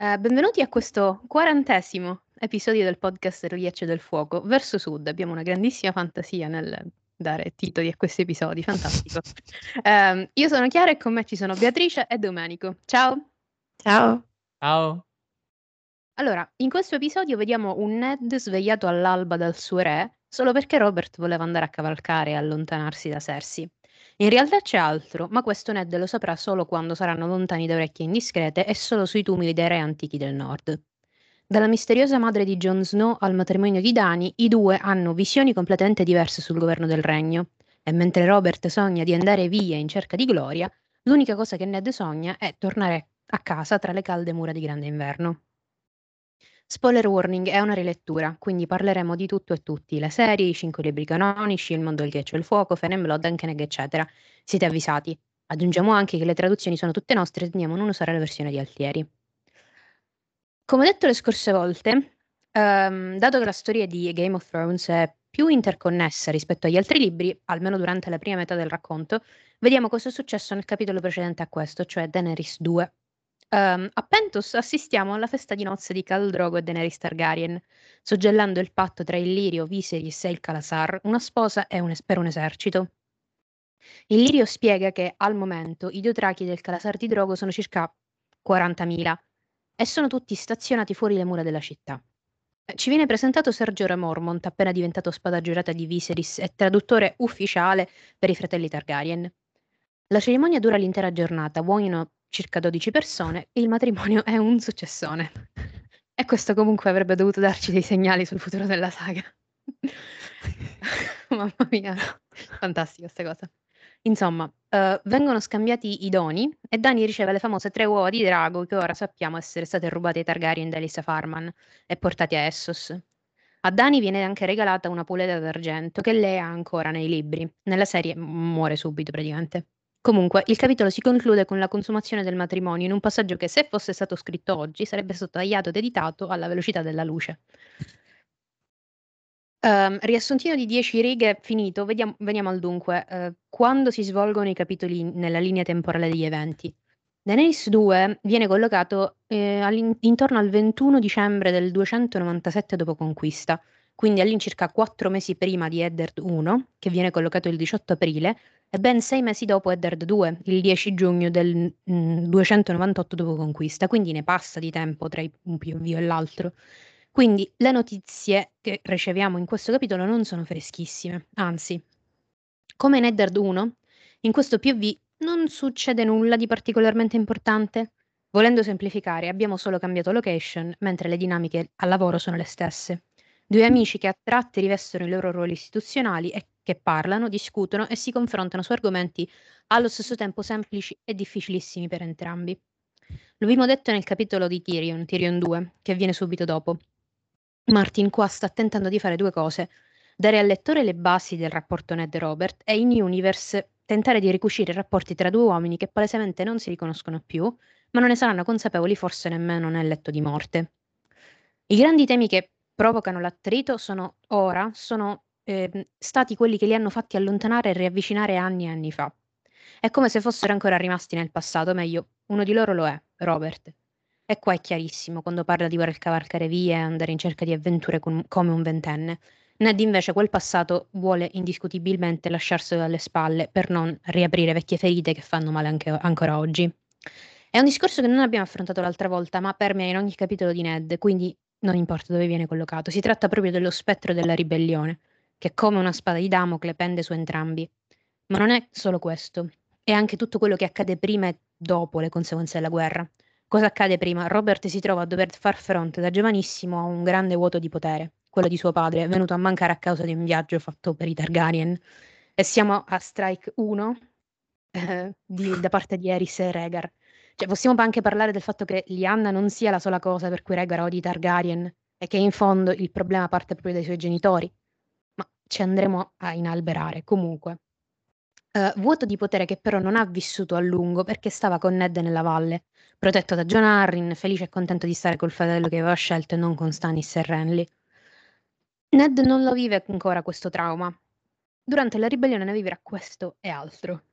Eh, benvenuti a questo quarantesimo episodio del podcast del Ghiaccio del Fuoco. Verso sud abbiamo una grandissima fantasia nel dare titoli a questi episodi, fantastico. Eh, io sono Chiara e con me ci sono Beatrice e Domenico. Ciao! Ciao! Ciao! Allora, in questo episodio vediamo un Ned svegliato all'alba dal suo re solo perché Robert voleva andare a cavalcare e allontanarsi da Cersei. In realtà c'è altro, ma questo Ned lo saprà solo quando saranno lontani da orecchie indiscrete e solo sui tumuli dei re antichi del nord. Dalla misteriosa madre di Jon Snow al matrimonio di Dani, i due hanno visioni completamente diverse sul governo del regno. E mentre Robert sogna di andare via in cerca di gloria, l'unica cosa che Ned sogna è tornare a casa tra le calde mura di grande inverno. Spoiler warning è una rilettura, quindi parleremo di tutto e tutti, le serie, i cinque libri canonici, il mondo del ghiaccio e il fuoco, Fene and Blood, Ankeneg, eccetera. Siete avvisati. Aggiungiamo anche che le traduzioni sono tutte nostre e teniamo a non usare la versione di Altieri. Come detto le scorse volte, um, dato che la storia di Game of Thrones è più interconnessa rispetto agli altri libri, almeno durante la prima metà del racconto, vediamo cosa è successo nel capitolo precedente a questo, cioè Daenerys 2. Um, a Pentos assistiamo alla festa di nozze di Khal Drogo e Daenerys Targaryen, soggellando il patto tra Illirio, Viserys e il Kalasar, una sposa e un per un esercito. Illirio spiega che al momento i Dothraki del Kalasar di Drogo sono circa 40.000 e sono tutti stazionati fuori le mura della città. Eh, ci viene presentato Sergio Re Mormont, appena diventato spada giurata di Viserys e traduttore ufficiale per i fratelli Targaryen. La cerimonia dura l'intera giornata, muoiono circa 12 persone, il matrimonio è un successone. E questo comunque avrebbe dovuto darci dei segnali sul futuro della saga. Mamma mia, fantastica questa cosa. Insomma, uh, vengono scambiati i doni e Dani riceve le famose tre uova di drago che ora sappiamo essere state rubate ai Targaryen da Elisa Farman e portate a Essos. A Dani viene anche regalata una puleta d'argento che lei ha ancora nei libri. Nella serie muore subito praticamente. Comunque, il capitolo si conclude con la consumazione del matrimonio in un passaggio che se fosse stato scritto oggi sarebbe stato tagliato ed editato alla velocità della luce. Um, riassuntino di 10 righe finito, vediamo, veniamo al dunque. Uh, quando si svolgono i capitoli nella linea temporale degli eventi? Daenerys 2 viene collocato eh, intorno al 21 dicembre del 297 d.C., quindi all'incirca 4 mesi prima di Eddard 1, che viene collocato il 18 aprile, ben sei mesi dopo Eddard 2, il 10 giugno del mm, 298 d.C., quindi ne passa di tempo tra un POV e l'altro. Quindi le notizie che riceviamo in questo capitolo non sono freschissime, anzi, come in Eddard 1, in questo POV non succede nulla di particolarmente importante. Volendo semplificare, abbiamo solo cambiato location, mentre le dinamiche al lavoro sono le stesse. Due amici che a tratti rivestono i loro ruoli istituzionali e che parlano, discutono e si confrontano su argomenti allo stesso tempo semplici e difficilissimi per entrambi. Lo abbiamo detto nel capitolo di Tyrion, Tyrion 2, che viene subito dopo. Martin qua sta tentando di fare due cose: dare al lettore le basi del rapporto Ned-Robert e in Universe tentare di ricucire i rapporti tra due uomini che palesemente non si riconoscono più, ma non ne saranno consapevoli forse nemmeno nel letto di morte. I grandi temi che provocano l'attrito sono ora sono ehm, stati quelli che li hanno fatti allontanare e riavvicinare anni e anni fa. È come se fossero ancora rimasti nel passato, meglio, uno di loro lo è, Robert. E qua è chiarissimo quando parla di voler cavalcare via e andare in cerca di avventure con, come un ventenne. Ned invece quel passato vuole indiscutibilmente lasciarselo alle spalle per non riaprire vecchie ferite che fanno male anche, ancora oggi. È un discorso che non abbiamo affrontato l'altra volta, ma permea in ogni capitolo di Ned, quindi non importa dove viene collocato. Si tratta proprio dello spettro della ribellione che come una spada di Damocle pende su entrambi. Ma non è solo questo, è anche tutto quello che accade prima e dopo le conseguenze della guerra. Cosa accade prima? Robert si trova a dover far fronte da giovanissimo a un grande vuoto di potere, quello di suo padre, venuto a mancare a causa di un viaggio fatto per i Targaryen. E siamo a Strike 1 eh, di, da parte di Eris e Rhaegar. Cioè, possiamo anche parlare del fatto che Lyanna non sia la sola cosa per cui Rhaegar odia i Targaryen e che in fondo il problema parte proprio dai suoi genitori ci andremo a inalberare. Comunque, uh, vuoto di potere che però non ha vissuto a lungo perché stava con Ned nella valle, protetto da John Arryn, felice e contento di stare col fratello che aveva scelto e non con Stannis e Renly. Ned non lo vive ancora questo trauma. Durante la ribellione ne vivrà questo e altro.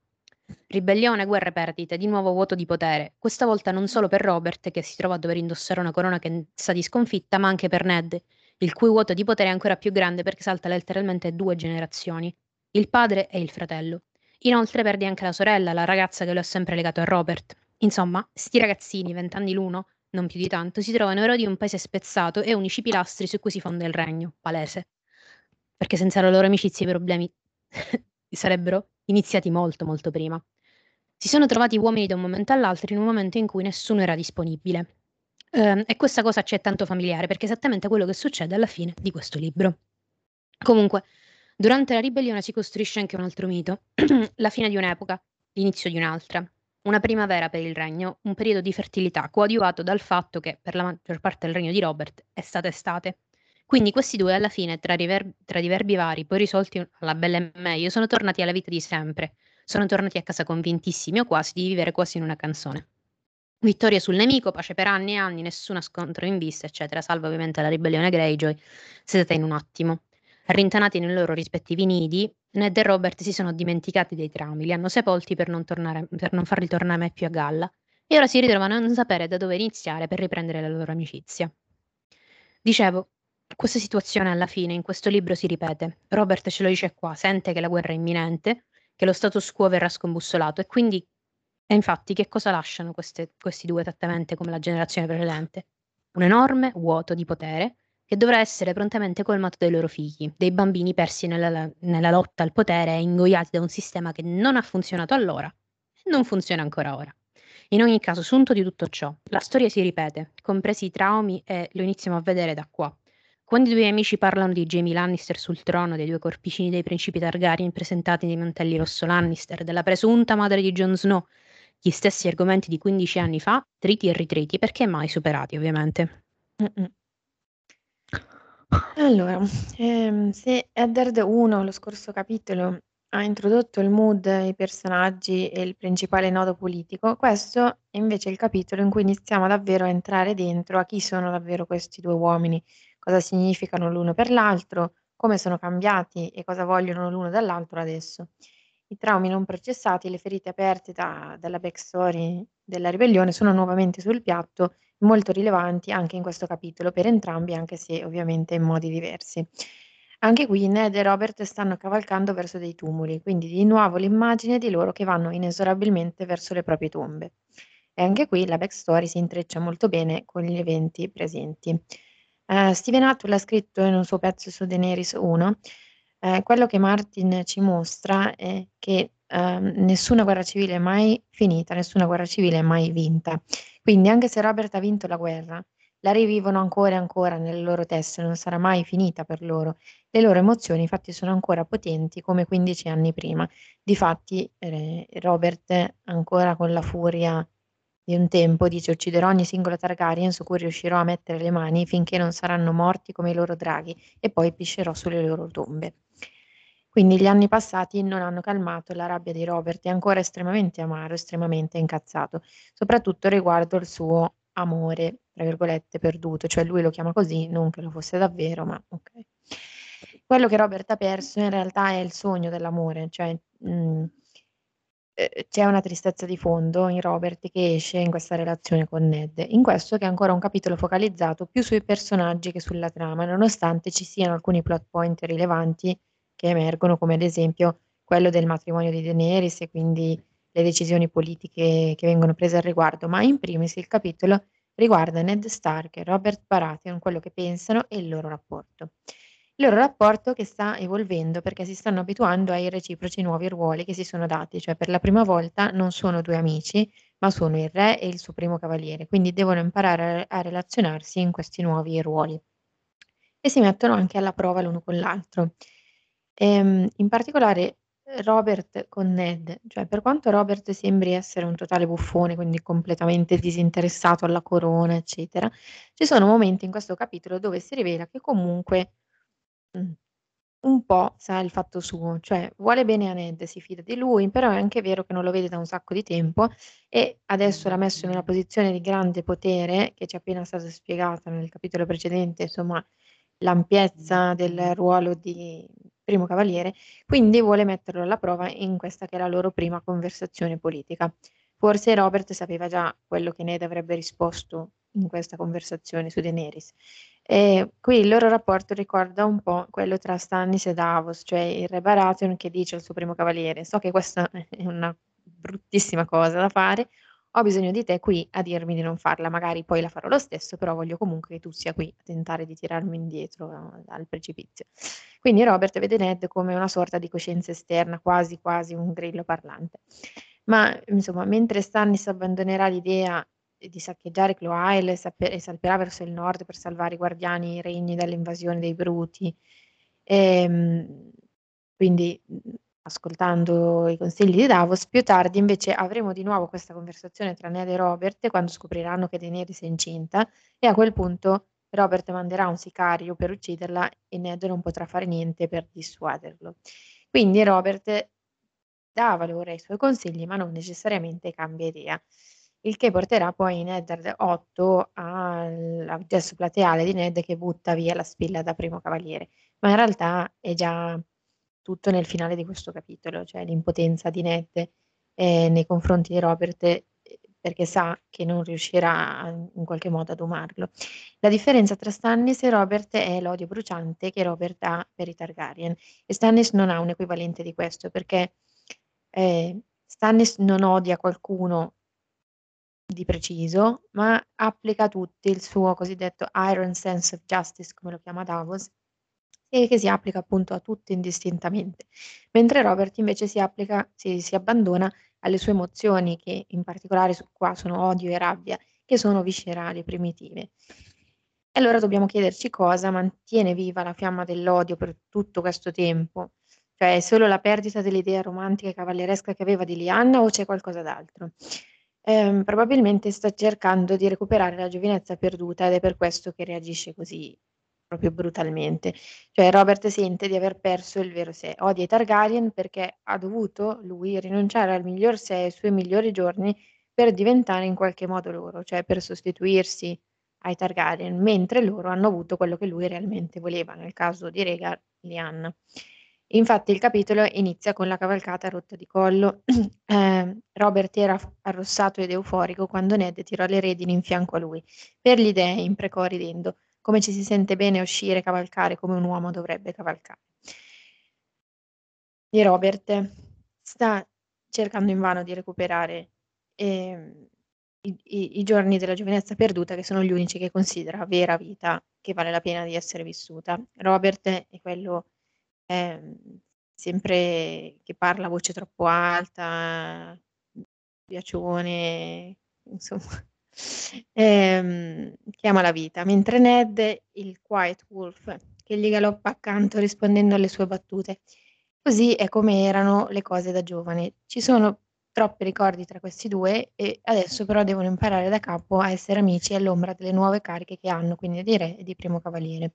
Ribellione, guerre, perdite, di nuovo vuoto di potere. Questa volta non solo per Robert, che si trova a dover indossare una corona che sa di sconfitta, ma anche per Ned, il cui vuoto di potere è ancora più grande perché salta letteralmente due generazioni, il padre e il fratello. Inoltre perde anche la sorella, la ragazza che lo ha sempre legato a Robert. Insomma, sti ragazzini, vent'anni l'uno, non più di tanto, si trovano eroi di un paese spezzato e unici pilastri su cui si fonda il regno, palese. Perché senza la loro amicizia i problemi sarebbero iniziati molto molto prima. Si sono trovati uomini da un momento all'altro in un momento in cui nessuno era disponibile. Eh, e questa cosa ci è tanto familiare perché è esattamente quello che succede alla fine di questo libro. Comunque, durante la ribellione si costruisce anche un altro mito, la fine di un'epoca, l'inizio di un'altra. Una primavera per il regno, un periodo di fertilità coadiuvato dal fatto che per la maggior parte del regno di Robert è stata estate. Quindi questi due alla fine, tra, river- tra di verbi vari, poi risolti alla bella e meglio, sono tornati alla vita di sempre. Sono tornati a casa convintissimi o quasi di vivere quasi in una canzone. Vittoria sul nemico, pace per anni e anni, nessuno scontro in vista, eccetera, salvo ovviamente la ribellione Greyjoy, sedata in un attimo. Rintanati nei loro rispettivi nidi, Ned e Robert si sono dimenticati dei traumi, li hanno sepolti per non, tornare, per non farli tornare mai più a galla, e ora si ritrovano a non sapere da dove iniziare per riprendere la loro amicizia. Dicevo, questa situazione alla fine in questo libro si ripete. Robert ce lo dice qua, sente che la guerra è imminente, che lo status quo verrà scombussolato e quindi e infatti che cosa lasciano queste, questi due esattamente come la generazione precedente? Un enorme vuoto di potere che dovrà essere prontamente colmato dai loro figli, dei bambini persi nella, nella lotta al potere e ingoiati da un sistema che non ha funzionato allora e non funziona ancora ora. In ogni caso, sunto di tutto ciò, la storia si ripete, compresi i traumi e lo iniziamo a vedere da qua. Quando i due amici parlano di Jamie Lannister sul trono, dei due corpicini dei principi Targaryen presentati nei mantelli rosso Lannister, della presunta madre di Jon Snow gli stessi argomenti di 15 anni fa, triti e ritriti, perché mai superati ovviamente. Mm-mm. Allora, ehm, se Eddard 1, lo scorso capitolo, ha introdotto il mood, i personaggi e il principale nodo politico, questo è invece il capitolo in cui iniziamo davvero a entrare dentro a chi sono davvero questi due uomini, cosa significano l'uno per l'altro, come sono cambiati e cosa vogliono l'uno dall'altro adesso. I traumi non processati, le ferite aperte da dalla backstory della ribellione sono nuovamente sul piatto, molto rilevanti anche in questo capitolo per entrambi, anche se ovviamente in modi diversi. Anche qui Ned e Robert stanno cavalcando verso dei tumuli, quindi di nuovo l'immagine di loro che vanno inesorabilmente verso le proprie tombe. E anche qui la backstory si intreccia molto bene con gli eventi presenti. Uh, Steven Atwell ha scritto in un suo pezzo su Daenerys 1 eh, quello che Martin ci mostra è che ehm, nessuna guerra civile è mai finita, nessuna guerra civile è mai vinta. Quindi anche se Robert ha vinto la guerra, la rivivono ancora e ancora nelle loro teste, non sarà mai finita per loro. Le loro emozioni infatti sono ancora potenti come 15 anni prima. Difatti eh, Robert ancora con la furia di un tempo dice ucciderò ogni singolo Targaryen su cui riuscirò a mettere le mani finché non saranno morti come i loro draghi e poi piscerò sulle loro tombe. Quindi gli anni passati non hanno calmato la rabbia di Robert, è ancora estremamente amaro, estremamente incazzato, soprattutto riguardo il suo amore, tra virgolette, perduto, cioè lui lo chiama così, non che lo fosse davvero, ma ok. Quello che Robert ha perso in realtà è il sogno dell'amore, cioè mh, eh, c'è una tristezza di fondo in Robert che esce in questa relazione con Ned. In questo che è ancora un capitolo focalizzato più sui personaggi che sulla trama, nonostante ci siano alcuni plot point rilevanti che emergono, come ad esempio quello del matrimonio di Daenerys e quindi le decisioni politiche che vengono prese al riguardo, ma in primis il capitolo riguarda Ned Stark e Robert Baratheon, quello che pensano e il loro rapporto. Il loro rapporto che sta evolvendo perché si stanno abituando ai reciproci nuovi ruoli che si sono dati, cioè per la prima volta non sono due amici, ma sono il re e il suo primo cavaliere, quindi devono imparare a relazionarsi in questi nuovi ruoli. E si mettono anche alla prova l'uno con l'altro. Ehm, in particolare Robert con Ned, cioè per quanto Robert sembri essere un totale buffone, quindi completamente disinteressato alla corona, eccetera, ci sono momenti in questo capitolo dove si rivela che comunque mh, un po' sa il fatto suo, cioè vuole bene a Ned, si fida di lui, però è anche vero che non lo vede da un sacco di tempo e adesso l'ha messo in una posizione di grande potere, che ci è appena stata spiegata nel capitolo precedente, insomma, l'ampiezza del ruolo di primo cavaliere, quindi vuole metterlo alla prova in questa che è la loro prima conversazione politica. Forse Robert sapeva già quello che Ned avrebbe risposto in questa conversazione su Daenerys. E qui il loro rapporto ricorda un po' quello tra Stannis e Davos, cioè il re Baratheon che dice al suo primo cavaliere: So che questa è una bruttissima cosa da fare, ho bisogno di te qui a dirmi di non farla, magari poi la farò lo stesso, però voglio comunque che tu sia qui a tentare di tirarmi indietro dal precipizio. Quindi Robert vede Ned come una sorta di coscienza esterna, quasi quasi un grillo parlante. Ma insomma, mentre Stannis abbandonerà l'idea di saccheggiare Cloa e salperà verso il nord per salvare i guardiani regni dall'invasione dei bruti, ehm, quindi ascoltando i consigli di Davos, più tardi invece avremo di nuovo questa conversazione tra Ned e Robert quando scopriranno che Daenerys è incinta e a quel punto Robert manderà un sicario per ucciderla e Ned non potrà fare niente per dissuaderlo. Quindi Robert dà valore ai suoi consigli ma non necessariamente cambia idea, il che porterà poi in Eddard 8 al gesto plateale di Ned che butta via la spilla da primo cavaliere, ma in realtà è già tutto nel finale di questo capitolo, cioè l'impotenza di Ned eh, nei confronti di Robert eh, perché sa che non riuscirà in qualche modo a domarlo. La differenza tra Stannis e Robert è l'odio bruciante che Robert ha per i Targaryen e Stannis non ha un equivalente di questo perché eh, Stannis non odia qualcuno di preciso, ma applica a tutti il suo cosiddetto iron sense of justice, come lo chiama Davos, e che si applica appunto a tutti indistintamente, mentre Robert invece si applica, si, si abbandona alle sue emozioni, che in particolare su, qua sono odio e rabbia, che sono viscerali, primitive. E allora dobbiamo chiederci cosa mantiene viva la fiamma dell'odio per tutto questo tempo. Cioè, è solo la perdita dell'idea romantica e cavalleresca che aveva di Lianna o c'è qualcosa d'altro? Eh, probabilmente sta cercando di recuperare la giovinezza perduta ed è per questo che reagisce così proprio brutalmente. Cioè Robert sente di aver perso il vero sé, odia i Targaryen perché ha dovuto lui rinunciare al miglior sé e ai suoi migliori giorni per diventare in qualche modo loro, cioè per sostituirsi ai Targaryen, mentre loro hanno avuto quello che lui realmente voleva, nel caso di Rhaegar, Lyanna. Infatti il capitolo inizia con la cavalcata rotta di collo. Eh, Robert era arrossato ed euforico quando Ned tirò le redini in fianco a lui. Per gli dei, imprecò ridendo come ci si sente bene uscire, cavalcare come un uomo dovrebbe cavalcare. E Robert sta cercando invano di recuperare eh, i, i, i, giorni della giovinezza perduta, che sono gli unici che considera vera vita, che vale la pena di essere vissuta. Robert è quello eh, sempre che parla a voce troppo alta, piacione, insomma, ehm, che la vita, mentre Ned, il quiet wolf, che gli galoppa accanto rispondendo alle sue battute. Così è come erano le cose da giovane. Ci sono troppi ricordi tra questi due e adesso però devono imparare da capo a essere amici all'ombra delle nuove cariche che hanno, quindi di re e di primo cavaliere.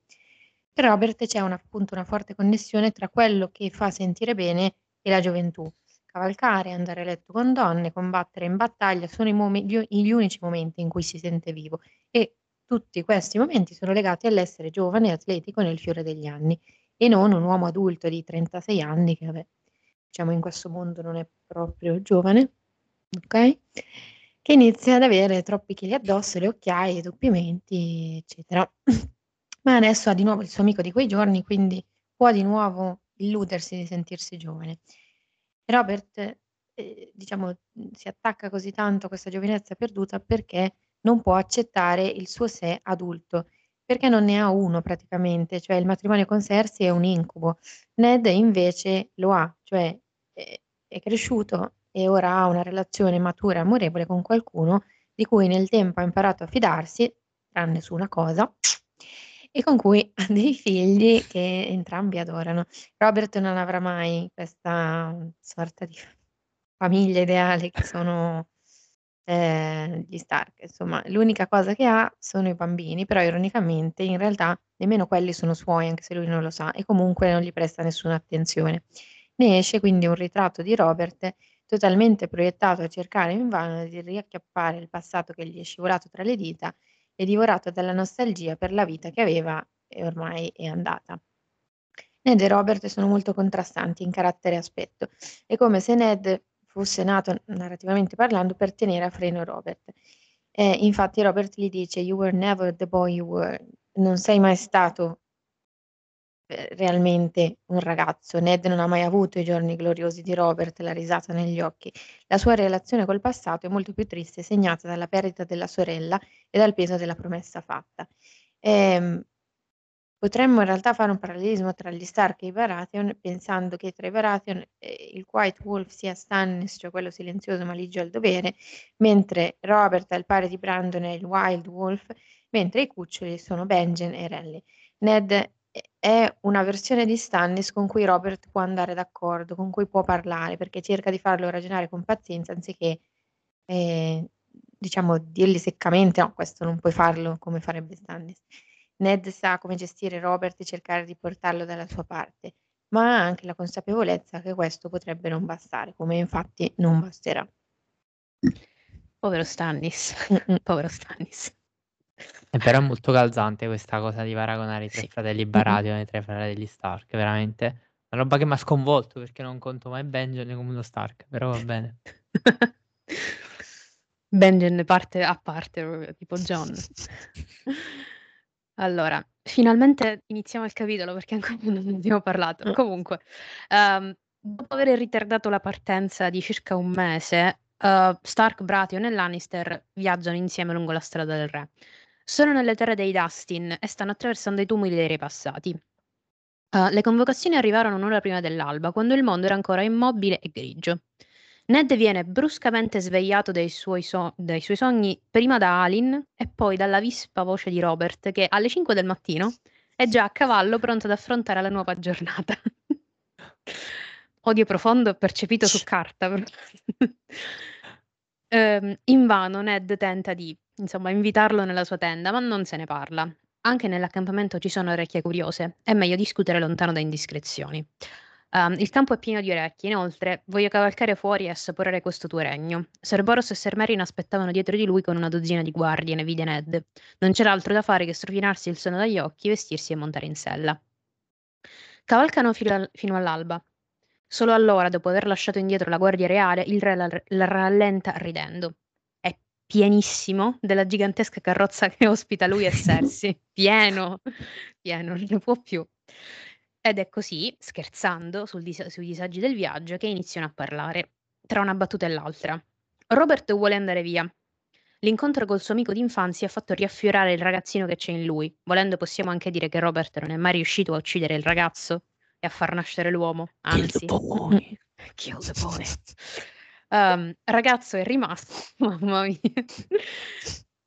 Per Robert c'è una, appunto una forte connessione tra quello che fa sentire bene e la gioventù. Cavalcare, andare a letto con donne, combattere in battaglia sono i momen gli unici momenti in cui si sente vivo e tutti questi momenti sono legati all'essere giovane e atletico nel fiore degli anni e non un uomo adulto di 36 anni che vabbè, diciamo in questo mondo non è proprio giovane, ok? Che inizia ad avere troppi chili addosso, le occhiaie, i doppiamenti, eccetera. Ma adesso ha di nuovo il suo amico di quei giorni, quindi può di nuovo illudersi di sentirsi giovane. Robert, ehm, diciamo, si attacca così tanto a questa giovinezza perduta perché non può accettare il suo sé adulto, perché non ne ha uno praticamente, cioè il matrimonio con Cersei è un incubo. Ned invece lo ha, cioè è è cresciuto e ora ha una relazione matura e amorevole con qualcuno di cui nel tempo ha imparato a fidarsi, tranne su una cosa e con cui ha dei figli che entrambi adorano. Robert non avrà mai questa sorta di famiglia ideale che sono ehm, gli Stark. Insomma, l'unica cosa che ha sono i bambini, però ironicamente in realtà nemmeno quelli sono suoi, anche se lui non lo sa, e comunque non gli presta nessuna attenzione. Ne esce quindi un ritratto di Robert totalmente proiettato a cercare invano di riacchiappare il passato che gli è scivolato tra le dita e divorato dalla nostalgia per la vita che aveva e ormai è andata. Ned e Robert sono molto contrastanti in carattere e aspetto. È come se Ned fosse nato, narrativamente parlando, per tenere a freno Robert. Eh, infatti Robert gli dice You were never the boy you were. Non sei mai stato realmente un ragazzo. Ned non ha mai avuto i giorni gloriosi di Robert, la risata negli occhi. La sua relazione col passato è molto più triste, segnata dalla perdita della sorella e dal peso della promessa fatta. Eh, Potremmo in realtà fare un parallelismo tra gli Stark e i Baratheon, pensando che tra i Baratheon eh, il White Wolf sia Stannis, cioè quello silenzioso ma ligio al dovere, mentre Robert il pari di Brandon è il Wild Wolf, mentre i cuccioli sono Benjen e Renly. Ned è una versione di Stannis con cui Robert può andare d'accordo, con cui può parlare, perché cerca di farlo ragionare con pazienza anziché, eh, diciamo, dirgli seccamente no, questo non puoi farlo come farebbe Stannis. Ned sa come gestire Robert e cercare di portarlo dalla sua parte, ma ha anche la consapevolezza che questo potrebbe non bastare, come infatti non basterà. Povero Stannis, povero Stannis. È però è molto calzante questa cosa di paragonare i tre sì. fratelli Baratheon e i tre fratelli Stark, veramente. Una roba che mi ha sconvolto perché non conto mai Benjen come uno Stark, però va bene. Benjen parte a parte, tipo John. Allora, finalmente iniziamo il capitolo perché ancora non ne abbiamo parlato. Mm. Comunque, um, dopo aver ritardato la partenza di circa un mese, uh, Stark, Bration e Lannister viaggiano insieme lungo la strada del re. Sono nelle terre dei Dustin e stanno attraversando i tumuli dei re passati. Uh, le convocazioni arrivarono un'ora prima dell'alba, quando il mondo era ancora immobile e grigio. Ned viene bruscamente svegliato dai suoi, so- dai suoi sogni prima da Alin e poi dalla vispa voce di Robert che alle 5 del mattino è già a cavallo pronto ad affrontare la nuova giornata. Odio profondo percepito su carta. ehm, invano Ned tenta di insomma, invitarlo nella sua tenda, ma non se ne parla. Anche nell'accampamento ci sono orecchie curiose, è meglio discutere lontano da indiscrezioni. Um, il campo è pieno di orecchie, inoltre voglio cavalcare fuori e assaporare questo tuo regno. Serboros e Ser Merin aspettavano dietro di lui con una dozzina di guardie, ne vide Ned. Non c'era altro da fare che strofinarsi il sonno dagli occhi, vestirsi e montare in sella. Cavalcano fino, fino all'alba. Solo allora, dopo aver lasciato indietro la guardia reale, il re la, la rallenta ridendo. Pienissimo della gigantesca carrozza che ospita lui e Cersei. pieno, pieno, non ne può più. Ed è così, scherzando sul dis- sui disagi del viaggio, che iniziano a parlare, tra una battuta e l'altra. Robert vuole andare via. L'incontro col suo amico d'infanzia ha fatto riaffiorare il ragazzino che c'è in lui. Volendo possiamo anche dire che Robert non è mai riuscito a uccidere il ragazzo e a far nascere l'uomo. Anzi, Kill the boy. Kill the boy. Um, ragazzo è rimasto, mamma mia.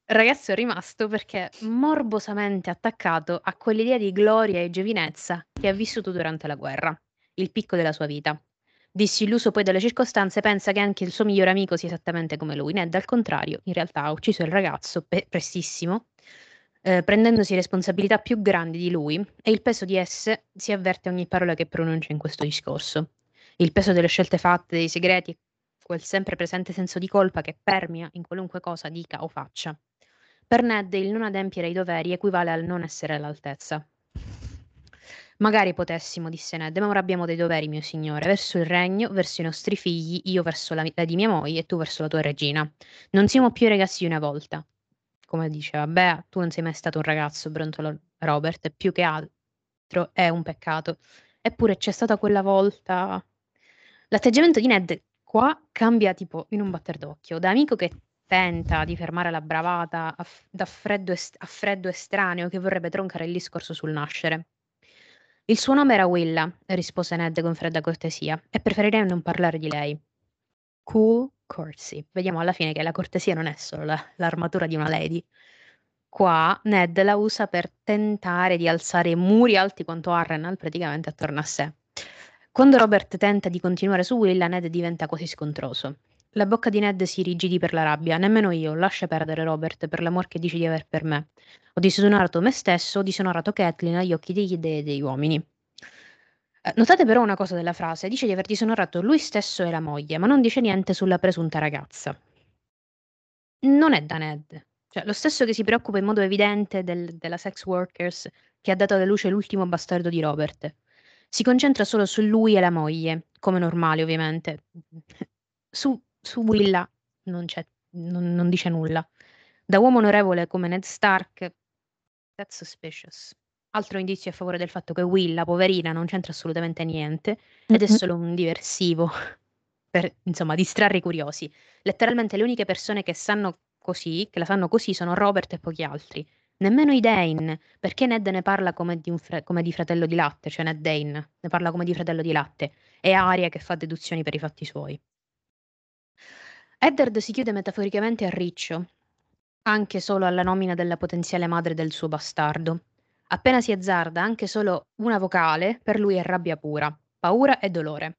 Ragazzo è rimasto perché morbosamente attaccato a quell'idea di gloria e giovinezza che ha vissuto durante la guerra, il picco della sua vita. Disilluso poi dalle circostanze, pensa che anche il suo migliore amico sia esattamente come lui. Ned, al contrario, in realtà ha ucciso il ragazzo pe- prestissimo, eh, prendendosi responsabilità più grandi di lui, e il peso di esse si avverte ogni parola che pronuncia in questo discorso. Il peso delle scelte fatte, dei segreti, quel sempre presente senso di colpa che permea in qualunque cosa dica o faccia. Per Ned il non adempiere ai doveri equivale al non essere all'altezza. Magari potessimo, disse Ned, ma ora abbiamo dei doveri, mio signore, verso il regno, verso i nostri figli, io verso la vita di mia moglie e tu verso la tua regina. Non siamo più ragazzi una volta. Come diceva, beh, tu non sei mai stato un ragazzo, brontolò Robert, e più che altro è un peccato. Eppure c'è stata quella volta... L'atteggiamento di Ned qua cambia tipo in un batter d'occhio, da amico che tenta di fermare la bravata a, da freddo, est- a freddo estraneo che vorrebbe troncare il discorso sul nascere. Il suo nome era Willa, rispose Ned con fredda cortesia, e preferirei non parlare di lei. Cool courtesy. Vediamo alla fine che la cortesia non è solo la, l'armatura di una lady. Qua Ned la usa per tentare di alzare muri alti quanto Harrenhal praticamente attorno a sé. Quando Robert tenta di continuare su Willa, Ned diventa quasi scontroso. La bocca di Ned si irrigidì per la rabbia. Nemmeno io. Lascia perdere, Robert, per l'amor che dici di aver per me. Ho disonorato me stesso, ho disonorato Kathleen agli occhi degli dei degli uomini. Eh, notate però una cosa della frase. Dice di aver disonorato lui stesso e la moglie, ma non dice niente sulla presunta ragazza. Non è da Ned. Cioè, lo stesso che si preoccupa in modo evidente del, della sex workers che ha dato alla luce l'ultimo bastardo di Robert. Si concentra solo su lui e la moglie, come normale ovviamente. Su, su Willa non, c'è, non, non dice nulla. Da uomo onorevole come Ned Stark, that's suspicious. Altro indizio a favore del fatto che Willa, poverina, non c'entra assolutamente niente ed è solo un diversivo per, insomma, distrarre i curiosi. Letteralmente le uniche persone che sanno così, che la sanno così, sono Robert e pochi altri. Nemmeno i Dane, perché Ned ne parla come di, fre- come di, fratello di latte, cioè Ned Dane ne parla come di fratello di latte, e Aria che fa deduzioni per i fatti suoi. Eddard si chiude metaforicamente a riccio, anche solo alla nomina della potenziale madre del suo bastardo. Appena si azzarda anche solo una vocale, per lui è rabbia pura, paura e dolore.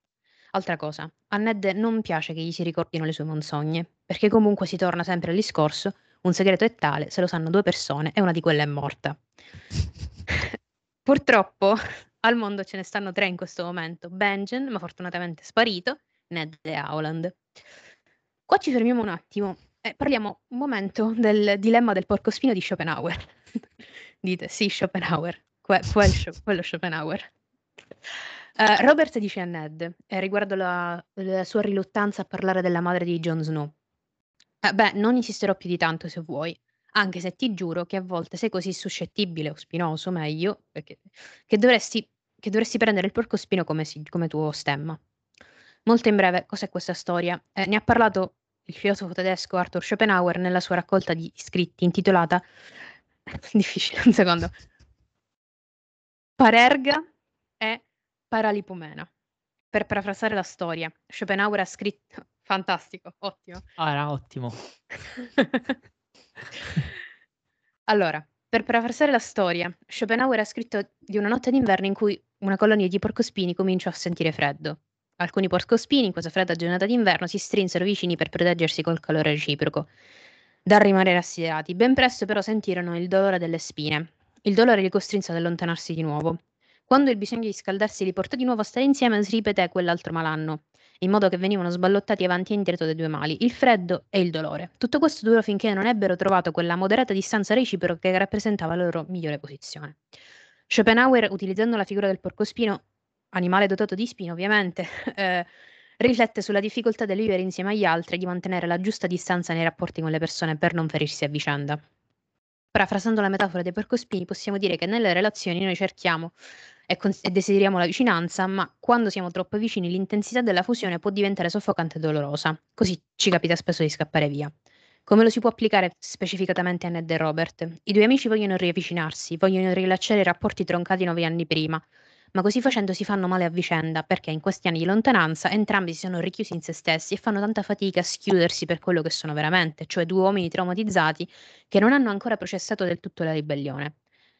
Altra cosa, a Ned non piace che gli si ricordino le sue menzogne, perché comunque si torna sempre al discorso un segreto è tale, se lo sanno due persone e una di quelle è morta. Purtroppo al mondo ce ne stanno tre in questo momento. Benjen, ma fortunatamente sparito, Ned e Howland. Qua ci fermiamo un attimo e parliamo un momento del dilemma del porcospino di Schopenhauer. Dite, sì, Schopenhauer, que- quel, quello Schopenhauer. Uh, Robert dice a Ned, eh, riguardo la, la, sua riluttanza a parlare della madre di Jon Snow, eh, beh, non insisterò più di tanto se vuoi, anche se ti giuro che a volte sei così suscettibile o spinoso, meglio, perché, che, dovresti, che dovresti prendere il porcospino come, si, come tuo stemma. Molto in breve, cos'è questa storia? Eh, ne ha parlato il filosofo tedesco Arthur Schopenhauer nella sua raccolta di scritti intitolata difficile, un secondo. Parerga e Paralipomena. Per parafrasare la storia, Schopenhauer ha scritto Fantastico, ottimo. Ah, era ottimo. allora, per parafrasare la storia, Schopenhauer ha scritto di una notte d'inverno in cui una colonia di porcospini cominciò a sentire freddo. Alcuni porcospini in questa fredda giornata d'inverno si strinsero vicini per proteggersi col calore reciproco, da rimanere assiderati. Ben presto però sentirono il dolore delle spine. Il dolore li costrinse ad allontanarsi di nuovo. Quando il bisogno di scaldarsi li portò di nuovo a stare insieme, si ripeté quell'altro malanno in modo che venivano sballottati avanti e indietro dai due mali, il freddo e il dolore. Tutto questo durò finché non ebbero trovato quella moderata distanza reciproca che rappresentava la loro migliore posizione. Schopenhauer, utilizzando la figura del porcospino, animale dotato di spine ovviamente, eh, riflette sulla difficoltà del vivere insieme agli altri e di mantenere la giusta distanza nei rapporti con le persone per non ferirsi a vicenda. Parafrasando la metafora dei porcospini, possiamo dire che nelle relazioni noi cerchiamo e, con- e desideriamo la vicinanza, ma quando siamo troppo vicini l'intensità della fusione può diventare soffocante e dolorosa. Così ci capita spesso di scappare via. Come lo si può applicare specificatamente a Ned e Robert? I due amici vogliono riavvicinarsi, vogliono rilasciare i rapporti troncati nove anni prima, ma così facendo si fanno male a vicenda perché in questi anni di lontananza entrambi si sono richiusi in se stessi e fanno tanta fatica a schiudersi per quello che sono veramente, cioè due uomini traumatizzati che non hanno ancora processato del tutto la ribellione.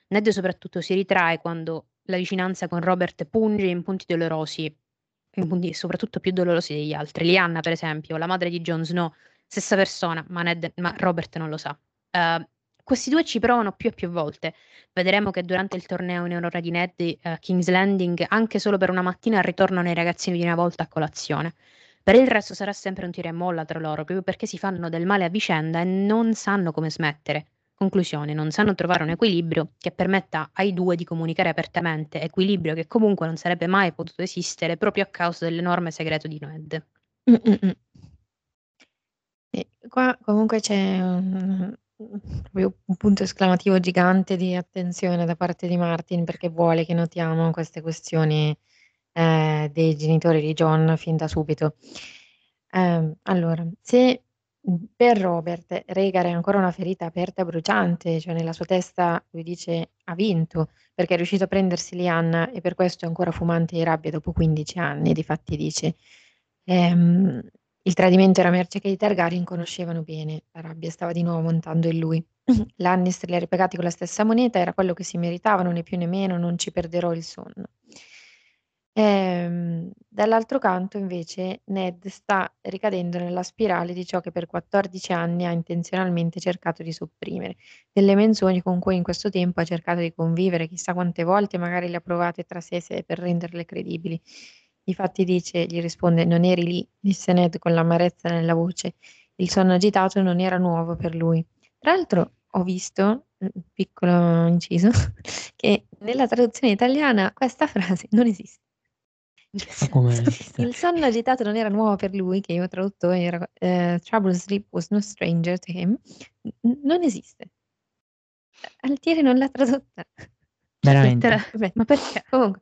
Ned soprattutto si ritrae quando la vicinanza con Robert punge in punti dolorosi, in punti soprattutto più dolorosi degli altri. Lianna, per esempio, la madre di Jon Snow, stessa persona, ma, Ned, ma Robert non lo sa. Uh, questi due ci provano più e più volte. Vedremo che durante il torneo in onore di Ned uh, King's Landing, anche solo per una mattina, ritornano i ragazzini di una volta a colazione. Per il resto sarà sempre un tiro e molla tra loro, proprio perché si fanno del male a vicenda e non sanno come smettere. Conclusione, non sanno trovare un equilibrio che permetta ai due di comunicare apertamente, equilibrio che comunque non sarebbe mai potuto esistere proprio a causa dell'enorme segreto di Ned. Mm-mm. qua comunque c'è un, un punto esclamativo gigante di attenzione da parte di Martin perché vuole che notiamo queste questioni eh, dei genitori di John fin da subito. Eh, allora, se per Robert Regar è ancora una ferita aperta e bruciante, cioè nella sua testa lui dice ha vinto perché è riuscito a prendersi Lianna e per questo è ancora fumante di rabbia dopo 15 anni. Difatti dice ehm, il tradimento era merce che i Targaryen conoscevano bene, la rabbia stava di nuovo montando in lui. Lannister li ha ripagati con la stessa moneta, era quello che si meritavano, né più né meno, non ci perderò il sonno. Ehm, dall'altro canto invece Ned sta ricadendo nella spirale di ciò che per 14 anni ha intenzionalmente cercato di sopprimere, delle menzogne con cui in questo tempo ha cercato di convivere chissà quante volte, magari le ha provate tra sé e sé per renderle credibili. Difatti dice, gli risponde, non eri lì, disse Ned con l'amarezza nella voce. Il sonno agitato non era nuovo per lui. Tra l'altro ho visto, piccolo inciso, che nella traduzione italiana questa frase non esiste. Come Il sonno agitato non era nuovo per lui, che io ho tradotto era eh, Troubled sleep was no stranger to him. N- non esiste. Altieri non l'ha tradotta. Veramente. Lettera- Ma perché? Comunque,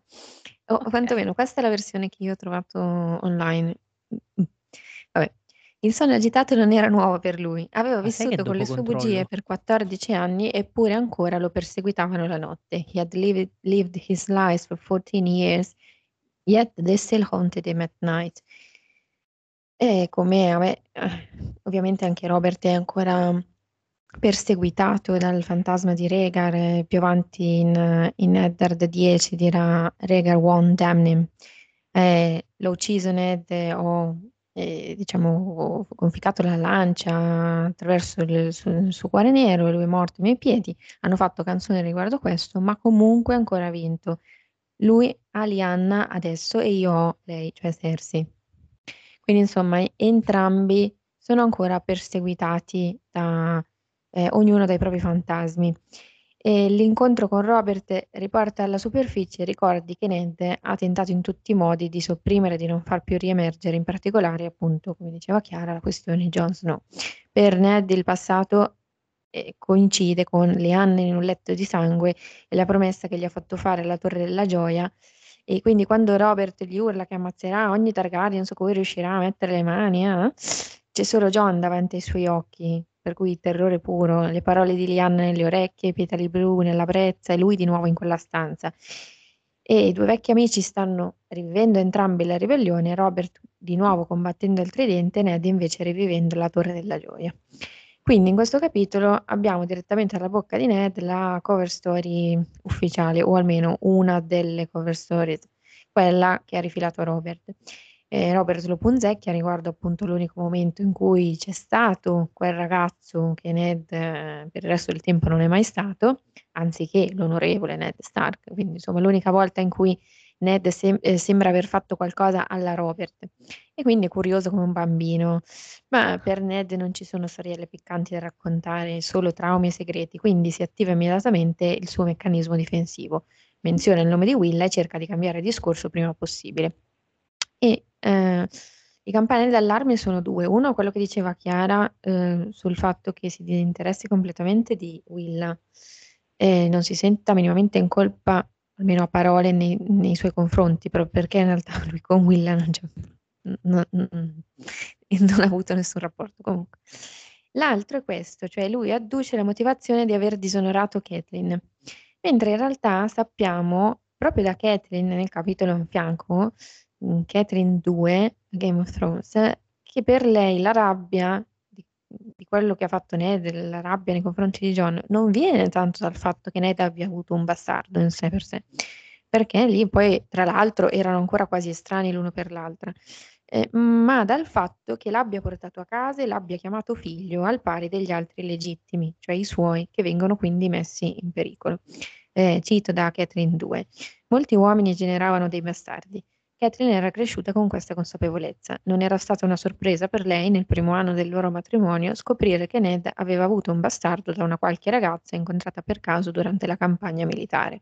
o Ok. quantomeno questa è la versione che io ho trovato online. Vabbè. Il sonno agitato non era nuovo per lui. Aveva Ma vissuto con le sue bugie controllo? per 14 anni eppure ancora lo perseguitavano la notte. He had lived, lived his lies for 14 years, yet they still haunted him at night. E come vabbè, eh, ovviamente anche Robert è ancora perseguitato dal fantasma di Rhaegar, eh, più avanti in, in Eddard 10 dirà Rhaegar won't damn him. Eh, l'ho ucciso Ned, ho eh, diciamo conficcato la lancia attraverso il suo, il suo cuore nero e lui è morto ai miei piedi. Hanno fatto canzone riguardo questo, ma comunque ancora vinto. Lui ha Lianna adesso e io ho lei, cioè Cersei. Quindi insomma entrambi sono ancora perseguitati da eh, ognuno dai propri fantasmi. E l'incontro con Robert riporta alla superficie ricordi che Ned ha tentato in tutti i modi di sopprimere, di non far più riemergere, in particolare, appunto, come diceva Chiara, la questione Jon Snow. Per Ned il passato eh, coincide con le anni in un letto di sangue e la promessa che gli ha fatto fare la Torre della Gioia. E quindi quando Robert gli urla che ammazzerà ogni Targaryen su cui riuscirà a mettere le mani, eh, c'è solo Jon davanti ai suoi occhi, per cui terrore puro, le parole di Lianna nelle orecchie, i petali blu nella brezza e lui di nuovo in quella stanza. E i due vecchi amici stanno rivivendo entrambi la ribellione, Robert di nuovo combattendo il tridente, Ned invece rivivendo la Torre della Gioia. Quindi in questo capitolo abbiamo direttamente alla bocca di Ned la cover story ufficiale, o almeno una delle cover stories, quella che ha rifilato Robert. Eh, Robert lo punzecchia riguardo appunto l'unico momento in cui c'è stato quel ragazzo che Ned eh, per il resto del tempo non è mai stato, anziché l'onorevole Ned Stark, quindi insomma l'unica volta in cui Ned sem- eh, sembra aver fatto qualcosa alla Robert. E quindi è curioso come un bambino, ma per Ned non ci sono storielle piccanti da raccontare, solo traumi e segreti, quindi si attiva immediatamente il suo meccanismo difensivo, menziona il nome di Willa e cerca di cambiare discorso prima possibile. E eh, i campanelli d'allarme sono due. Uno, quello che diceva Chiara eh, sul fatto che si disinteressi completamente di Willa e non si senta minimamente in colpa, almeno a parole, nei, nei suoi confronti, proprio perché in realtà lui con Willa non, non, non, ha avuto nessun rapporto comunque. L'altro è questo, cioè lui adduce la motivazione di aver disonorato Catelyn, mentre in realtà sappiamo proprio da Catelyn nel capitolo in fianco Catherine 2, Game of Thrones, che per lei la rabbia di, quello che ha fatto Ned, la rabbia nei confronti di John, non viene tanto dal fatto che Ned abbia avuto un bastardo in sé per sé, perché lì poi tra l'altro erano ancora quasi estranei l'uno per l'altra, eh, ma dal fatto che l'abbia portato a casa e l'abbia chiamato figlio al pari degli altri legittimi, cioè i suoi, che vengono quindi messi in pericolo. Eh, cito da Catherine 2. Molti uomini generavano dei bastardi. Catherine era cresciuta con questa consapevolezza. Non era stata una sorpresa per lei, nel primo anno del loro matrimonio, scoprire che Ned aveva avuto un bastardo da una qualche ragazza incontrata per caso durante la campagna militare.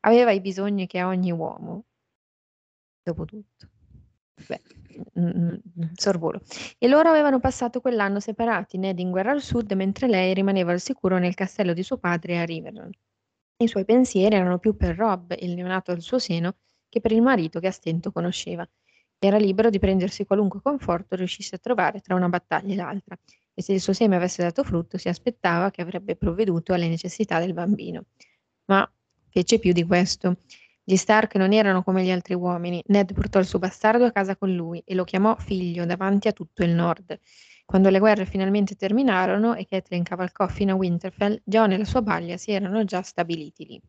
Aveva i bisogni che ha ogni uomo. Dopotutto. Beh, mm, mm, sorvolo. E loro avevano passato quell'anno separati, Ned in guerra al sud, mentre lei rimaneva al sicuro nel castello di suo padre a Rivendell. I suoi pensieri erano più per Rob, il neonato al suo seno, che per il marito che a stento conosceva. Era libero di prendersi qualunque conforto riuscisse a trovare tra una battaglia e l'altra, e se il suo seme avesse dato frutto si aspettava che avrebbe provveduto alle necessità del bambino. Ma fece più di questo. Gli Stark non erano come gli altri uomini. Ned portò il suo bastardo a casa con lui e lo chiamò figlio davanti a tutto il nord. Quando le guerre finalmente terminarono e Catelyn cavalcò fino a Winterfell, Jon e la sua baglia si erano già stabiliti lì.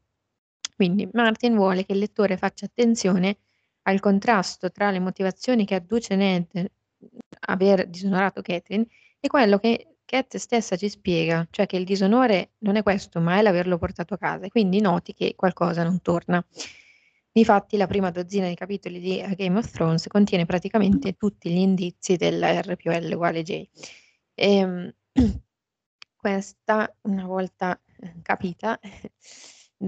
Quindi Martin vuole che il lettore faccia attenzione al contrasto tra le motivazioni che adduce Ned aver disonorato Catherine e quello che Cat stessa ci spiega, cioè che il disonore non è questo, ma è l'averlo portato a casa, e quindi noti che qualcosa non torna. Difatti la prima dozzina di capitoli di Game of Thrones contiene praticamente tutti gli indizi della R più L uguale J. E, questa, una volta capita,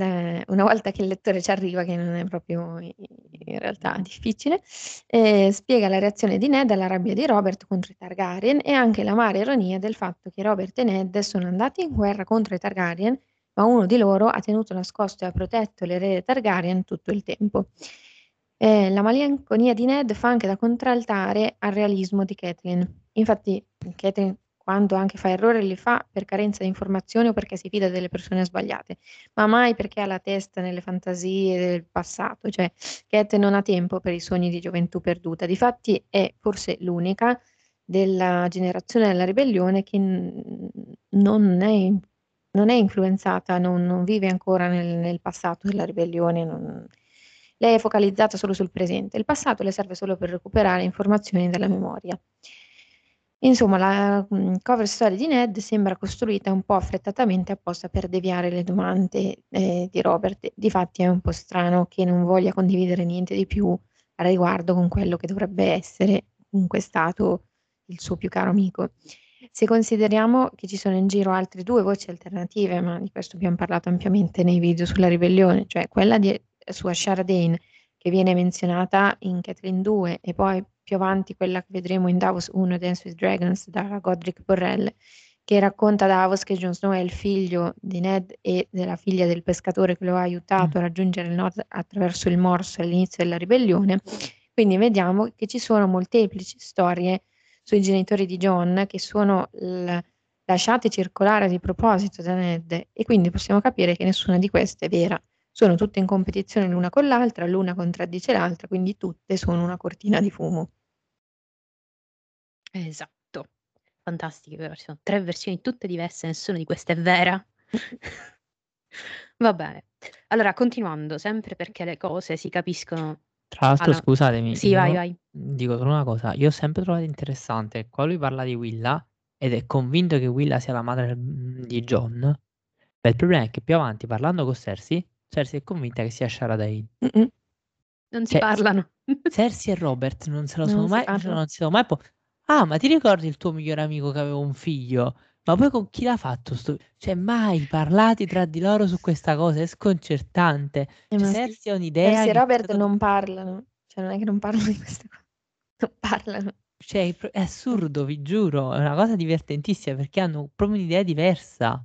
una volta che il lettore ci arriva, che non è proprio in realtà difficile, ehm, spiega la reazione di Ned alla rabbia di Robert contro i Targaryen e anche l'amara ironia del fatto che Robert e Ned sono andati in guerra contro i Targaryen, ma uno di loro ha tenuto nascosto e ha protetto l'erede Targaryen tutto il tempo. Eh, la malinconia di Ned fa anche da contraltare al realismo di Catelyn. Infatti, Catelyn quando anche fa errori li fa per carenza di informazioni o perché si fida delle persone sbagliate, ma mai perché ha la testa nelle fantasie del passato, cioè Cat non ha tempo per i sogni di gioventù perduta. Difatti è forse l'unica della generazione della ribellione che non è, non è influenzata, non, non, vive ancora nel, nel passato della ribellione. Non... Lei è focalizzata solo sul presente, il passato le serve solo per recuperare informazioni dalla memoria. Insomma, la, mhmm, cover story di Ned sembra costruita un po' affrettatamente apposta per deviare le domande, ehm, di Robert. Difatti è un po' strano che non voglia condividere niente di più a riguardo con quello che dovrebbe essere comunque stato il suo più caro amico. Se consideriamo che ci sono in giro altre due voci alternative, ma di questo abbiam parlato ampiamente nei video sulla ribellione, cioè quella di su Ashara Dane che viene menzionata in Catelyn 2 e poi più avanti quella che vedremo in Davos 1 Dance with Dragons da Godric Borrell che racconta a Davos che Jon Snow è il figlio di Ned e della figlia del pescatore che lo ha aiutato mm. a raggiungere il nord attraverso il morso all'inizio della ribellione. Quindi vediamo che ci sono molteplici storie sui genitori di John che sono l- lasciate circolare di proposito da Ned e quindi possiamo capire che nessuna di queste è vera sono tutte in competizione l'una con l'altra, l'una contraddice l'altra, quindi tutte sono una cortina di fumo. Esatto. Fantastiche però, ci sono 3 versioni tutte diverse, nessuna di queste è vera. Va bene. Allora, continuando, sempre perché le cose si capiscono Tra l'altro, alla scusatemi, Sì, vai, vai. dico solo una cosa, io ho sempre trovato interessante, qua lui parla di Willa ed è convinto che Willa sia la madre di John, ma il problema è che più avanti parlando con Cersei Cersei è convinta che sia Shara Dane. Non si Cioè, parlano. Cersei e Robert non se lo sono Non si mai, non si sono mai po- Ah, ma ti ricordi il tuo migliore amico che aveva un figlio? Ma poi con chi l'ha fatto sto... Cioè, mai parlati tra di loro su questa cosa, è sconcertante. Eh, Cioè, sì. Cersei ha un'idea Cersei e che Robert non parlano, cioè non è che non parlano di queste cose, non parlano. Cioè, è assurdo, vi giuro, è una cosa divertentissima perché hanno proprio un'idea diversa.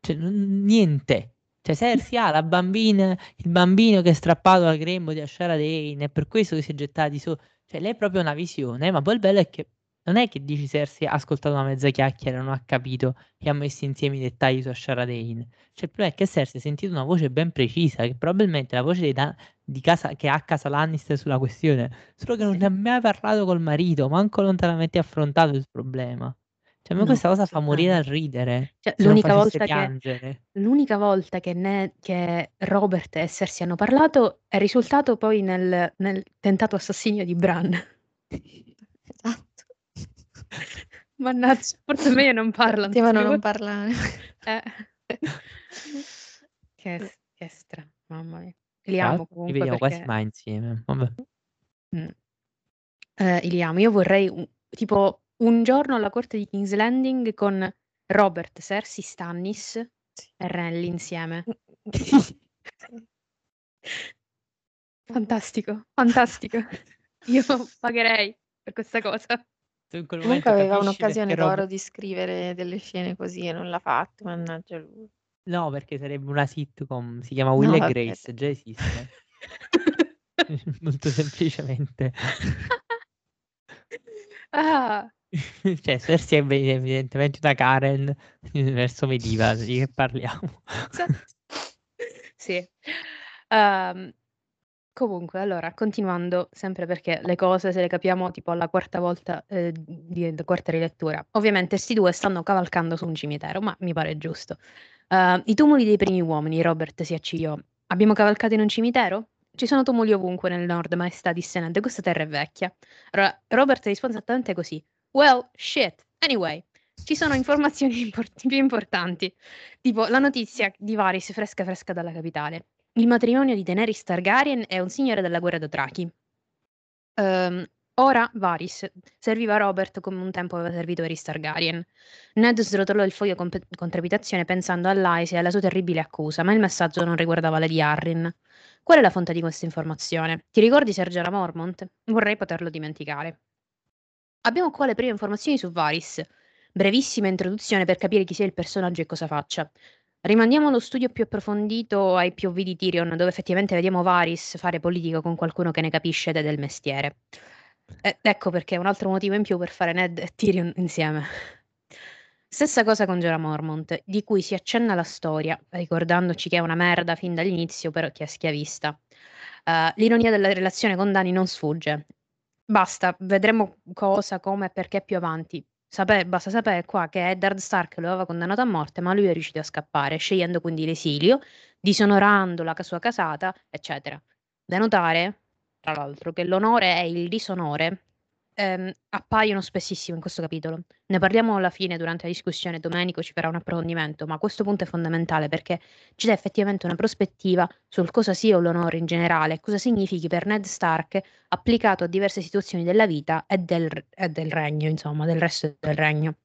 Cioè, non- niente. Cioè Cersei ha la bambina, il bambino che è strappato al grembo di Ashara Dane, è per questo che si è gettati su. Cioè lei è proprio una visione, ma poi il bello è che non è che dici Cersei ha ascoltato una mezza chiacchiera, non ha capito e ha messo insieme i dettagli su Ashara Dane. Cioè il problema è che Cersei ha sentito una voce ben precisa, che probabilmente è la voce da- di casa, che ha casa Lannister sulla questione, solo che non ne ha mai parlato col marito, manco lontanamente affrontato il problema. Cioè, a me No, questa cosa fa morire dal ridere. Cioè, l'unica volta che l'unica volta che ne che Robert e Cersei hanno parlato è risultato poi nel nel tentato assassinio di Bran. Mannaggia, forse è meglio non parlano Potevano più. non parlare. Eh. Che che stra mamma mia. Li amo l'altro li comunque vediamo quasi perché mai insieme. Vabbè. Mh. Eh, li amo. Io vorrei un tipo un giorno alla corte di King's Landing con Robert, Cersei, Stannis e Renly insieme. Fantastico, fantastico. Io pagherei per questa cosa. Tu in quel Comunque momento aveva capisci un'occasione perché d'oro Rob di scrivere delle scene così e non l'ha fatto, mannaggia lui. No, perché sarebbe una sitcom, si chiama Will No, e vabbè. Grace, già esiste. Molto semplicemente. Ah. Cioè, Cersei è ev evidentemente una Karen verso medieval, di che parliamo? Esatto. Sì. Uhm, comunque allora, continuando, sempre perché le cose se le capiamo tipo alla quarta volta, ehm, di d quarta rilettura. Ovviamente 'sti 2 stanno cavalcando su un cimitero, ma mi pare giusto. Uhm, i tumuli dei primi uomini, Robert si accigliò. "Abbiamo cavalcato in un cimitero? Ci sono tumuli ovunque nel nord, maestà", disse Ned, "questa terra è vecchia". Allora, Robert rispose esattamente così: "Well, shit. Anyway, ci sono informazioni import più importanti, tipo la notizia di Varys fresca fresca dalla capitale. Il matrimonio di Daenerys Targaryen e un signore della guerra Dothraki. Uhm, ora Varys serviva Robert come un tempo aveva servito Aerys Targaryen. Ned srotolò il foglio con pe con trepidazione pensando a Lysa e alla sua terribile accusa, ma il messaggio non riguardava Lady Arryn. Qual è la fonte di questa informazione? Ti ricordi Sergio Mormont? Vorrei poterlo dimenticare. Abbiamo qua le prime informazioni su Varys. Brevissima introduzione per capire chi sia il personaggio e cosa faccia. Rimandiamo lo studio più approfondito ai POV di Tyrion, dove effettivamente vediamo Varys fare politica con qualcuno che ne capisce ed è del mestiere. Eh, ecco perché è un altro motivo in più per fare Ned e Tyrion insieme. Stessa cosa con Jorah Mormont, di cui si accenna la storia, ricordandoci che è una merda fin dall'inizio, però che è schiavista. Uh, l'ironia della relazione con Dani non sfugge. Basta, vedremo cosa, come e perché più avanti. Sape- basta sapere qua che Eddard Stark lo aveva condannato a morte, ma lui è riuscito a scappare, scegliendo quindi l'esilio, disonorando la sua casata, eccetera. Da notare, tra l'altro, che l'onore e il disonore ehm, appaiono spessissimo in questo capitolo. Ne parliamo alla fine durante la discussione, Domenico ci farà un approfondimento, ma questo punto è fondamentale perché ci dà effettivamente una prospettiva sul cosa sia l'onore in generale, cosa significhi per Ned Stark applicato a diverse situazioni della vita e del, e del regno, insomma, del resto del regno.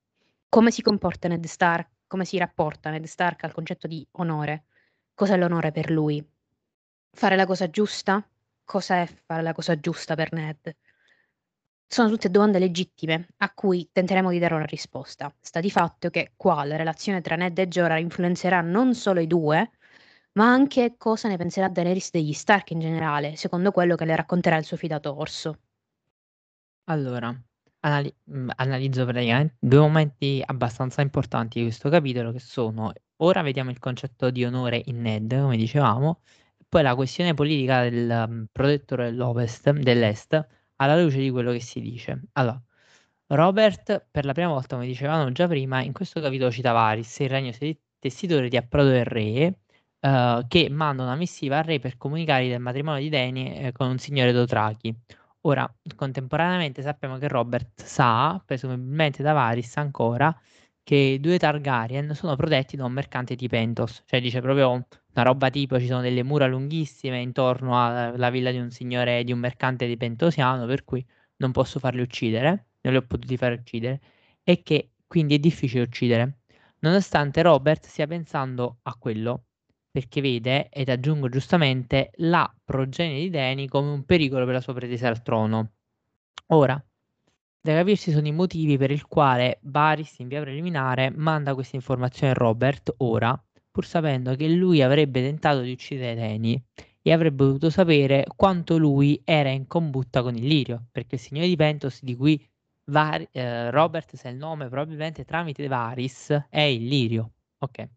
Come si comporta Ned Stark, come si rapporta Ned Stark al concetto di onore? Cos'è l'onore per lui? Fare la cosa giusta? Cos'è fare la cosa giusta per Ned? Sono tutte domande legittime a cui tenteremo di dare una risposta. Sta di fatto che qua la relazione tra Ned e Jorah influenzerà non solo i due, ma anche cosa ne penserà Daenerys degli Stark in generale, secondo quello che le racconterà il suo fidato Orso. Allora, anali- mm, analizzo praticamente due momenti abbastanza importanti di questo capitolo che sono ora vediamo il concetto di onore in Ned, come dicevamo, poi la questione politica del um, protettore dell'Ovest, dell'Est, alla luce di quello che si dice. Allora, Robert, per la prima volta, come dicevamo già prima, in questo capitolo cita Varys, il regno tessitore di approdo del re, eh, che manda una missiva al re per comunicare del matrimonio di Dany eh, con un signore Dotrachi. Ora, contemporaneamente sappiamo che Robert sa, presumibilmente da Varys ancora, che i due Targaryen sono protetti da un mercante di Pentos, cioè dice proprio una roba tipo ci sono delle mura lunghissime intorno alla villa di un signore, di un mercante di Pentosiano, per cui non posso farli uccidere, non li ho potuti fare uccidere, e che quindi è difficile uccidere, nonostante Robert stia pensando a quello, perché vede, ed aggiungo giustamente, la progenie di Dany come un pericolo per la sua pretesa al trono. Ora, da capirsi sono i motivi per il quale Varys in via preliminare manda questa informazione a Robert ora, pur sapendo che lui avrebbe tentato di uccidere Dany e avrebbe voluto sapere quanto lui era in combutta con Illirio, perché il signore di Pentos di cui Var- eh, Robert sa il nome probabilmente tramite Varys è Illirio. Ok.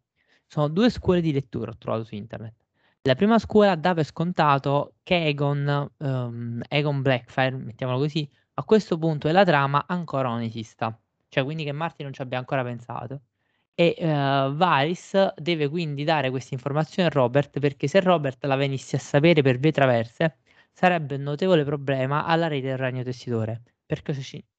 Sono due scuole di lettura ho trovato su internet. La prima scuola dà per scontato che Egon, um, Egon Blackfire, mettiamolo così, a questo punto della trama ancora non esista, cioè quindi che Martin non ci abbia ancora pensato. E uh, Varys deve quindi dare questa informazione a Robert perché se Robert la venisse a sapere per vie traverse sarebbe un notevole problema alla rete del ragno tessitore, perché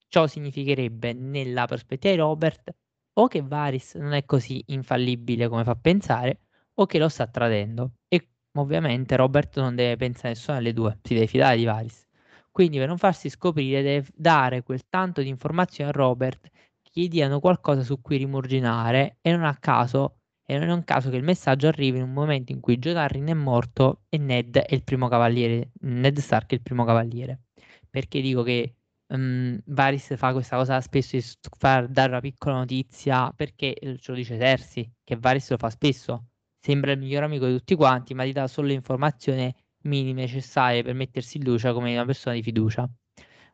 ciò significherebbe nella prospettiva di Robert o che Varys non è così infallibile come fa pensare o che lo sta tradendo e ovviamente Robert non deve pensare a nessuna delle due, si deve fidare di Varys. Quindi per non farsi scoprire deve dare quel tanto di informazioni a Robert gli diano qualcosa su cui rimurginare e non a caso e non è un caso che il messaggio arrivi in un momento in cui Joe Darrin è morto e Ned è il primo cavaliere, Ned Stark è il primo cavaliere. Perché dico che um, Varys fa questa cosa spesso di far dare una piccola notizia perché eh, ce lo dice Cersei, che Varys lo fa spesso. Sembra il miglior amico di tutti quanti, ma ti dà solo l'informazione minime necessarie per mettersi in luce come una persona di fiducia.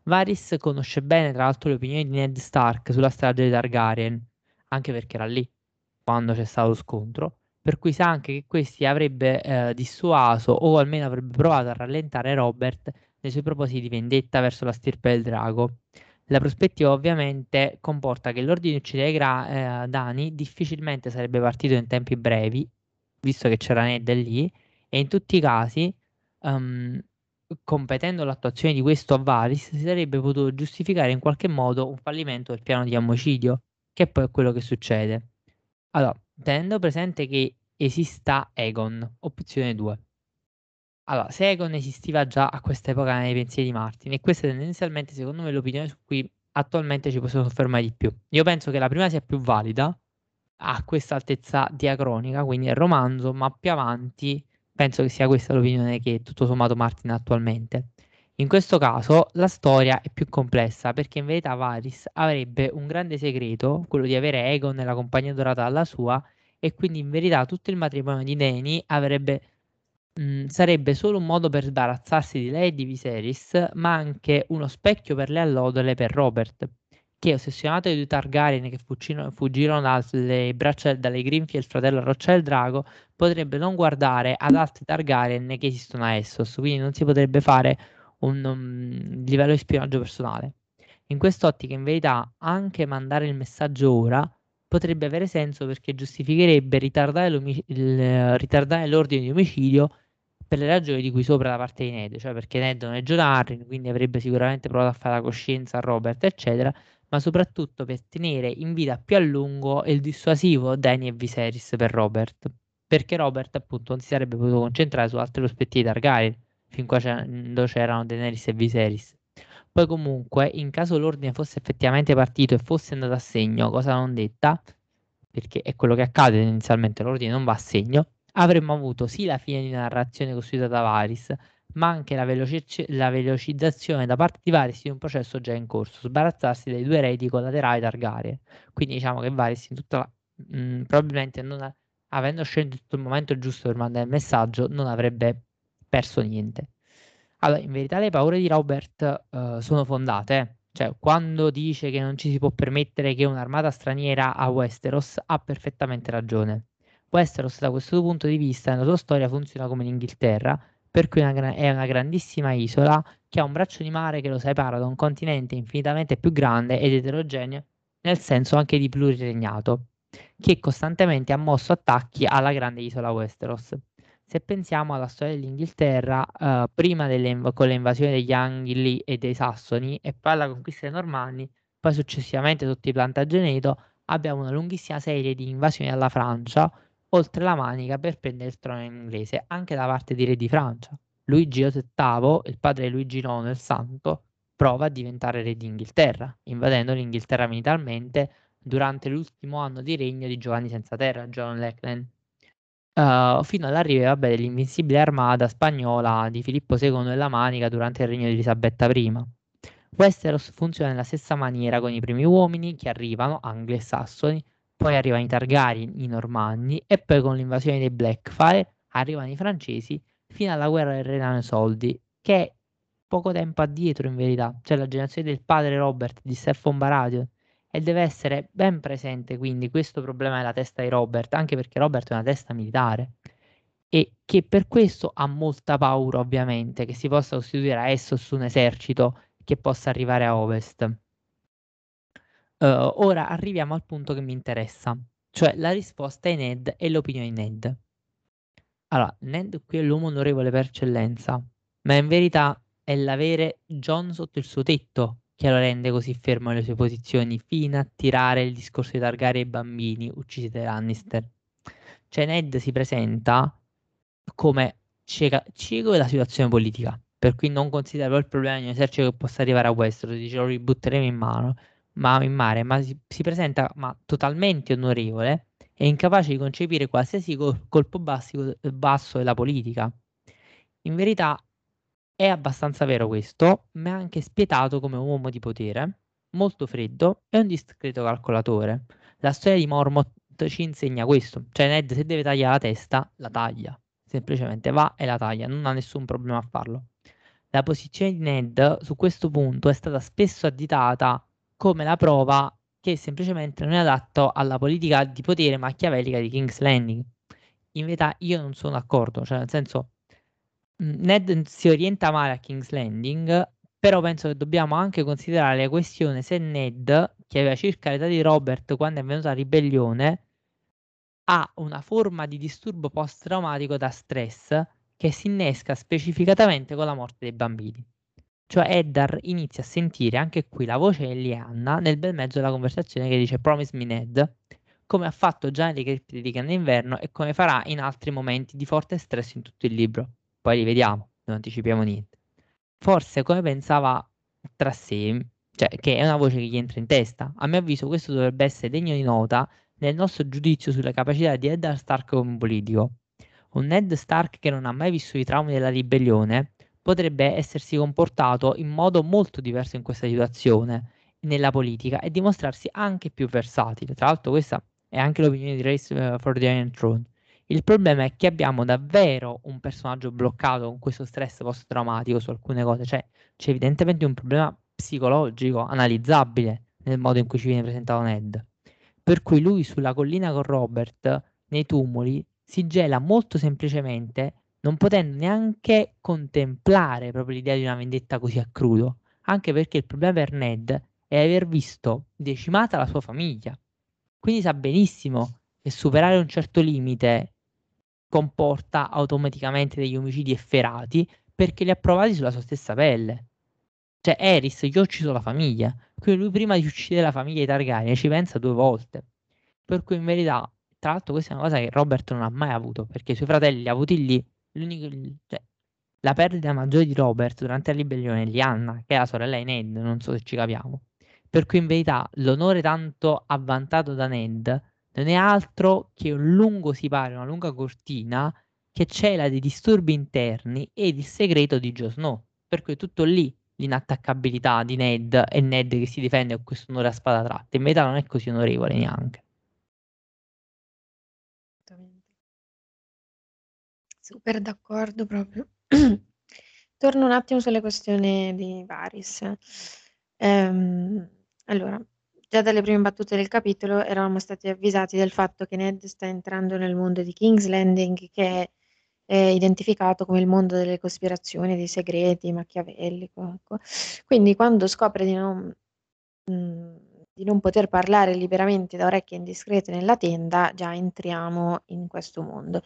Varys conosce bene tra l'altro le opinioni di Ned Stark sulla strage dei Targaryen, anche perché era lì quando c'è stato lo scontro, per cui sa anche che questi avrebbe eh, dissuaso o almeno avrebbe provato a rallentare Robert nei suoi propositi di vendetta verso la stirpe del drago. La prospettiva ovviamente comporta che l'ordine di uccidere Gra- eh, Dani difficilmente sarebbe partito in tempi brevi, visto che c'era Ned lì, e in tutti i casi um, competendo l'attuazione di questo a Varys, si sarebbe potuto giustificare in qualche modo un fallimento del piano di omicidio, che poi è quello che succede. Allora, tenendo presente che esista Egon, opzione 2. Allora, se Egon esisteva già a questa epoca nei pensieri di Martin, e questa è tendenzialmente, secondo me, l'opinione su cui attualmente ci possiamo soffermare di più. Io penso che la prima sia più valida a questa altezza diacronica, quindi è romanzo, ma più avanti penso che sia questa l'opinione che tutto sommato Martin ha attualmente. In questo caso la storia è più complessa perché in verità Varys avrebbe un grande segreto, quello di avere Aegon nella compagnia dorata alla sua, e quindi in verità tutto il matrimonio di Dany avrebbe, mh, mm, sarebbe solo un modo per sbarazzarsi di lei e di Viserys, ma anche uno specchio per le allodole per Robert, che ossessionato dai due Targaryen che fuggirono dalle braccia dalle grinfie del fratello Roccia del Drago, potrebbe non guardare ad altri Targaryen che esistono a Essos, quindi non si potrebbe fare un um, livello di spionaggio personale. In quest'ottica, in verità, anche mandare il messaggio ora potrebbe avere senso perché giustificherebbe ritardare, il, ritardare l'ordine di omicidio per le ragioni di cui sopra da parte di Ned, cioè perché Ned non è John Arryn, quindi avrebbe sicuramente provato a fare la coscienza a Robert, eccetera, ma soprattutto per tenere in vita più a lungo il dissuasivo Danny e Viserys per Robert, perché Robert appunto non si sarebbe potuto concentrare su altre prospettive Targaryen, fin quando c'erano Daenerys e Viserys. Poi comunque, in caso l'ordine fosse effettivamente partito e fosse andato a segno, cosa non detta, perché è quello che accade inizialmente, l'ordine non va a segno, avremmo avuto sì la fine di narrazione costruita da Varys, ma anche la, veloci- la, velocizzazione da parte di Varys di un processo già in corso, sbarazzarsi dai due reti collaterali Targaryen. Quindi diciamo che Varys in tutta la, mh, probabilmente non ha, avendo scelto il momento giusto per mandare il messaggio, non avrebbe perso niente. Allora, in verità le paure di Robert uh, sono fondate, eh. cioè quando dice che non ci si può permettere che un'armata straniera a Westeros ha perfettamente ragione. Westeros da questo punto di vista nella sua storia funziona come l'Inghilterra, per cui è una grandissima isola che ha un braccio di mare che lo separa da un continente infinitamente più grande ed eterogeneo, nel senso anche di pluriregnato, che costantemente ha mosso attacchi alla grande isola Westeros. Se pensiamo alla storia dell'Inghilterra, eh, prima delle, con le invasioni degli Angli e dei Sassoni e poi alla conquista dei Normanni, poi successivamente sotto i Plantageneto, abbiamo una lunghissima serie di invasioni alla Francia, oltre la Manica per prendere il trono inglese, anche da parte di re di Francia. Luigi VIII, il padre di Luigi IX il Santo, prova a diventare re d'Inghilterra, invadendo l'Inghilterra militarmente durante l'ultimo anno di regno di Giovanni Senza Terra, John Lackland uh, fino all'arrivo vabbè, dell'invincibile armata spagnola di Filippo II della Manica durante il regno di Elisabetta I. Westeros funziona nella stessa maniera con i primi uomini che arrivano, angli e sassoni, poi arrivano i Targaryen, i Normanni e poi con l'invasione dei Blackfire arrivano i francesi fino alla guerra del Renano Soldi che è poco tempo addietro in verità, cioè la generazione del padre Robert di Stefan Baratheon e deve essere ben presente quindi questo problema della testa di Robert, anche perché Robert è una testa militare e che per questo ha molta paura ovviamente che si possa costituire a esso su un esercito che possa arrivare a ovest. Uh, ora arriviamo al punto che mi interessa, cioè la risposta è Ned e l'opinione di Ned. Allora, Ned qui è l'uomo onorevole per eccellenza, ma in verità è l'avere John sotto il suo tetto che lo rende così fermo nelle sue posizioni fino a tirare il discorso di targare i bambini uccisi dai Lannister. Cioè Ned si presenta come cieca, cieco della situazione politica, per cui non considera il problema di un esercito che possa arrivare a Westeros, dice lo ributteremo in mano, ma in mare, ma si, si presenta ma totalmente onorevole e incapace di concepire qualsiasi col- colpo basso, basso della politica. In verità è abbastanza vero questo, ma è anche spietato come uomo di potere, molto freddo e un discreto calcolatore. La storia di Mormont ci insegna questo, cioè Ned se deve tagliare la testa, la taglia, semplicemente va e la taglia, non ha nessun problema a farlo. La posizione di Ned su questo punto è stata spesso additata come la prova che semplicemente non è adatto alla politica di potere machiavellica di King's Landing. In verità io non sono d'accordo, cioè nel senso Mhmm, Ned si orienta male a King's Landing, però penso che dobbiamo anche considerare la questione se Ned, che aveva circa l'età di Robert quando è venuta la ribellione, ha una forma di disturbo post-traumatico da stress che si innesca specificatamente con la morte dei bambini. Cioè Eddar inizia a sentire anche qui la voce di Lianna nel bel mezzo della conversazione che dice Promise me Ned, come ha fatto già nei cripti di Canna Inverno e come farà in altri momenti di forte stress in tutto il libro poi li vediamo, non anticipiamo niente. Forse come pensava tra sé, cioè che è una voce che gli entra in testa. A mio avviso questo dovrebbe essere degno di nota nel nostro giudizio sulle capacità di Eddard Stark come politico. un Ned Stark che non ha mai vissuto i traumi della ribellione potrebbe essersi comportato in modo molto diverso in questa situazione nella politica e dimostrarsi anche più versatile. Tra l'altro questa è anche l'opinione di Race uh, for the Iron Throne. Il problema è che abbiamo davvero un personaggio bloccato con questo stress post-traumatico su alcune cose, cioè c'è evidentemente un problema psicologico analizzabile nel modo in cui ci viene presentato Ned. Per cui lui sulla collina con Robert, nei tumuli, si gela molto semplicemente non potendo neanche contemplare proprio l'idea di una vendetta così a crudo, anche perché il problema per Ned è aver visto decimata la sua famiglia. Quindi sa benissimo che superare un certo limite comporta automaticamente degli omicidi efferati perché li ha provati sulla sua stessa pelle. Cioè, Eris gli ha ucciso la famiglia, quindi lui prima di uccidere la famiglia di Targaryen ci pensa due volte. Per cui in verità, tra l'altro questa è una cosa che Robert non ha mai avuto, perché i suoi fratelli li ha avuti lì cioè, la perdita maggiore di Robert durante la ribellione è Lianna, che è la sorella di Ned, non so se ci capiamo. Per cui in verità l'onore tanto avvantato da Ned non è altro che un lungo sipario, una lunga cortina che cela dei disturbi interni ed il segreto di Jon Snow. Per cui è tutto lì l'inattaccabilità di Ned e Ned che si difende con questo onore a spada tratta. In verità non è così onorevole neanche. Super d'accordo proprio. Torno un attimo sulle questioni di Varys. Ehm, allora, già dalle prime battute del capitolo eravamo stati avvisati del fatto che Ned sta entrando nel mondo di King's Landing, che è identificato come il mondo delle cospirazioni, dei segreti, machiavellico, ecco. Quindi quando scopre di non, mhmm, di non poter parlare liberamente da orecchie indiscrete nella tenda, già entriamo in questo mondo.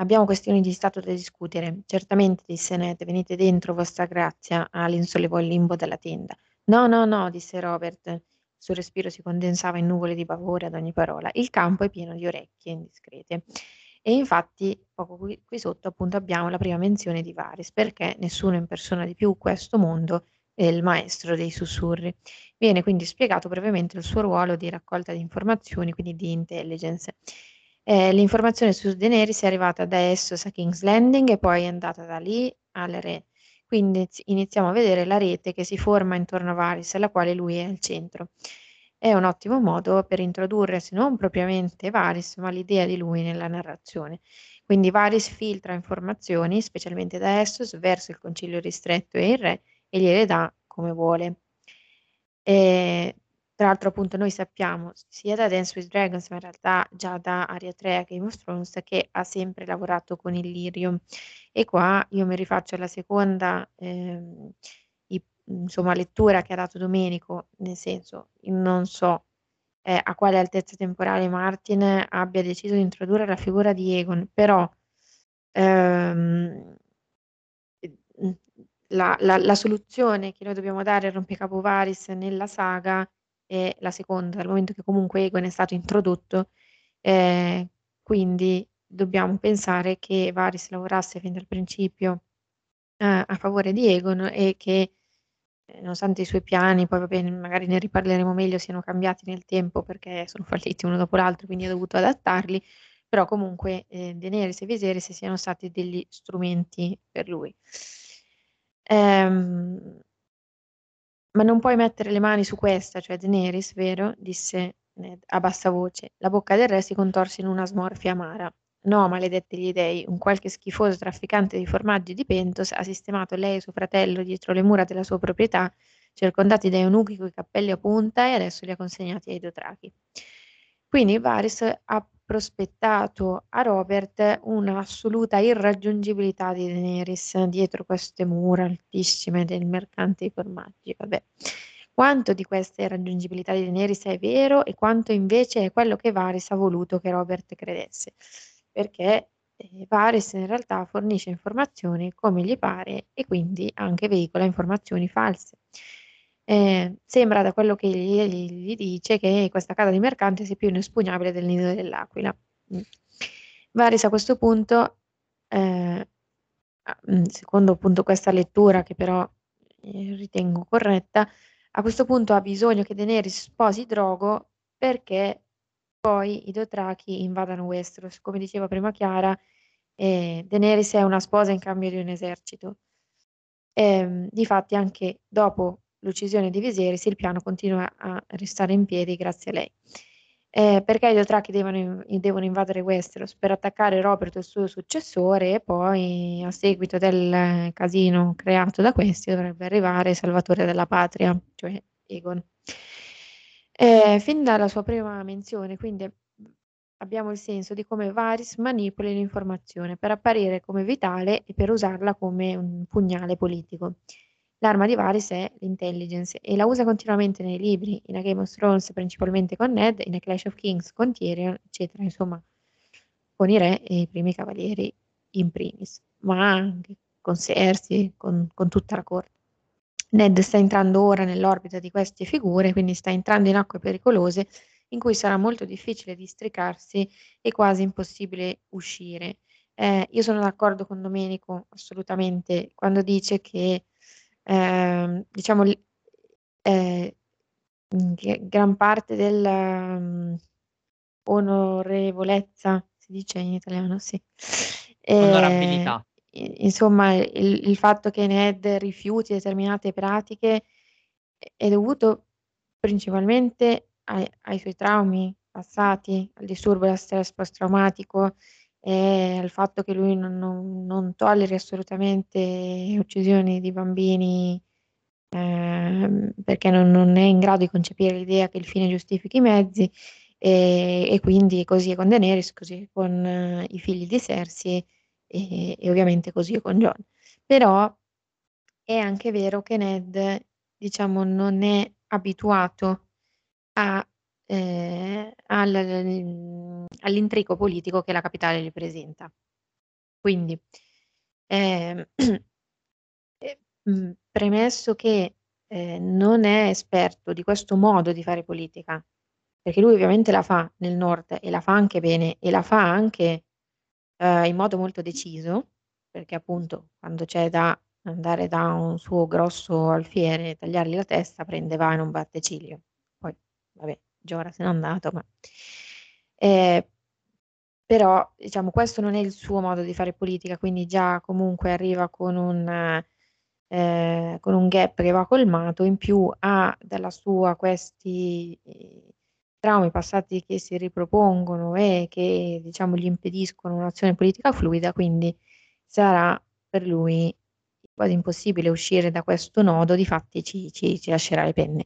Abbiamo questioni di stato da discutere. Certamente, disse Ned, venite dentro, vostra grazia. Alin sollevò il limbo dalla tenda. No, no, no, disse Robert. Il suo respiro si condensava in nuvole di pavore ad ogni parola. Il campo è pieno di orecchie indiscrete. E infatti, poco qui, qui sotto, appunto, abbiamo la prima menzione di Varys, perché nessuno impersona di più questo mondo è il maestro dei sussurri. Viene quindi spiegato brevemente il suo ruolo di raccolta di informazioni, quindi di intelligence. Eh, l'informazione su Daenerys è arrivata da Essos a King's Landing e poi è andata da lì al re. Quindi iniziamo a vedere la rete che si forma intorno a Varys, alla quale lui è al centro. È un ottimo modo per introdurre, se non propriamente Varys, ma l'idea di lui nella narrazione. Quindi Varys filtra informazioni, specialmente da Essos, verso il concilio ristretto e il re e gliele dà come vuole. E tra l'altro appunto noi sappiamo sia da Dance with Dragons, ma in realtà già da Aria 3 a Game of Thrones, che ha sempre lavorato con il Lirio. E qua io mi rifaccio alla seconda ehm, i, insomma, lettura che ha dato Domenico, nel senso, non so eh, a quale altezza temporale Martin abbia deciso di introdurre la figura di Egon, però ehm, la, la, la, soluzione che noi dobbiamo dare al rompicapo Varis nella saga e la seconda, dal momento che comunque Egon è stato introdotto, eh, quindi dobbiamo pensare che Varys lavorasse fin dal principio eh, a favore di Egon e che eh, nonostante i suoi piani, poi vabbè, magari ne riparleremo meglio, siano cambiati nel tempo perché sono falliti uno dopo l'altro, quindi ha dovuto adattarli, però comunque eh, Daenerys e Viserys siano stati degli strumenti per lui. Ehm, ma non puoi mettere le mani su questa, cioè Daenerys, vero? disse Ned a bassa voce. La bocca del re si contorse in una smorfia amara. No, maledetti gli dei, un qualche schifoso trafficante di formaggi di Pentos ha sistemato lei e suo fratello dietro le mura della sua proprietà, circondati da eunuchi coi cappelli a punta e adesso li ha consegnati ai dotrachi. Quindi Varys ha prospettato a Robert un'assoluta irraggiungibilità di Daenerys dietro queste mura altissime del mercante di formaggi. Vabbè. Quanto di questa irraggiungibilità di Daenerys è vero e quanto invece è quello che Varys ha voluto che Robert credesse. Perché eh, Varys in realtà fornisce informazioni come gli pare e quindi anche veicola informazioni false. Eh, sembra da quello che gli, gli, dice che questa casa di mercante sia più inespugnabile del nido dell'aquila. Mm. Varys a questo punto, eh, mm, secondo appunto questa lettura che però eh, ritengo corretta, a questo punto ha bisogno che Daenerys sposi Drogo perché poi i Dothraki invadano Westeros. Come diceva prima Chiara, e Daenerys è una sposa in cambio di un esercito. Ehm, difatti anche dopo l'uccisione di Viserys il piano continua a restare in piedi grazie a lei. Eh, perché i Dothraki devono, devono invadere Westeros per attaccare Robert il suo successore e poi a seguito del casino creato da questi dovrebbe arrivare Salvatore della Patria, cioè Egon. Eh, fin dalla sua prima menzione, quindi abbiamo il senso di come Varys manipoli l'informazione per apparire come vitale e per usarla come un pugnale politico. L'arma di Varys è l'intelligence e la usa continuamente nei libri, in A Game of Thrones principalmente con Ned, in A Clash of Kings con Tyrion, eccetera, insomma, con i re e i primi cavalieri in primis, ma anche con Cersei, con, con tutta la corte. Ned sta entrando ora nell'orbita di queste figure, quindi sta entrando in acque pericolose in cui sarà molto difficile districarsi e quasi impossibile uscire. Eh, io sono d'accordo con Domenico assolutamente quando dice che eh, diciamo eh, gran parte dell'onorevolezza, um, si dice in italiano, sì. Onorabilità. insomma, il, il fatto che Ned rifiuti determinate pratiche è dovuto principalmente ai, ai suoi traumi passati, al disturbo da stress post-traumatico e al fatto che lui non, non, non tolleri assolutamente uccisioni di bambini eh, perché non, non, è in grado di concepire l'idea che il fine giustifichi i mezzi e, e quindi così è con Daenerys, così con uh, i figli di Cersei e, e ovviamente così con John. Però è anche vero che Ned, diciamo, non è abituato a, eh, al, all'intrico politico che la capitale gli presenta. Quindi, ehm, eh, premesso che eh, non è esperto di questo modo di fare politica, perché lui ovviamente la fa nel nord e la fa anche bene e la fa anche eh, in modo molto deciso, perché appunto quando c'è da andare da un suo grosso alfiere e tagliargli la testa, prende va e non batte ciglio. Poi, vabbè, Giora se n'è andato, ma... Eh, però, diciamo, questo non è il suo modo di fare politica, quindi già comunque arriva con un, eh, con un gap che va colmato, in più ha dalla sua questi eh, traumi passati che si ripropongono e che, diciamo, gli impediscono un'azione politica fluida, quindi sarà per lui quasi impossibile uscire da questo nodo, difatti ci, ci, ci lascerà le penne.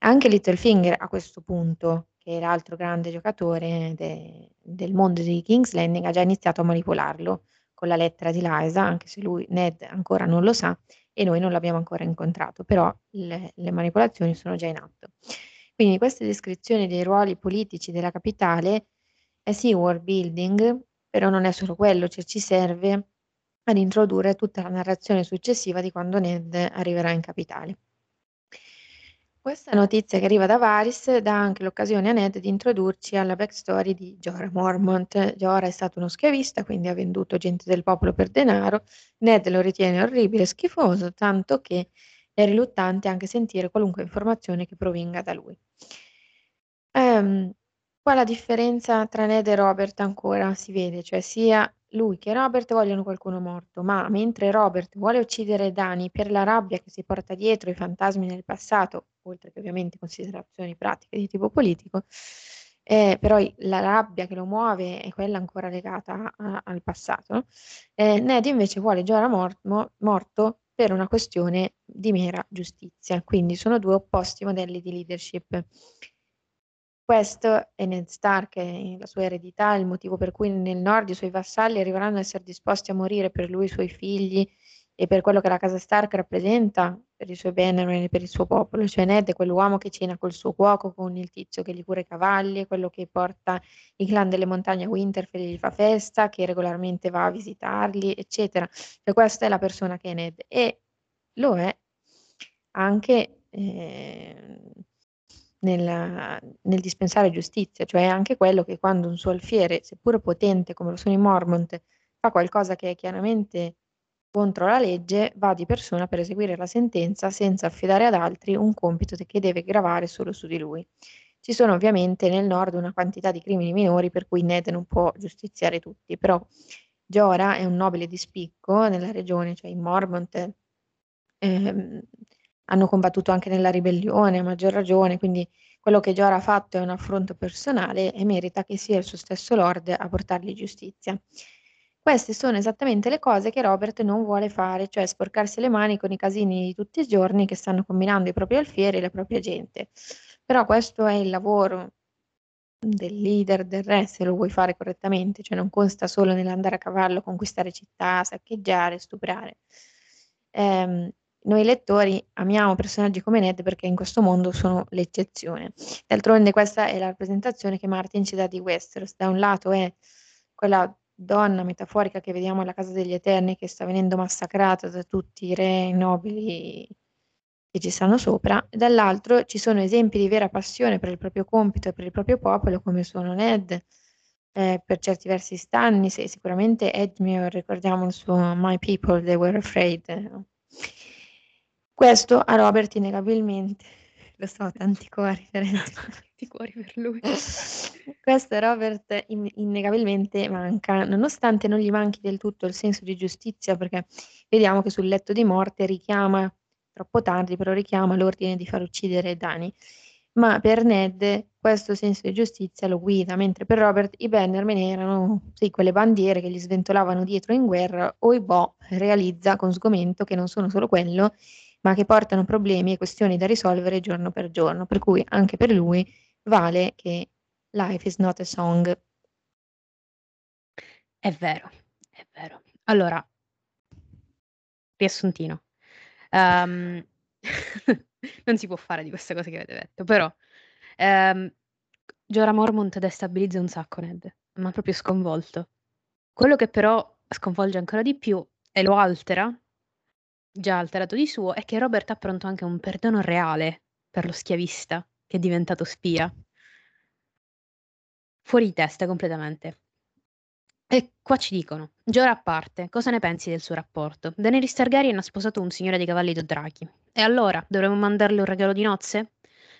Anche Littlefinger a questo punto, che è l'altro grande giocatore de, del mondo di King's Landing, ha già iniziato a manipolarlo con la lettera di Liza, anche se lui, Ned, ancora non lo sa e noi non l'abbiamo ancora incontrato, però le, le manipolazioni sono già in atto. Quindi queste descrizioni dei ruoli politici della capitale è sì world building, però non è solo quello, cioè ci serve ad introdurre tutta la narrazione successiva di quando Ned arriverà in capitale. Questa notizia che arriva da Varys dà anche l'occasione a Ned di introdurci alla backstory di Jorah Mormont. Jorah è stato uno schiavista, quindi ha venduto gente del popolo per denaro. Ned lo ritiene orribile e schifoso, tanto che è riluttante anche sentire qualunque informazione che provenga da lui. Um, qua la differenza tra Ned e Robert ancora si vede, cioè sia lui che Robert vogliono qualcuno morto, ma mentre Robert vuole uccidere Dani per la rabbia che si porta dietro i fantasmi nel passato, oltre che ovviamente considerazioni pratiche di tipo politico, eh, però la rabbia che lo muove è quella ancora legata a, al passato. Eh, Ned invece vuole Jorah mor- mo- morto per una questione di mera giustizia, quindi sono due opposti modelli di leadership. Questo è Ned Stark la sua eredità, il motivo per cui nel nord i suoi vassalli arriveranno a essere disposti a morire per lui, i suoi figli e per quello che la casa Stark rappresenta per i suoi Bannerman e per il suo popolo. Cioè Ned è quell'uomo che cena col suo cuoco, con il tizio che gli cura i cavalli, quello che porta i clan delle montagne a Winterfell e gli fa festa, che regolarmente va a visitarli, eccetera. Cioè questa è la persona che è Ned e lo è anche... Eh, nel, nel, dispensare giustizia, cioè anche quello che quando un suo alfiere, seppur potente come lo sono i Mormont, fa qualcosa che è chiaramente contro la legge, va di persona per eseguire la sentenza senza affidare ad altri un compito che deve gravare solo su di lui. Ci sono ovviamente nel nord una quantità di crimini minori per cui Ned non può giustiziare tutti, però Jorah è un nobile di spicco nella regione, cioè i Mormont ehm, hanno combattuto anche nella ribellione, a maggior ragione, quindi quello che Jorah ha fatto è un affronto personale e merita che sia il suo stesso Lord a portargli giustizia. Queste sono esattamente le cose che Robert non vuole fare, cioè sporcarsi le mani con i casini di tutti i giorni che stanno combinando i propri alfieri e la propria gente. Però questo è il lavoro del leader, del re, se lo vuoi fare correttamente, cioè non consta solo nell'andare a cavallo, conquistare città, saccheggiare, stuprare. Eh, noi lettori amiamo personaggi come Ned perché in questo mondo sono l'eccezione. D'altronde questa è la rappresentazione che Martin ci dà di Westeros. Da un lato è quella donna metaforica che vediamo alla Casa degli Eterni che sta venendo massacrata da tutti i re nobili che ci stanno sopra, dall'altro ci sono esempi di vera passione per il proprio compito e per il proprio popolo come sono Ned, eh, per certi versi Stannis sicuramente Edmure, ricordiamo il suo My People, They Were Afraid. Questo a Robert innegabilmente, lo so, tanti cuori tanti cuori per lui. Questo a Robert in- innegabilmente manca, nonostante non gli manchi del tutto il senso di giustizia, perché vediamo che sul letto di morte richiama, troppo tardi, però richiama l'ordine di far uccidere Dani. Ma per Ned questo senso di giustizia lo guida, mentre per Robert i Bannerman erano sì, quelle bandiere che gli sventolavano dietro in guerra, o i Bo realizza con sgomento che non sono solo quello, ma che portano problemi e questioni da risolvere giorno per giorno, per cui anche per lui vale che life is not a song. È vero, è vero. Allora, riassuntino. Um, non si può fare di queste cose che avete detto, però um, Jorah Mormont destabilizza un sacco Ned, ma proprio sconvolto. Quello che però sconvolge ancora di più e lo altera già alterato di suo, è che Robert ha pronto anche un perdono reale per lo schiavista che è diventato spia. Fuori di testa completamente. E qua ci dicono, Giora a parte, cosa ne pensi del suo rapporto? Daenerys Targaryen ha sposato un signore dei cavalli Dothraki. E allora, dovremmo mandarle un regalo di nozze?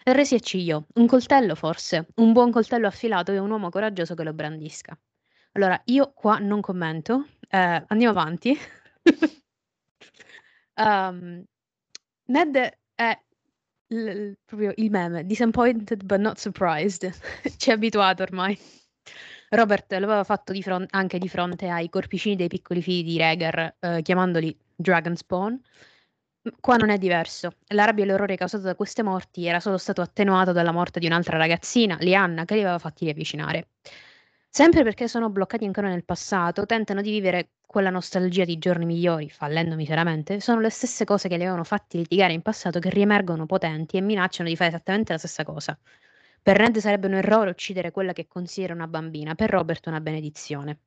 E re si accigliò. Un coltello, forse? Un buon coltello affilato e un uomo coraggioso che lo brandisca. Allora, io qua non commento. Eh, andiamo avanti. Um, Ned è l proprio il meme, disappointed but not surprised. Ci è abituato ormai. Robert lo aveva fatto di fron anche di fronte ai corpicini dei piccoli figli di Rhaegar, uhm, chiamandoli Dragonspawn. Qua non è diverso. La rabbia e l'orrore causato da queste morti era solo stato attenuato dalla morte di un'altra ragazzina, Lyanna, che li aveva fatti riavvicinare. Sempre perché sono bloccati ancora nel passato, tentano di vivere quella nostalgia di giorni migliori, fallendo miseramente, sono le stesse cose che li avevano fatti litigare in passato che riemergono potenti e minacciano di fare esattamente la stessa cosa. Per Ned sarebbe un errore uccidere quella che considera una bambina, per Robert una benedizione.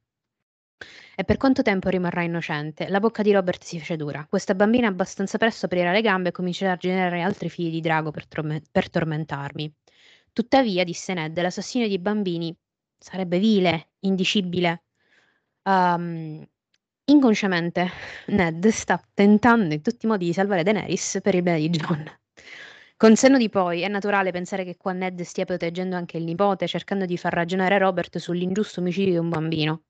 E per quanto tempo rimarrà innocente? La bocca di Robert si fece dura. Questa bambina abbastanza presto aprirà le gambe e comincerà a generare altri figli di drago per, torme- per tormentarmi. Tuttavia, disse Ned, l'assassinio di bambini sarebbe vile, indicibile. Um, Inconsciamente Ned sta tentando in tutti i modi di salvare Daenerys per il bene di Jon. Con senno di poi è naturale pensare che qua Ned stia proteggendo anche il nipote, cercando di far ragionare Robert sull'ingiusto omicidio di un bambino.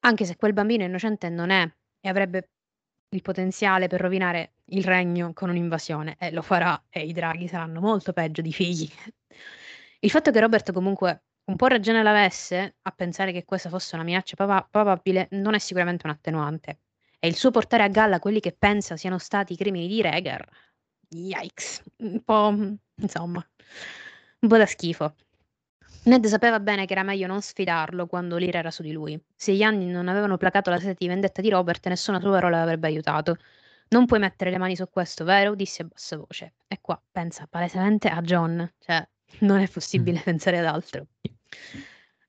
Anche se quel bambino innocente non è e avrebbe il potenziale per rovinare il regno con un'invasione e lo farà e i draghi saranno molto peggio di figli. Il fatto che Robert comunque un po' ragione l'avesse a pensare che questa fosse una minaccia probabile non è sicuramente un attenuante. E il suo portare a galla quelli che pensa siano stati i crimini di Reger, yikes, un po' insomma, un po' da schifo. Ned sapeva bene che era meglio non sfidarlo quando l'ira era su di lui. Se gli anni non avevano placato la sete di vendetta di Robert, nessuna sua parola l'avrebbe aiutato. Non puoi mettere le mani su questo, vero? disse a bassa voce. E qua pensa palesemente a John, cioè non è possibile pensare ad altro.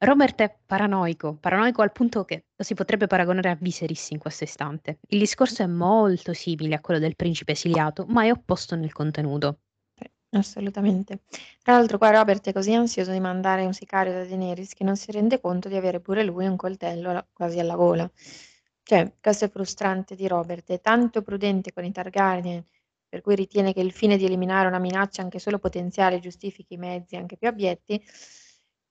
Robert è paranoico, paranoico al punto che lo si potrebbe paragonare a Viserys in questo istante. Il discorso è molto simile a quello del principe esiliato, ma è opposto nel contenuto. Assolutamente. Tra l'altro qua Robert è così ansioso di mandare un sicario da Daenerys che non si rende conto di avere pure lui un coltello quasi alla gola. Cioè, questo è frustrante di Robert, è tanto prudente con i Targaryen, per cui ritiene che il fine di eliminare una minaccia anche solo potenziale giustifichi i mezzi anche più abietti,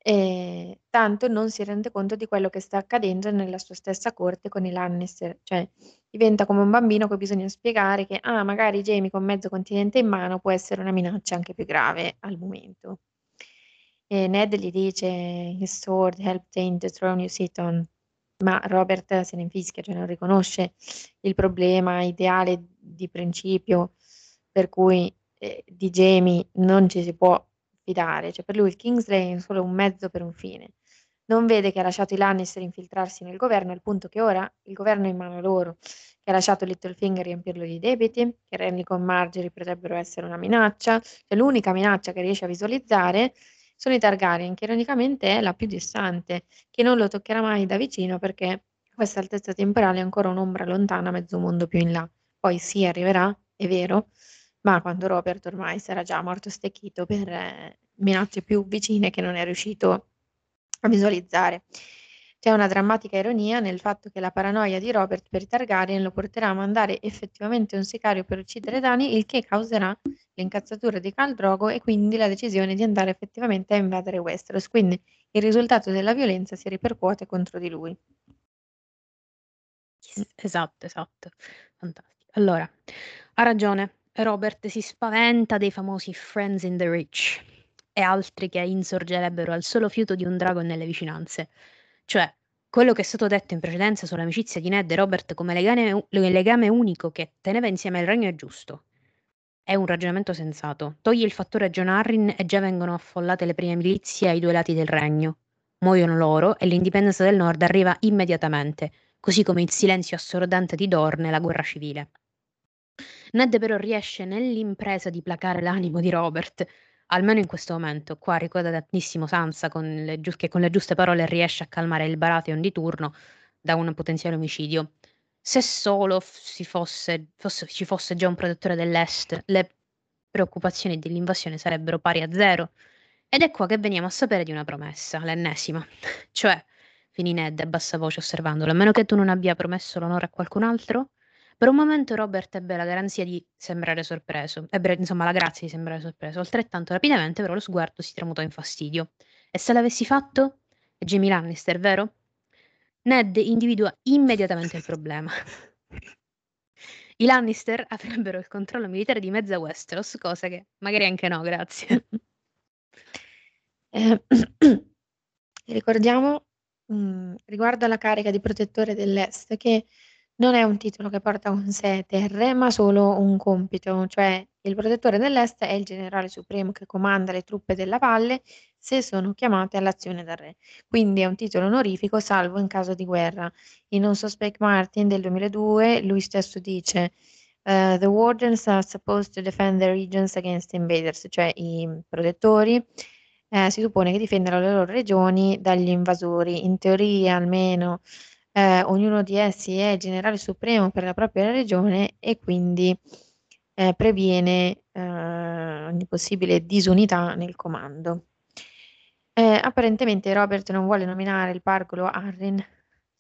e tanto non si rende conto di quello che sta accadendo nella sua stessa corte con i Lannister, cioè diventa come un bambino cui bisogna spiegare che ah, magari Jamie con mezzo continente in mano può essere una minaccia anche più grave al momento. E Ned gli dice his sword helped taint the throne you sit on, ma Robert se ne infischia, cioè non riconosce il problema ideale di principio per cui eh, di Jamie non ci si può fidare, cioè per lui il Kingsley è solo un mezzo per un fine. Non vede che ha lasciato i Lannister infiltrarsi nel governo, al punto che ora il governo è in mano loro, che ha lasciato Littlefinger riempirlo di debiti, che Renly con Marjorie potrebbero essere una minaccia, cioè l'unica minaccia che riesce a visualizzare sono i Targaryen, che ironicamente è la più distante, che non lo toccherà mai da vicino perché questa altezza temporale è ancora un'ombra lontana mezzo mondo più in là. Poi sì, arriverà, è vero, ma quando Robert ormai sarà già morto stecchito per eh, minacce più vicine che non è riuscito a visualizzare. C'è una drammatica ironia nel fatto che la paranoia di Robert per i Targaryen lo porterà a mandare effettivamente un sicario per uccidere Dani, il che causerà l'incazzatura di Khal Drogo e quindi la decisione di andare effettivamente a invadere Westeros. Quindi il risultato della violenza si ripercuote contro di lui. Esatto, esatto. Fantastico. Allora, ha ragione. Robert si spaventa dei famosi Friends in the Rich e altri che insorgerebbero al solo fiuto di un drago nelle vicinanze. Cioè, quello che è stato detto in precedenza sull'amicizia di Ned e Robert come legame, legame unico che teneva insieme il regno è giusto. È un ragionamento sensato. Togli il fattore John Arryn e già vengono affollate le prime milizie ai due lati del regno. Muoiono loro e l'indipendenza del nord arriva immediatamente, così come il silenzio assordante di Dorne e la guerra civile. Ned però riesce nell'impresa di placare l'animo di Robert, almeno in questo momento. Qua ricorda tantissimo Sansa con le, che con le giuste parole riesce a calmare il Baratheon di turno da un potenziale omicidio. Se solo si fosse, fosse, ci fosse già un protettore dell'Est, le preoccupazioni dell'invasione sarebbero pari a zero. Ed è qua che veniamo a sapere di una promessa, l'ennesima. cioè, finì Ned a bassa voce osservandolo, a meno che tu non abbia promesso l'onore a qualcun altro? Per un momento Robert ebbe la garanzia di sembrare sorpreso, ebbe insomma la grazia di sembrare sorpreso, altrettanto rapidamente però lo sguardo si tramutò in fastidio. E se l'avessi fatto? È Jamie Lannister, vero? Ned individua immediatamente il problema. I Lannister avrebbero il controllo militare di mezza Westeros, cosa che magari anche no, grazie. Eh, ricordiamo mh, mm, riguardo alla carica di protettore dell'Est che non è un titolo che porta con sé terre, ma solo un compito, cioè il protettore dell'Est è il generale supremo che comanda le truppe della valle se sono chiamate all'azione dal re. Quindi è un titolo onorifico salvo in caso di guerra. In Un Suspect Martin del 2002 lui stesso dice uh, The Wardens are supposed to defend the regions against invaders, cioè i protettori eh, si suppone che difendano le loro regioni dagli invasori. In teoria almeno eh, ognuno di essi è generale supremo per la propria regione e quindi eh, previene eh, ogni possibile disunità nel comando. Eh, apparentemente Robert non vuole nominare il pargolo Arryn,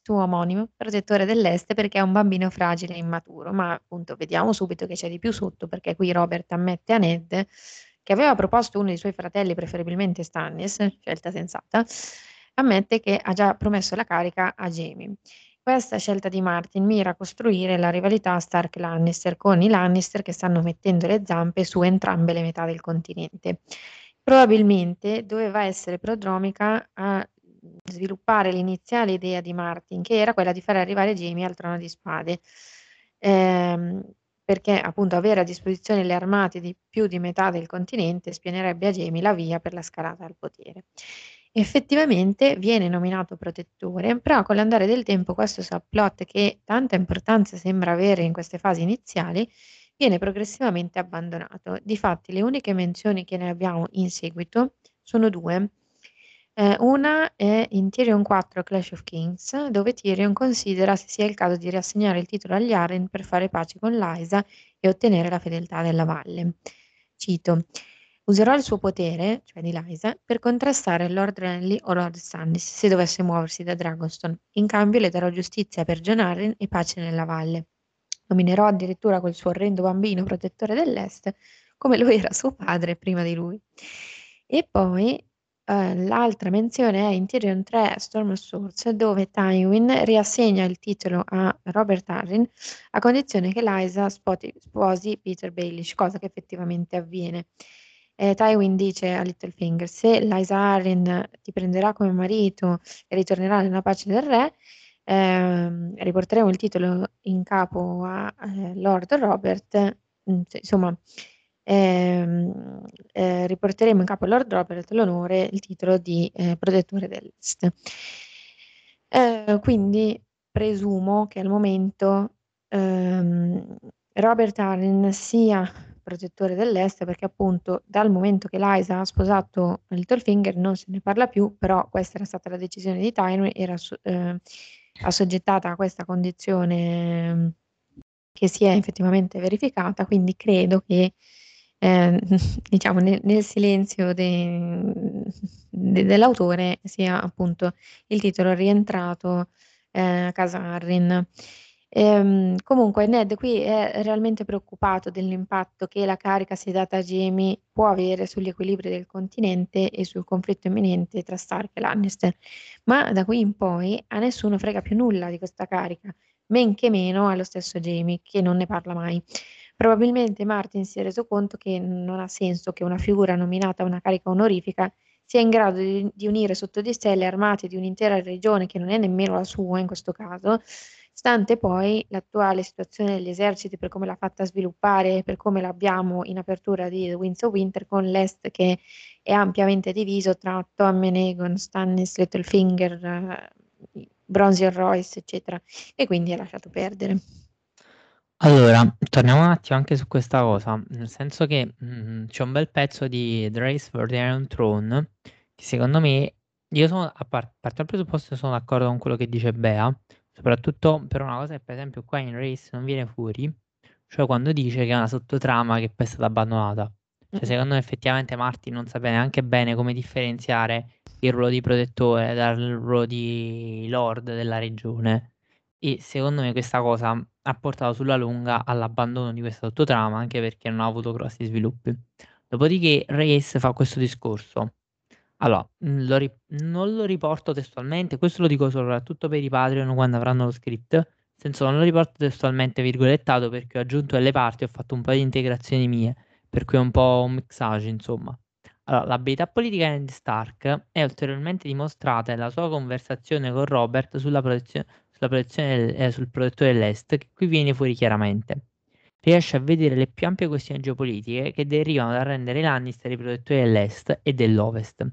suo omonimo, protettore dell'Est perché è un bambino fragile e immaturo, ma appunto vediamo subito che c'è di più sotto perché qui Robert ammette a Ned che aveva proposto uno dei suoi fratelli, preferibilmente Stannis, scelta sensata, ammette che ha già promesso la carica a Jamie. Questa scelta di Martin mira a costruire la rivalità Stark-Lannister con i Lannister che stanno mettendo le zampe su entrambe le metà del continente. Probabilmente doveva essere prodromica a sviluppare l'iniziale idea di Martin, che era quella di fare arrivare Jamie al trono di spade, ehm, perché appunto avere a disposizione le armate di più di metà del continente spienerebbe a Jamie la via per la scalata al potere. Effettivamente viene nominato protettore, però con l'andare del tempo questo subplot che tanta importanza sembra avere in queste fasi iniziali viene progressivamente abbandonato. Difatti le uniche menzioni che ne abbiamo in seguito sono due. Eh, una è in Tyrion 4 Clash of Kings, dove Tyrion considera se sia il caso di riassegnare il titolo agli Arryn per fare pace con Lysa e ottenere la fedeltà della valle. Cito Userò il suo potere, cioè di Lysa, per contrastare Lord Renly o Lord Stannis se dovesse muoversi da Dragonstone. In cambio le darò giustizia per Jon Arryn e pace nella valle. Nominerò addirittura quel suo orrendo bambino protettore dell'Est, come lo era suo padre prima di lui. E poi eh, l'altra menzione è in Tyrion 3 Storm of Swords, dove Tywin riassegna il titolo a Robert Arryn a condizione che spoti, sposi Peter Baelish, cosa che effettivamente avviene. Eh, Tywin dice a Littlefinger: Se Lysa Arryn ti prenderà come marito e ritornerà nella pace del re, ehm, riporteremo il titolo in capo a eh, Lord Robert. Mm, insomma, ehm, eh, riporteremo in capo a Lord Robert l'onore, il titolo di eh, protettore dell'Est. Eh, quindi presumo che al momento ehm, Robert Arryn sia protettore dell'Est perché appunto dal momento che Liza ha sposato Littlefinger non se ne parla più, però questa era stata la decisione di Tywin, era eh, assoggettata a questa condizione che si è effettivamente verificata, quindi credo che eh, diciamo nel, nel silenzio de, de, dell'autore sia appunto il titolo rientrato eh, a casa Arrin. Ehm, comunque Ned qui è realmente preoccupato dell'impatto che la carica sedata a Jamie può avere sugli equilibri del continente e sul conflitto imminente tra Stark e Lannister, ma da qui in poi a nessuno frega più nulla di questa carica, men che meno allo stesso Jamie, che non ne parla mai. Probabilmente Martin si è reso conto che non ha senso che una figura nominata a una carica onorifica sia in grado di, di unire sotto di sé le armate di un'intera regione che non è nemmeno la sua in questo caso, stante poi l'attuale situazione degli eserciti per come l'ha fatta sviluppare, per come l'abbiamo in apertura di The Winds of Winter con l'Est che è ampiamente diviso tra Tommen, Aegon, Stannis, Littlefinger, Bronzier Royce, eccetera, e quindi ha lasciato perdere. Allora, torniamo un attimo anche su questa cosa, nel senso che mh, c'è un bel pezzo di The Race for the Iron Throne che secondo me, io sono, a parte dal presupposto sono d'accordo con quello che dice Bea, soprattutto per una cosa che per esempio qua in Race non viene fuori, cioè quando dice che è una sottotrama che poi è stata abbandonata. Cioè, secondo me effettivamente Martin non sa neanche bene come differenziare il ruolo di protettore dal ruolo di lord della regione. E secondo me questa cosa ha portato sulla lunga all'abbandono di questa sottotrama, anche perché non ha avuto grossi sviluppi. Dopodiché Reyes fa questo discorso. Allora, lo ri- non lo riporto testualmente, questo lo dico soprattutto per i Patreon quando avranno lo script, nel senso non lo riporto testualmente virgolettato perché ho aggiunto delle parti, ho fatto un po' di integrazioni mie, per cui è un po' un mixage, insomma. Allora, l'abilità politica di Stark è ulteriormente dimostrata nella sua conversazione con Robert sulla protezione sulla protezione eh, sul protettore dell'Est, che qui viene fuori chiaramente. Riesce a vedere le più ampie questioni geopolitiche che derivano dal rendere i Lannister i protettori dell'Est e dell'Ovest.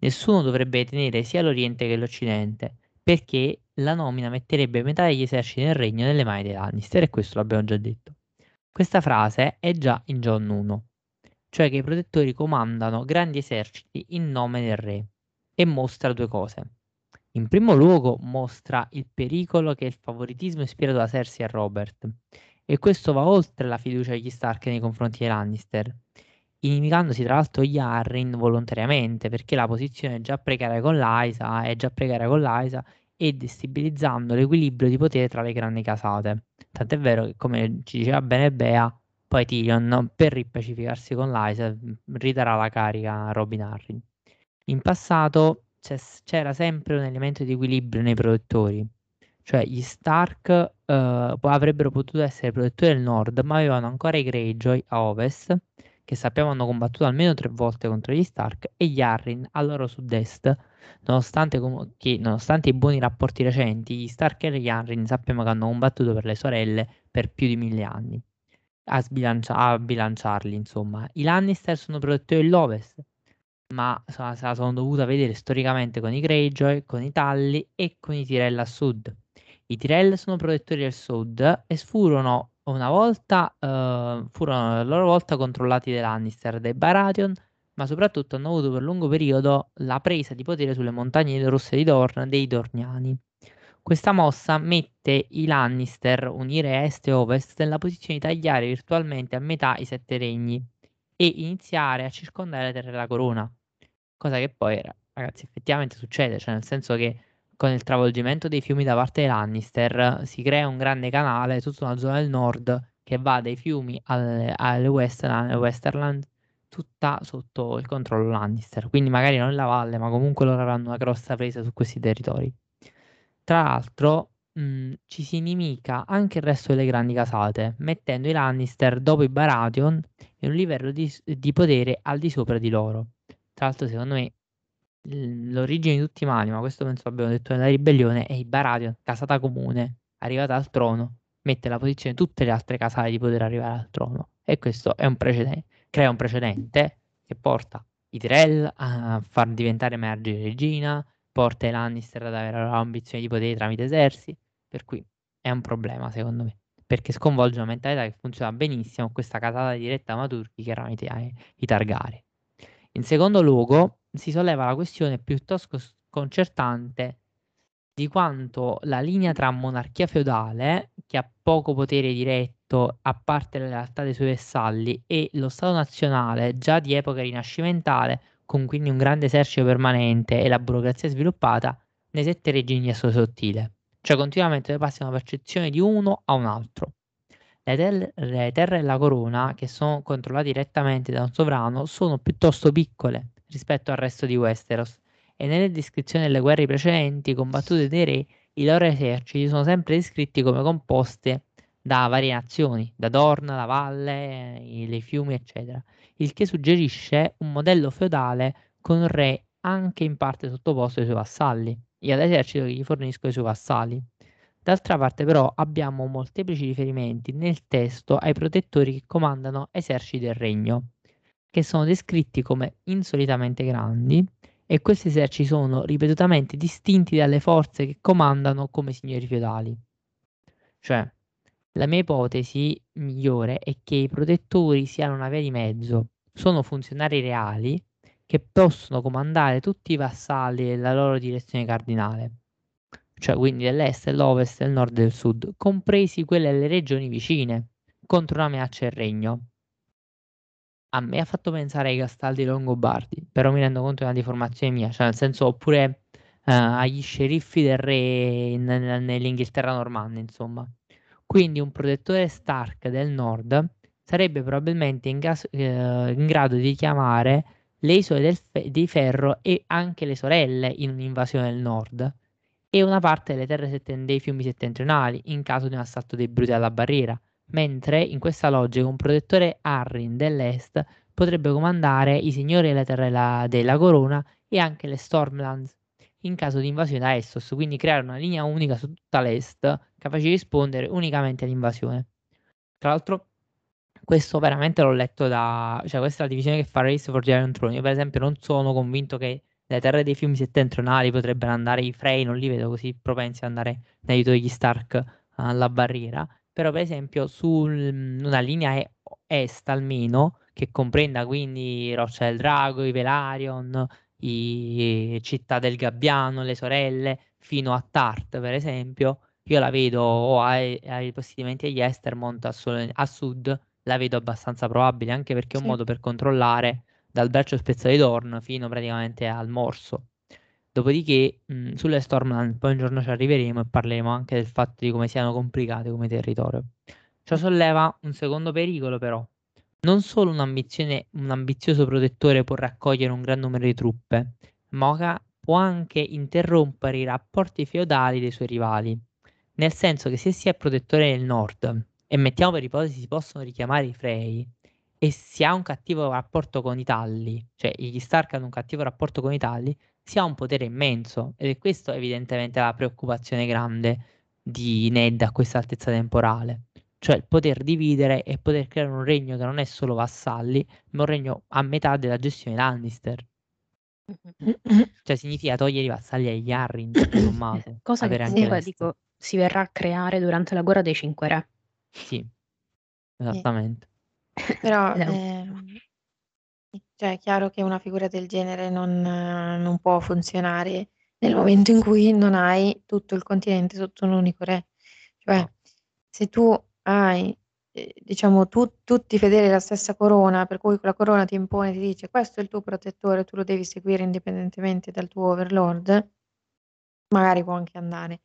Nessuno dovrebbe tenere sia l'Oriente che l'Occidente, perché la nomina metterebbe metà degli eserciti del regno nelle mani dei Lannister, e questo l'abbiamo già detto. Questa frase è già in John 1, cioè che i protettori comandano grandi eserciti in nome del re, e mostra due cose. In primo luogo mostra il pericolo che il favoritismo ispirato da Cersei a Robert, e questo va oltre la fiducia degli Stark nei confronti dei Lannister, inimicandosi tra l'altro gli Arryn volontariamente, perché la posizione è già precaria con Lysa, è già precaria con Lysa, e destabilizzando l'equilibrio di potere tra le grandi casate. Tant'è vero che, come ci diceva bene Bea, poi Tyrion, per ripacificarsi con Lysa, ridarà la carica a Robin Arryn. In passato c'era sempre un elemento di equilibrio nei protettori. Cioè gli Stark uh, avrebbero potuto essere protettori del nord, ma avevano ancora i Greyjoy a ovest, che sappiamo hanno combattuto almeno tre volte contro gli Stark, e gli Arryn a loro sud-est, nonostante, com- che, nonostante i buoni rapporti recenti, gli Stark e gli Arryn sappiamo che hanno combattuto per le sorelle per più di mille anni. A, sbilancia- a bilanciarli, insomma. I Lannister sono protettori dell'ovest, ma se la sono dovuta vedere storicamente con i Greyjoy, con i Talli e con i Tyrell a sud. I Tyrell sono protettori del sud e furono una volta, uh, furono a loro volta controllati dai Lannister, dai Baratheon, ma soprattutto hanno avuto per lungo periodo la presa di potere sulle montagne rosse di Dorn dei Dorniani. Questa mossa mette i Lannister, unire est e ovest, nella posizione di tagliare virtualmente a metà i sette regni e iniziare a circondare le terre della corona. Cosa che poi, ragazzi, effettivamente succede, cioè nel senso che con il travolgimento dei fiumi da parte dei Lannister si crea un grande canale, tutta una zona del nord che va dai fiumi alle, alle Westerland tutta sotto il controllo Lannister, quindi magari non la valle, ma comunque loro avranno una grossa presa su questi territori. Tra l'altro, mh, ci si inimica anche il resto delle grandi casate, mettendo i Lannister dopo i Baratheon in un livello di, di potere al di sopra di loro. Tra l'altro, secondo me, l'origine di tutti i mali, ma questo penso abbiamo detto nella ribellione, è i Baratheon, casata comune, arrivata al trono, mette alla posizione tutte le altre casate di poter arrivare al trono. E questo un precedente, crea un precedente che porta i Tyrell a far diventare Marjorie regina, porta i Lannister ad avere l'ambizione di potere tramite eserciti, per cui è un problema secondo me, perché sconvolge una mentalità che funziona benissimo questa casata diretta Maturchi che erano i, i Targaryen. In secondo luogo si solleva la questione piuttosto sconcertante di quanto la linea tra monarchia feudale, che ha poco potere diretto a parte la lealtà dei suoi vassalli, e lo Stato nazionale, già di epoca rinascimentale, con quindi un grande esercito permanente e la burocrazia sviluppata, nei sette regini è sottile, cioè continuamente passi da una percezione di uno a un altro. Le, tel- le terre e la corona, che sono controllate direttamente da un sovrano, sono piuttosto piccole rispetto al resto di Westeros. E nelle descrizioni delle guerre precedenti combattute dai re, i loro eserciti sono sempre descritti come composte da varie nazioni, da Dorn, la valle, i, fiumi, eccetera, il che suggerisce un modello feudale con un re anche in parte sottoposto ai suoi vassalli e all'esercito che gli forniscono i suoi vassalli. D'altra parte però abbiamo molteplici riferimenti nel testo ai protettori che comandano eserciti del regno, che sono descritti come insolitamente grandi e questi eserciti sono ripetutamente distinti dalle forze che comandano come signori feudali. Cioè, la mia ipotesi migliore è che i protettori siano una via di mezzo, sono funzionari reali che possono comandare tutti i vassalli della loro direzione cardinale, cioè quindi dell'est, dell'ovest, del nord e del sud, compresi quelle delle regioni vicine, contro una minaccia del regno. A me ha fatto pensare ai Castaldi Longobardi, però mi rendo conto di una deformazione mia, cioè nel senso oppure uh, agli sceriffi del re in, in, nell'Inghilterra normanna, insomma. Quindi un protettore Stark del nord sarebbe probabilmente in, gas, uh, in grado di chiamare le isole fe- di ferro e anche le sorelle in un'invasione del nord e una parte delle terre setten- dei fiumi settentrionali in caso di un assalto dei bruti alla barriera mentre in questa logica un protettore Arryn dell'Est potrebbe comandare i signori della terra della corona e anche le Stormlands in caso di invasione da Essos, quindi creare una linea unica su tutta l'Est capace di rispondere unicamente all'invasione. Tra l'altro, questo veramente l'ho letto da... cioè questa è la divisione che fa Race for Giant Throne. Io per esempio non sono convinto che le terre dei fiumi settentrionali potrebbero andare i Frey, non li vedo così propensi ad andare in aiuto degli Stark alla barriera però per esempio su una linea est almeno, che comprenda quindi Roccia del Drago, i Velarion, i Città del Gabbiano, le sorelle, fino a Tart per esempio, io la vedo o ai, ai possedimenti agli Estermont a, solo, a sud, la vedo abbastanza probabile, anche perché è un modo per controllare dal braccio spezzato di Dorn fino praticamente al morso. Dopodiché, mh, sulle Stormland poi un giorno ci arriveremo e parleremo anche del fatto di come siano complicate come territorio. Ciò solleva un secondo pericolo, però. Non solo un ambizioso protettore può raccogliere un gran numero di truppe, ma può anche interrompere i rapporti feudali dei suoi rivali. Nel senso che se si è protettore del nord, e mettiamo per ipotesi si possono richiamare i Frey, e si ha un cattivo rapporto con i Talli, cioè gli Stark hanno un cattivo rapporto con i Talli, si ha un potere immenso ed è questo evidentemente la preoccupazione grande di Ned a questa altezza temporale, cioè il poter dividere e poter creare un regno che non è solo vassalli, ma un regno a metà della gestione Lannister. cioè significa togliere i vassalli agli Arryn, Cosa che comunque dico, si verrà a creare durante la guerra dei Cinque Re. Sì, esattamente. Però, ehm, cioè è chiaro che una figura del genere non non può funzionare nel momento in cui non hai tutto il continente sotto un unico re. Cioè, No. se tu hai, ehm, diciamo tu tutti fedeli alla stessa corona, per cui quella corona ti impone, ti dice: "Questo è il tuo protettore, tu lo devi seguire indipendentemente dal tuo overlord", magari può anche andare.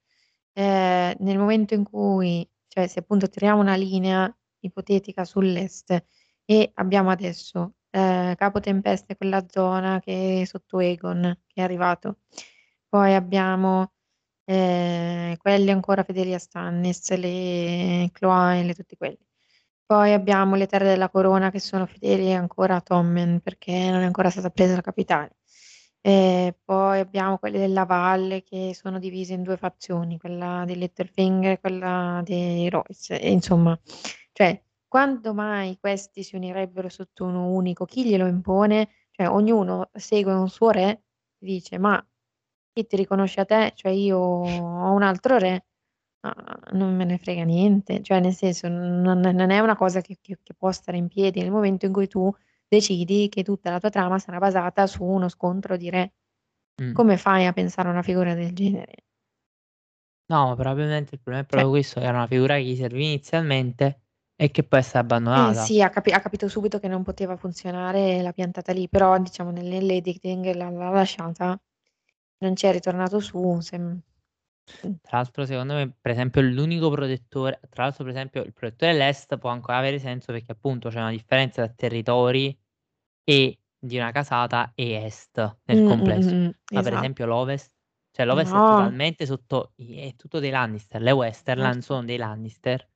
Ehm, nel momento in cui cioè se appunto tiriamo una linea ipotetica sull'est e abbiamo adesso ehm, capo tempeste quella zona che è sotto Aegon, che è arrivato. Poi abbiamo, ehm, quelli ancora fedeli a Stannis, le Cloain, tutti quelli. Poi abbiamo le terre della corona che sono fedeli ancora a Tommen, perché non è ancora stata presa la capitale. E poi abbiamo quelli della valle che sono divisi in due fazioni, quella dei Littlefinger e quella dei Royce. E insomma, cioè, quando mai questi si unirebbero sotto uno unico? Chi glielo impone? Cioè, ognuno segue un suo re, dice, ma chi ti riconosce a te? Cioè, io ho un altro re, ma non me ne frega niente. Cioè, nel senso, non, non è una cosa che, che, che può stare in piedi nel momento in cui tu decidi che tutta la tua trama sarà basata su uno scontro di re. Mm. Come fai a pensare a una figura del genere? No, probabilmente il problema è proprio Cioè questo, era una figura che gli serviva inizialmente e che poi è stata Eh abbandonata. sì, ha, capi- ha capito subito che non poteva funzionare e l'ha piantata lì, però diciamo nell'editing l'ha, l'ha lasciata, non ci è ritornato su. sem- Tra l'altro, secondo me, per esempio, l'unico protettore, tra l'altro, per esempio, il protettore dell'est può ancora avere senso perché appunto c'è una differenza tra territori e di una casata e est nel Mm, mm, complesso. mm, mm, Ma per esatto. esempio l'ovest, cioè l'ovest è No, totalmente sotto, è tutto dei Lannister, le Westerland certo. sono dei Lannister.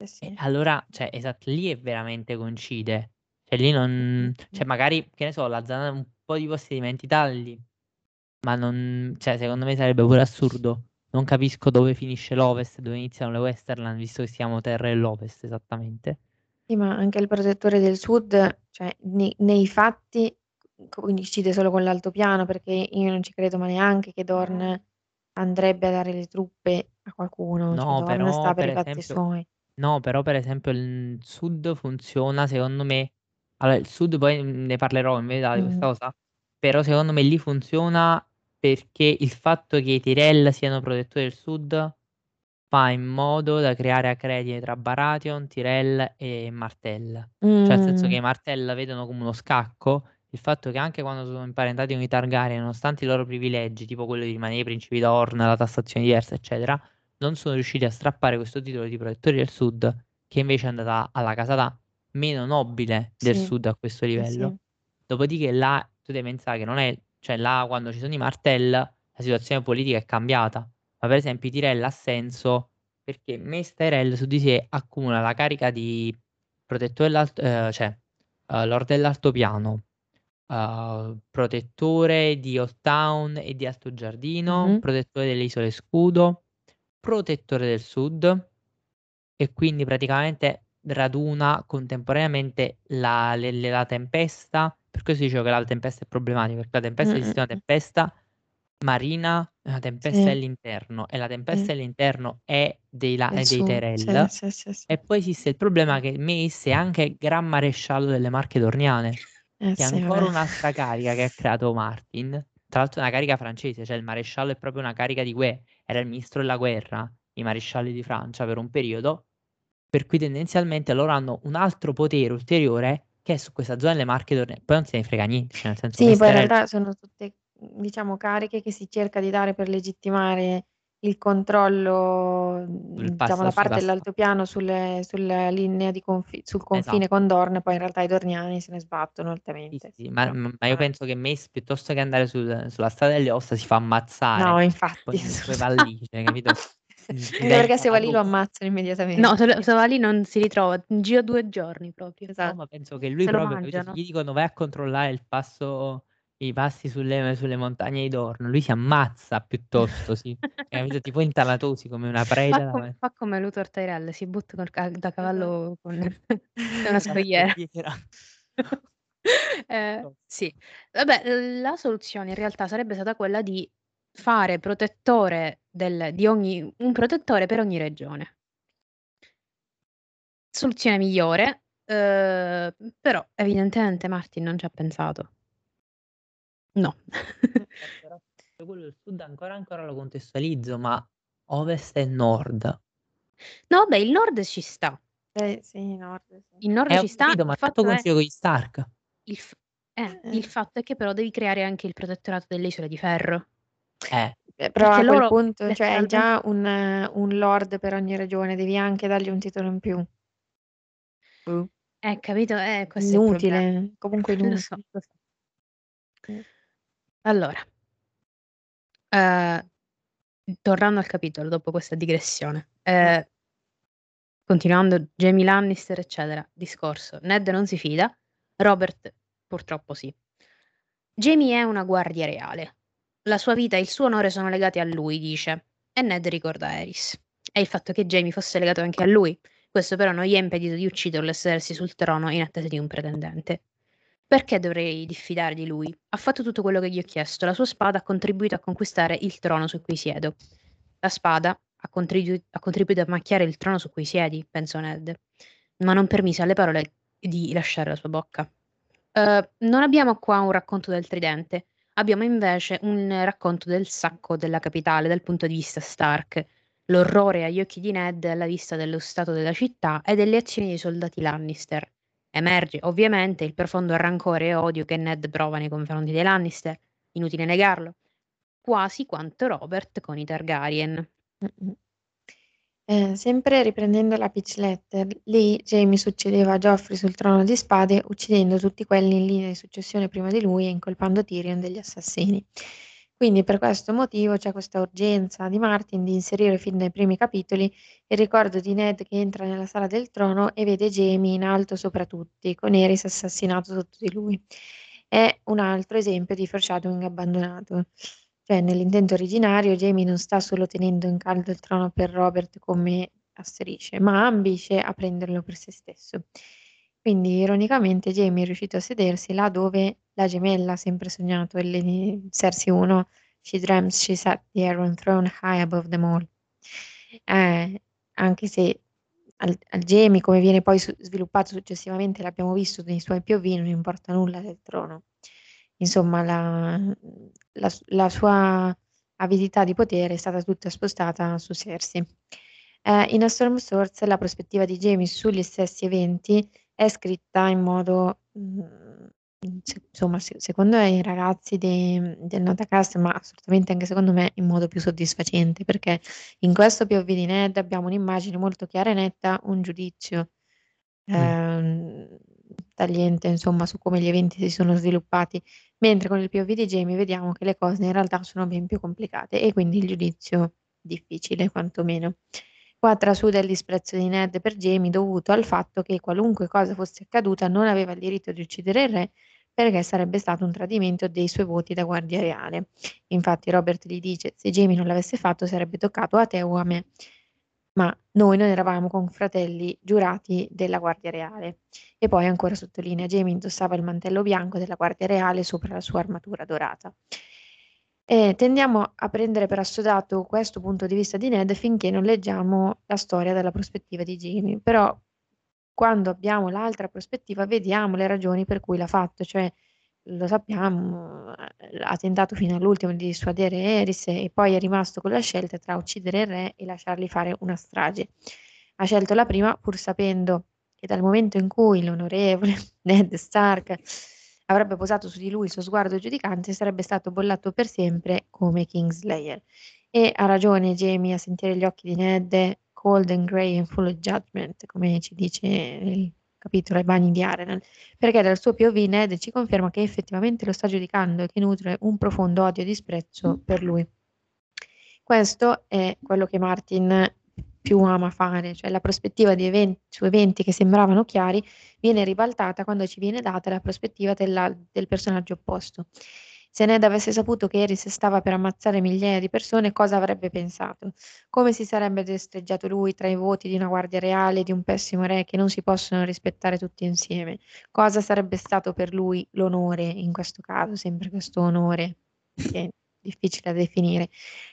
Eh sì. allora, cioè, esatto, lì è veramente coincide. Cioè, lì non, cioè, mm. magari, che ne so, la zona un po' di posti di identità lì, ma non, cioè, secondo me sarebbe pure assurdo. Non capisco dove finisce l'Ovest, dove iniziano le Westerland, visto che siamo terra dell'Ovest, esattamente. Sì, ma anche il protettore del sud, cioè nei, nei fatti coincide solo con l'altopiano, perché io non ci credo ma neanche che Dorn andrebbe a dare le truppe a qualcuno, cioè No, Dorn sta però, per per i fatti esempio, suoi. No, però, per esempio, il sud funziona, secondo me. Allora, il sud poi mm, ne parlerò in verità di questa Mm. cosa. Però, secondo me, lì funziona perché il fatto che i Tyrell siano protettori del sud fa in modo da creare accrediti tra Baratheon, Tyrell e Martell. Cioè, nel senso che Mm. i Martell vedono come uno scacco il fatto che anche quando sono imparentati con i Targaryen, nonostante i loro privilegi, tipo quello di rimanere i principi d'Orn, la tassazione diversa, eccetera, non sono riusciti a strappare questo titolo di protettori del sud, che invece è andata alla casata meno nobile del Sì, sud a questo livello. sì. Dopodiché là, tu devi pensare che non è, cioè là quando ci sono i Martell, la situazione politica è cambiata. Ma per esempio i Tyrell ha senso perché Mace Tyrell su di sé accumula la carica di protettore dell'alto, eh, cioè uh, Lord dell'Altopiano, uh, protettore di Old Town e di Alto Giardino, Mhm. protettore delle Isole Scudo, protettore del Sud e quindi praticamente raduna contemporaneamente la, le- le- la tempesta. Per questo dicevo che la tempesta è problematica, perché la tempesta Mm, esiste una mm. tempesta marina, una tempesta Sì, all'interno e la tempesta sì, all'interno è dei, la- è dei Tyrell. sì. E poi esiste il problema che Mace è anche Gran Maresciallo delle Marche Dorniane, Eh che è ancora vabbè. un'altra carica che ha creato Martin. Tra l'altro è una carica francese, cioè il maresciallo è proprio una carica di guerra, era il ministro della guerra, i marescialli di Francia per un periodo, per cui tendenzialmente loro hanno un altro potere ulteriore che è su questa zona delle Marche Dorniane. Poi non se ne frega niente, cioè nel senso Sì, poi in realtà sono tutte, diciamo, cariche che si cerca di dare per legittimare il controllo, sul diciamo, passo da sui parte dell'altopiano sulle, sulla linea di confi- sul confine Esatto. con Dorne, poi in realtà i dorniani se ne sbattono Sì, altamente. sì, sì, ma, però, ma io penso che Mace piuttosto che andare sul- sulla strada delle ossa si fa ammazzare. No, infatti, poi va lì, cioè, capito? Anche perché Diventa se va la lì lo doppia. ammazzano No, immediatamente. se, se va lì non si ritrova, in giro due giorni proprio. No, Esatto. ma penso che lui Se lo proprio, capito? Se mangiano. gli dicono vai a controllare il passo, i passi sulle, sulle montagne di Dorno, lui si ammazza piuttosto, sì. Capito? Tipo in Tanatosi come una preda Fa, com- fa come Luthor Tyrell, si butta ca- da Esatto. cavallo con una scogliera. Eh, sì, vabbè, la soluzione in realtà sarebbe stata quella di fare protettore del, di ogni, un protettore per ogni regione. Soluzione migliore, eh, però evidentemente Martin non ci ha pensato. No. Eh, però quello del sud ancora ancora lo contestualizzo, ma ovest e nord. No, vabbè, il nord ci sta. Eh, sì, nord, sì. Il nord Eh, ho ci sta, capito, il ma fatto è, coincide con gli Stark. il, f- eh, Eh. il fatto è che però devi creare anche il protettorato delle isole di ferro. Eh, Eh, Però Perché a quel loro punto, cioè hai già un, un lord per ogni regione, devi anche dargli un titolo in più. Boh. Eh, capito? Eh, questo è il problema. Inutile, comunque Lo so, inutile. lo so. Allora ehm, tornando al capitolo dopo questa digressione, ehm, continuando Jamie Lannister, eccetera, discorso: Ned non si fida, Robert purtroppo sì. Jamie è una guardia reale. La sua vita e il suo onore sono legati a lui, dice, e Ned ricorda Aerys. E il fatto che Jamie fosse legato anche a lui. Questo però non gli ha impedito di ucciderlo e sedersi sul trono in attesa di un pretendente. Perché dovrei diffidare di lui? Ha fatto tutto quello che gli ho chiesto. La sua spada ha contribuito a conquistare il trono su cui siedo. La spada ha, contribu- ha contribuito a macchiare il trono su cui siedi, pensò Ned, ma non permise alle parole di lasciare la sua bocca. Uh, non abbiamo qua un racconto del tridente, abbiamo invece un racconto del sacco della capitale dal punto di vista Stark, l'orrore agli occhi di Ned alla vista dello stato della città e delle azioni dei soldati Lannister. Emerge ovviamente il profondo rancore e odio che Ned prova nei confronti dei Lannister, inutile negarlo, quasi quanto Robert con i Targaryen. Eh, sempre riprendendo la pitch letter, lì Jaime succedeva a Joffrey sul trono di spade, uccidendo tutti quelli in linea di successione prima di lui e incolpando Tyrion degli assassini. Quindi per questo motivo c'è questa urgenza di Martin di inserire fin dai primi capitoli il ricordo di Ned che entra nella sala del trono e vede Jaime in alto sopra tutti, con Eris assassinato sotto di lui. È un altro esempio di foreshadowing abbandonato. Cioè, nell'intento originario, Jamie non sta solo tenendo in caldo il trono per Robert come asserisce, ma ambisce a prenderlo per se stesso. Quindi, ironicamente, Jamie è riuscito a sedersi là dove la gemella sempre sognato, il Cersei 1, She dreams she sat the Iron Throne high above them all. Eh, anche se al, al Jamie, come viene poi su- sviluppato successivamente, l'abbiamo visto nei suoi POV, non importa nulla del trono insomma la, la, la sua avidità di potere è stata tutta spostata su Cersei. Eh, in A Storm Source la prospettiva di Jamie sugli stessi eventi è scritta in modo, mh, mm, insomma, se, secondo i ragazzi de, del Notacast, ma assolutamente anche secondo me in modo più soddisfacente, perché in questo POV di Ned abbiamo un'immagine molto chiara e netta, un giudizio mm. eh, tagliente, insomma, su come gli eventi si sono sviluppati mentre con il POV di Jamie vediamo che le cose in realtà sono ben più complicate e quindi il giudizio difficile quantomeno. Qua trasuda il disprezzo di Ned per Jamie dovuto al fatto che qualunque cosa fosse accaduta non aveva il diritto di uccidere il re perché sarebbe stato un tradimento dei suoi voti da guardia reale. Infatti Robert gli dice se Jamie non l'avesse fatto sarebbe toccato a te o a me ma noi non eravamo confratelli giurati della Guardia Reale. E poi ancora sottolinea, Jamie indossava il mantello bianco della Guardia Reale sopra la sua armatura dorata. E tendiamo a prendere per assodato questo punto di vista di Ned finché non leggiamo la storia dalla prospettiva di Jamie, però quando abbiamo l'altra prospettiva vediamo le ragioni per cui l'ha fatto, cioè lo sappiamo, ha tentato fino all'ultimo di dissuadere Eris e poi è rimasto con la scelta tra uccidere il re e lasciargli fare una strage. Ha scelto la prima pur sapendo che dal momento in cui l'onorevole Ned Stark avrebbe posato su di lui il suo sguardo giudicante sarebbe stato bollato per sempre come Kingslayer. E ha ragione Jamie a sentire gli occhi di Ned cold and grey and full of judgment, come ci dice il capitolo ai bagni di Arenal, perché dal suo POV Ned ci conferma che effettivamente lo sta giudicando e che nutre un profondo odio e disprezzo per lui. Questo è quello che Martin più ama fare, cioè la prospettiva di eventi, su eventi che sembravano chiari viene ribaltata quando ci viene data la prospettiva della, del personaggio opposto. Se Ned avesse saputo che Eris stava per ammazzare migliaia di persone, cosa avrebbe pensato? Come si sarebbe destreggiato lui tra i voti di una guardia reale e di un pessimo re che non si possono rispettare tutti insieme? Cosa sarebbe stato per lui l'onore in questo caso, sempre questo onore, che è difficile da definire?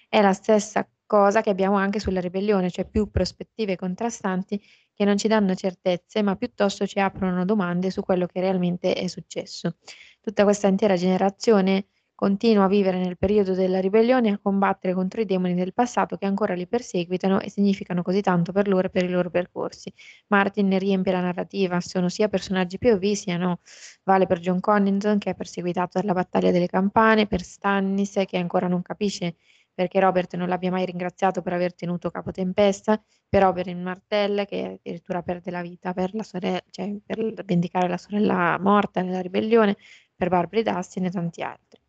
È la stessa cosa che abbiamo anche sulla ribellione, cioè più prospettive contrastanti che non ci danno certezze, ma piuttosto ci aprono domande su quello che realmente è successo. Tutta questa intera generazione Continua a vivere nel periodo della ribellione e a combattere contro i demoni del passato che ancora li perseguitano e significano così tanto per loro e per i loro percorsi. Martin ne riempie la narrativa, sono sia personaggi POV sia no. Vale per John Connington che è perseguitato dalla battaglia delle campane, per Stannis che ancora non capisce perché Robert non l'abbia mai ringraziato per aver tenuto Capo Tempesta, per Oberyn Martell che addirittura perde la vita per, la sorella, cioè per vendicare la sorella morta nella ribellione, per Barbary Dustin e tanti altri.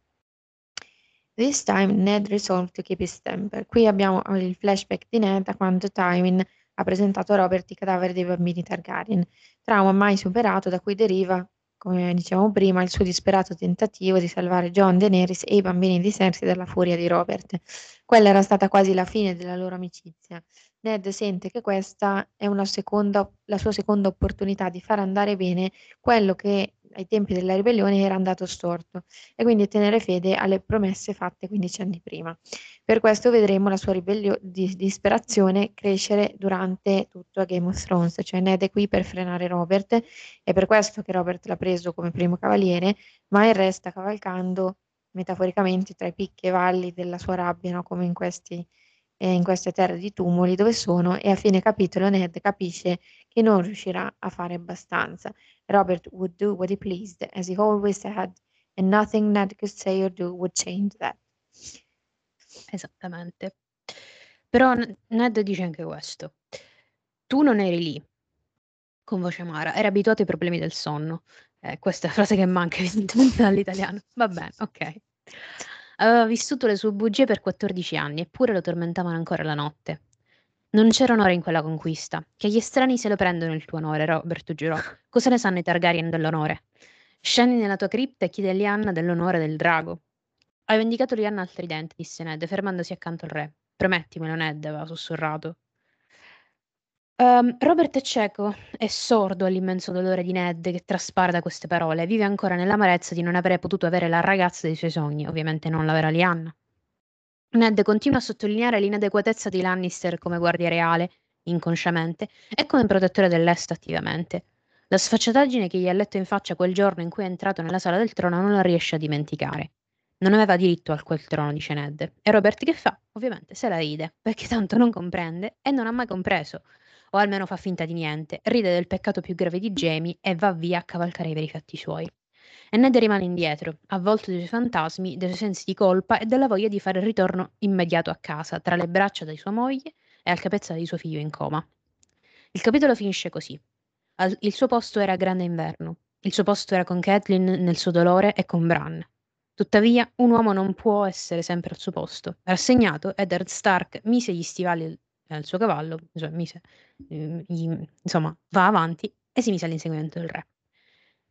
This time Ned resolved to keep his temper. Qui abbiamo il flashback di Ned a quando Tywin ha presentato a Robert i cadaveri dei bambini Targaryen, trauma mai superato da cui deriva come dicevamo prima, il suo disperato tentativo di salvare Jon, Daenerys e i bambini di Cersei dalla furia di Robert. Quella era stata quasi la fine della loro amicizia. Ned sente che questa è seconda, la sua seconda opportunità di far andare bene quello che ai tempi della ribellione era andato storto e quindi tenere fede alle promesse fatte 15 anni prima. Per questo vedremo la sua ribellio- di- disperazione crescere durante tutto Game of Thrones, cioè Ned è qui per frenare Robert, è per questo che Robert l'ha preso come primo cavaliere, ma il resta cavalcando metaforicamente tra i picchi e valli della sua rabbia, no? come in questi eh, in queste terre di tumuli dove sono e a fine capitolo Ned capisce che non riuscirà a fare abbastanza. Robert would do what he pleased, as he always had, and nothing Ned could say or do would change that. Esattamente. Però Ned dice anche questo. Tu non eri lì, con voce amara, eri abituato ai problemi del sonno. Eh, questa è la frase che manca evidentemente dall'italiano. Va bene, ok. Aveva vissuto le sue bugie per 14 anni, eppure lo tormentavano ancora la notte. Non c'era onore in quella conquista. Che gli estranei se lo prendono il tuo onore, Robert giurò. Cosa ne sanno i Targaryen dell'onore? Scendi nella tua cripta e chiedi a Lianna dell'onore del drago. Hai vendicato Lianna al tridente, disse Ned, fermandosi accanto al re. Promettimelo, Ned, aveva sussurrato. Um, Robert è cieco, è sordo all'immenso dolore di Ned che traspara da queste parole. Vive ancora nell'amarezza di non avere potuto avere la ragazza dei suoi sogni, ovviamente non la vera Lianna. Ned continua a sottolineare l'inadeguatezza di Lannister come guardia reale, inconsciamente, e come protettore dell'Est attivamente. La sfacciataggine che gli ha letto in faccia quel giorno in cui è entrato nella sala del trono non la riesce a dimenticare. Non aveva diritto a quel trono, dice Ned. E Robert che fa? Ovviamente se la ride, perché tanto non comprende e non ha mai compreso o almeno fa finta di niente, ride del peccato più grave di Jamie e va via a cavalcare i veri fatti suoi. E Ned rimane indietro, avvolto dai suoi fantasmi, dai suoi sensi di colpa e dalla voglia di fare il ritorno immediato a casa, tra le braccia di sua moglie e al capezzale di suo figlio in coma. Il capitolo finisce così. Al- il suo posto era Grande Inverno. Il suo posto era con Catelyn nel suo dolore e con Bran. Tuttavia, un uomo non può essere sempre al suo posto. Rassegnato, Eddard Stark mise gli stivali al suo cavallo, cioè mise, ehm, gli, insomma, va avanti e si mise all'inseguimento del re.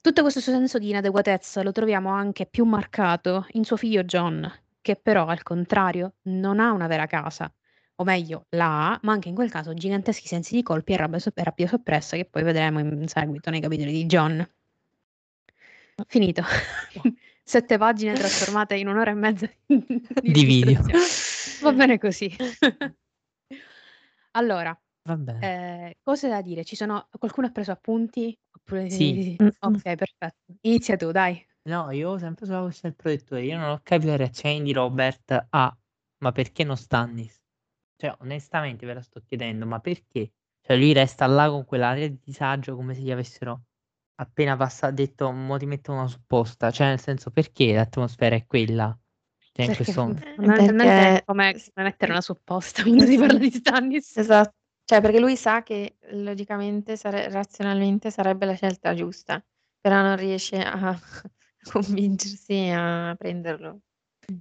Tutto questo senso di inadeguatezza lo troviamo anche più marcato in suo figlio John, che però al contrario non ha una vera casa, o meglio la ha, ma anche in quel caso giganteschi sensi di colpi e rabbia, sop- rabbia soppressa che poi vedremo in seguito nei capitoli di John. Finito. Sette pagine trasformate in un'ora e mezza di, Di video. Va bene così. Allora, Va bene. ehm, cose da dire? Ci sono qualcuno ha preso appunti? Oppure Sì. Okay, perfetto. Inizia tu, dai. No, io sempre sulla questione del protettore, io non ho capito la reazione di Robert a ma perché non Stannis? Cioè, onestamente ve la sto chiedendo, ma perché? Cioè, lui resta là con quell'aria di disagio come se gli avessero appena passa detto mo ti metto una supposta, cioè nel senso perché l'atmosfera è quella? Cioè, in Perché questo fondamentalmente è Perché come mettere una supposta quando si parla di Stannis. Esa cioè perché lui sa che logicamente sare razionalmente sarebbe la scelta giusta, però non riesce a convincersi a prenderlo.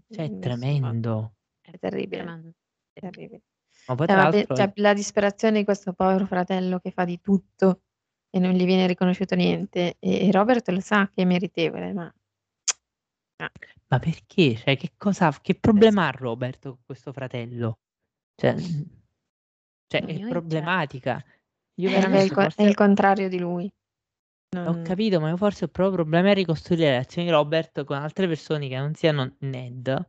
Cioè, è tremendo. È terribile, Tremendo. terribile. Ma poi Cioè, tra ma pe l'altro cioè la disperazione di questo povero fratello che fa di tutto e non gli viene riconosciuto niente e e Robert lo sa che è meritevole, ma ah. Ma perché? Cioè, che cosa che problema ha Robert con questo fratello? Cioè, cioè è io problematica. Io È è il veramente co è il forse contrario di lui. Ho Non capito, ma io forse ho proprio problemi a ricostruire le relazioni di Robert con altre persone che non siano Ned.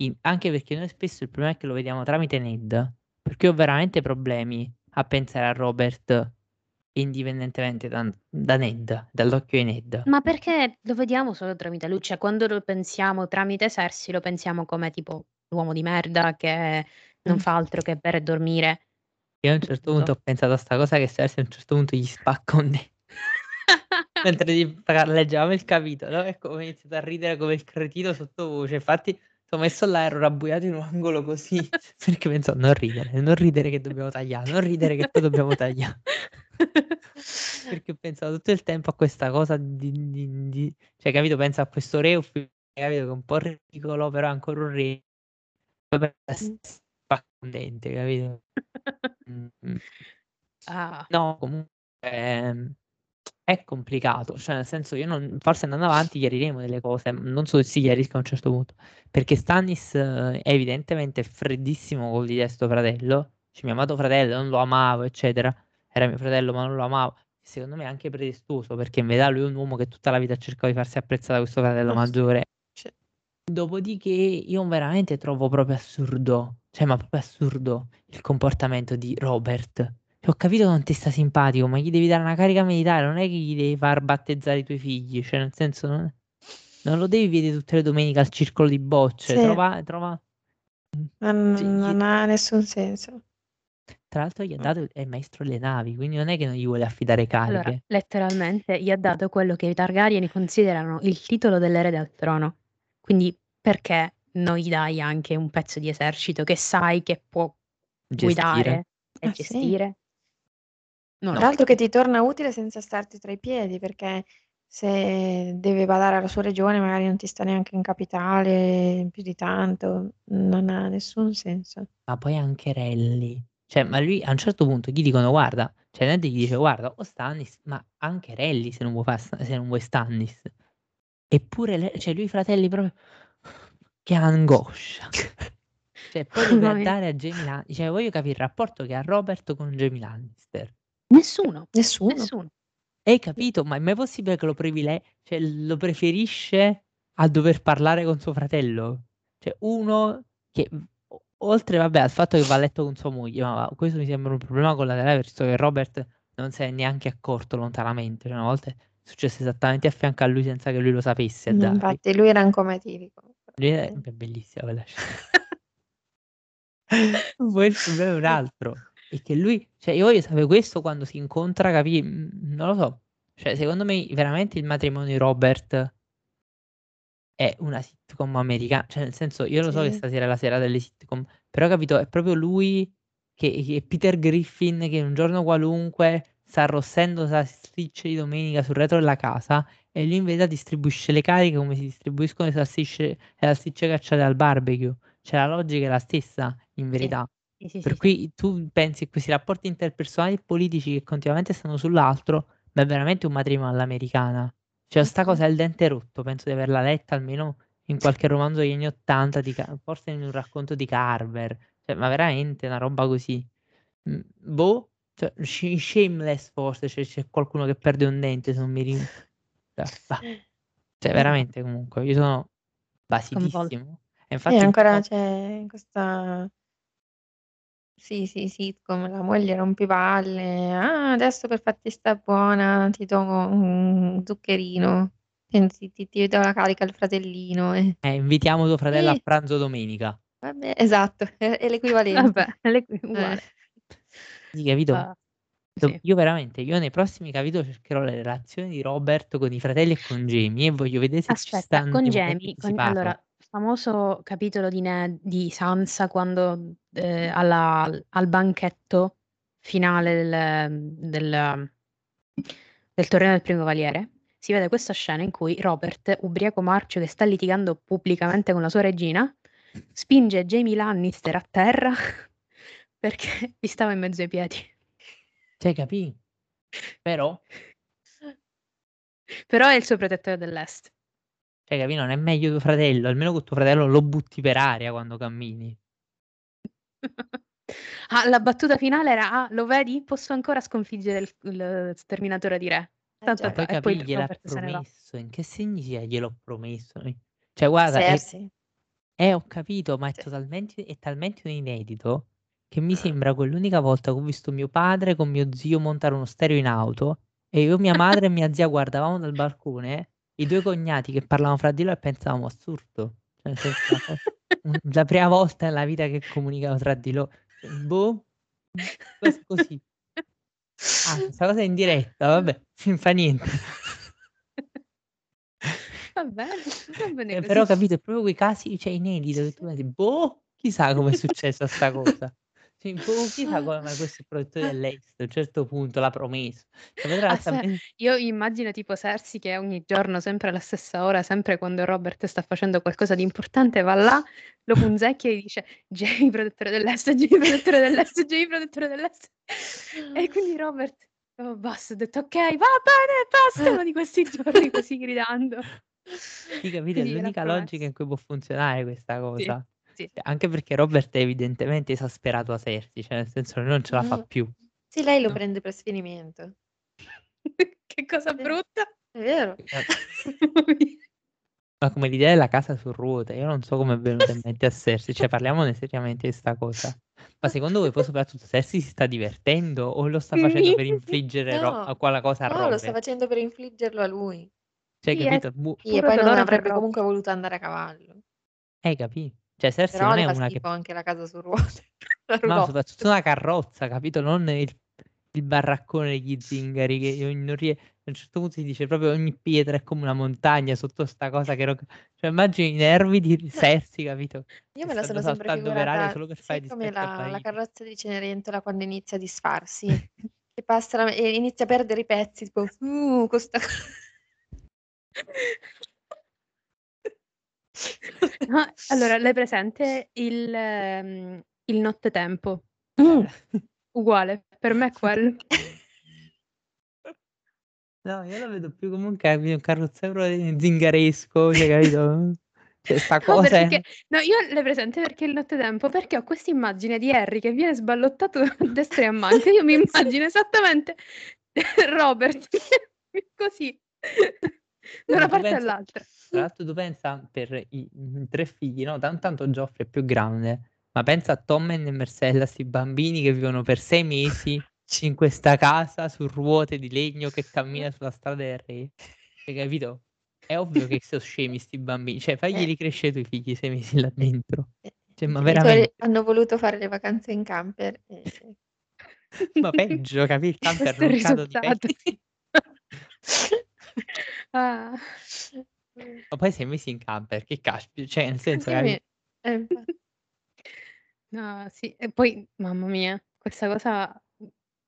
In anche perché noi spesso il problema è che lo vediamo tramite Ned, perché ho veramente problemi a pensare a Robert indipendentemente da da Ned, dall'occhio di Ned. Ma perché lo vediamo solo tramite lui? Cioè, quando lo pensiamo tramite Cersei, lo pensiamo come tipo l'uomo di merda che non Mh. fa altro che bere e dormire. Io a un certo punto ho pensato a 'sta cosa che Cersei a un certo punto gli spacca un ne mentre leggevamo il capitolo e come ho iniziato a ridere come il cretino sottovoce. Infatti Sono messo là, ero rabbuiato in un angolo così, perché penso non ridere, non ridere che dobbiamo tagliare, non ridere che poi dobbiamo tagliare. perché ho pensato tutto il tempo a questa cosa di, di, di... cioè capito, penso a questo re, capito, che è un po' ridicolo, però è ancora un re. Poi contente, capito? Mm. Ah. No, comunque ehm, è complicato, cioè nel senso io non, forse andando avanti chiariremo delle cose, non so se si chiarisca a un certo punto, perché Stannis eh, è evidentemente freddissimo con l'idea di sto fratello, cioè mio amato fratello, non lo amavo, eccetera, era mio fratello ma non lo amavo, secondo me è anche pretestuoso, perché in verità lui è un uomo che tutta la vita ha cercato di farsi apprezzare da questo fratello maggiore. Dopodiché io veramente trovo proprio assurdo, cioè ma proprio assurdo il comportamento di Robert ho capito che non ti sta simpatico, ma gli devi dare una carica militare, non è che gli devi far battezzare i tuoi figli, cioè nel senso non, non lo devi vedere tutte le domeniche al circolo di bocce, sì. trova, trova... Non, cioè, non gli... ha nessun senso. Tra l'altro gli ha dato è il maestro delle navi, quindi non è che non gli vuole affidare cariche. Allora, letteralmente gli ha dato quello che i Targaryen considerano il titolo dell'erede al trono. Quindi perché non gli dai anche un pezzo di esercito che sai che può gestire. guidare e ah, gestire? Sì. Non Tra l'altro che ti torna utile senza starti tra i piedi, perché se deve badare alla sua regione, magari non ti sta neanche in capitale più di tanto, non ha nessun senso. Ma poi anche Relli. Cioè, ma lui a un certo punto gli dicono guarda, cioè Ned gli dice guarda, o Stannis, ma anche Relli se non vuoi, se non vuoi Stannis. Eppure, le, cioè lui fratelli proprio, che angoscia. cioè, poi deve andare a Jamie Lannister, cioè voglio capire il rapporto che ha Robert con Jamie Lannister. Nessuno, Nessuno. nessuno. Hai capito? Ma è mai possibile che lo privile cioè lo preferisce a dover parlare con suo fratello? Cioè uno che oltre vabbè al fatto che va a letto con sua moglie, ma questo mi sembra un problema collaterale visto che Robert non si è neanche accorto lontanamente, cioè una volta è successo esattamente a fianco a lui senza che lui lo sapesse. Infatti lui era incomatirico. Lui è bellissima quella scena. Poi il problema è un altro e che lui, cioè io voglio sapere questo quando si incontra, capì? Mm, non lo so. Cioè, secondo me veramente il matrimonio di Robert è una sitcom americana. Cioè, nel senso, io lo so che stasera è la sera delle sitcom, però capito, è proprio lui che, che Peter Griffin che un giorno qualunque sta arrossendo salsicce di domenica sul retro della casa e lui in verità distribuisce le cariche come si distribuiscono le salsicce, le salsicce cacciate al barbecue. Cioè la logica è la stessa, in verità. Sì, sì, Per sì, cui tu pensi che questi rapporti interpersonali e politici che continuamente stanno sull'altro, ma è veramente un matrimonio all'americana. Cioè, sta cosa è il dente rotto, penso di averla letta almeno in qualche romanzo degli anni Ottanta, forse in un racconto di Carver. Cioè, ma veramente una roba così. Boh, cioè, shameless forse, cioè, c'è qualcuno che perde un dente se non mi ricordo. Cioè, cioè, veramente comunque, io sono basitissimo. E infatti, e ancora c'è questa sì, sì, sitcom, la moglie rompipalle: "Ah, adesso per farti sta buona ti do un zuccherino, ti ti ti do la carica al fratellino", eh. Eh, invitiamo tuo fratello a pranzo domenica. Vabbè, esatto, è è l'equivalente. Vabbè, è l'equi uguale. Sì, capito? Ah, sì. io veramente, io nei prossimi capitoli cercherò le relazioni di Robert con i fratelli e con Jamie e voglio vedere se ci Aspetta, stanno con Jamie, con allora famoso capitolo di Ned di Sansa quando, ehm, alla al banchetto finale del del del torneo del Primo Cavaliere, si vede questa scena in cui Robert, ubriaco marcio che sta litigando pubblicamente con la sua regina, spinge Jaime Lannister a terra perché gli stava in mezzo ai piedi. Cioè capì? Però Però è il suo protettore dell'est. Cioè, capi, non è meglio tuo fratello, almeno con tuo fratello lo butti per aria quando cammini. Ah, la battuta finale era: "Ah, lo vedi? Posso ancora sconfiggere il il sterminatore di re." Eh Tanto già. poi e poi capì, gliel'ha promesso. In che significa gliel'ho promesso? Cioè, guarda, è, Cersei. eh, ho capito, ma è Sì. totalmente, è talmente un inedito che mi sembra quell'unica volta che ho visto mio padre con mio zio montare uno stereo in auto e io, mia madre e mia zia guardavamo dal balcone i due cognati che parlavano fra di loro e pensavamo assurdo. Cioè, la, prima volta nella vita che comunicano tra di loro. Boh, cos- così. Ah, questa cosa è in diretta, vabbè, non fa niente. Va bene, va bene Eh, però capito, è proprio quei casi, cioè inediti, che tu pensi, boh, chissà com'è successa sta cosa. Boh, chissà come mai questo è il protettore dell'est, a un certo punto l'ha promesso. Cioè, Aspe ben- io immagino tipo Cersei che ogni giorno, sempre alla stessa ora, sempre quando Robert sta facendo qualcosa di importante, va là, lo punzecchia e dice: "Jamie protettore dell'est, Jamie protettore dell'est, Jamie protettore dell'est". E quindi Robert: "Oh basta", ha detto: "Okay, va bene, basta", uno di questi giorni così gridando. Sì, capito? È l'unica logica in cui può funzionare questa Sì, cosa. sì. Cioè, anche perché Robert è evidentemente esasperato a Cersei, cioè nel senso non ce la fa Mh. più. Sì, lei lo No. prende per sfinimento. Che cosa Sì. brutta. È vero. Ma come l'idea della casa su ruote, io non so come è venuta in mente a Cersei, cioè parliamone seriamente di sta cosa. Ma secondo voi poi soprattutto Cersei si sta divertendo o lo sta facendo per infliggere ro- No, a quella cosa a no, lo sta Robert? facendo per infliggerlo a lui. Cioè, Sì, è capito? Bu- Sì, e poi non avrebbe Robert. comunque voluto andare a cavallo. Hai capito? Cioè Cersei Però non è una che... anche la casa su ruote. Ma roulotte. soprattutto una carrozza, capito? Non il, il baraccone degli zingari che non rie- A un certo punto si dice proprio ogni pietra è come una montagna sotto sta cosa che... ro- Cioè immagini i nervi di Cersei, capito? Io me la sono sempre figurata, solo per fare come la, la carrozza di Cenerentola quando inizia a disfarsi, che passa la- e inizia a perdere i pezzi, tipo, uh, questa No, allora, l'hai presente il, ehm, il nottetempo? Mm. Uguale, per me è quello. No, io lo vedo più come un, ca- un carrozzero zingaresco, cioè, capito? Cioè, sta No, cosa è... perché, no, io l'hai presente perché il nottetempo? Perché ho questa immagine di Harry che viene sballottato a destra e a manca. Io mi immagino esattamente Robert così, da una Tu parte pensa- all'altra. Tra l'altro tu pensa per i, i tre figli, no? Tan- Tanto Geoffrey è più grande, ma pensa a Tom e Marcella, sti bambini che vivono per sei mesi in questa casa su ruote di legno che cammina sulla strada del re. Hai capito? È ovvio che sono scemi sti bambini, cioè faglieli crescere i tuoi figli sei mesi là dentro. Cioè, I ma veramente, hanno voluto fare le vacanze in camper e... ma peggio, capì? Il camper non cado di risultato. Ah. Ma poi sei mesi in camper, che caspita, cioè nel senso, me. Eh, infatti. No, sì, e poi, mamma mia, questa cosa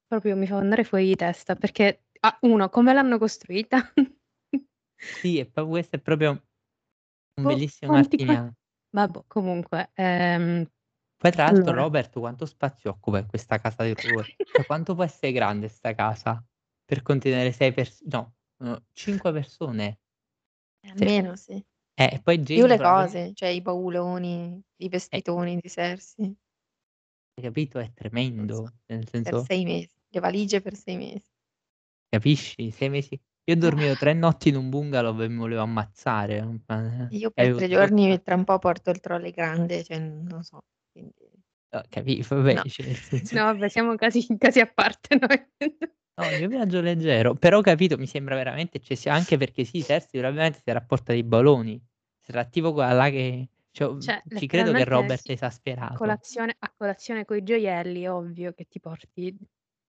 proprio mi fa andare fuori di testa perché, ah, uno, come l'hanno costruita? Sì, e poi questo è proprio un Boh, bellissimo martiniano. Vabbè, comunque, ehm, Poi tra l'altro allora. Robert quanto spazio occupa in questa casa di ruote? Cioè quanto può essere grande sta casa per contenere sei persone? No, 5 persone. Almeno sì. Eh, e poi Più le probabilmente- cose, cioè i bauloni, i vestitoni di Cersei. hai capito? È tremendo. Non so, Nel Per senso, sei mesi. Le valigie per sei mesi. capisci? Sei mesi. Io ho dormito tre notti in un bungalow e mi volevo ammazzare. Ma- Io per avevo tre tipo- giorni tra un po' porto il trolley grande, cioè non so. Quindi... No, capi- Vabbè, No. cioè, nel senso- No, vabbè, siamo casi, casi a parte noi. No, il mio viaggio leggero, però capito, mi sembra veramente eccessivo, anche perché sì, Cersei probabilmente si era a porta dei baloni, sarà tipo quella che, cioè, Cioè, ci credo che Robert è A esasperato, colazione, a colazione coi gioielli, ovvio che ti porti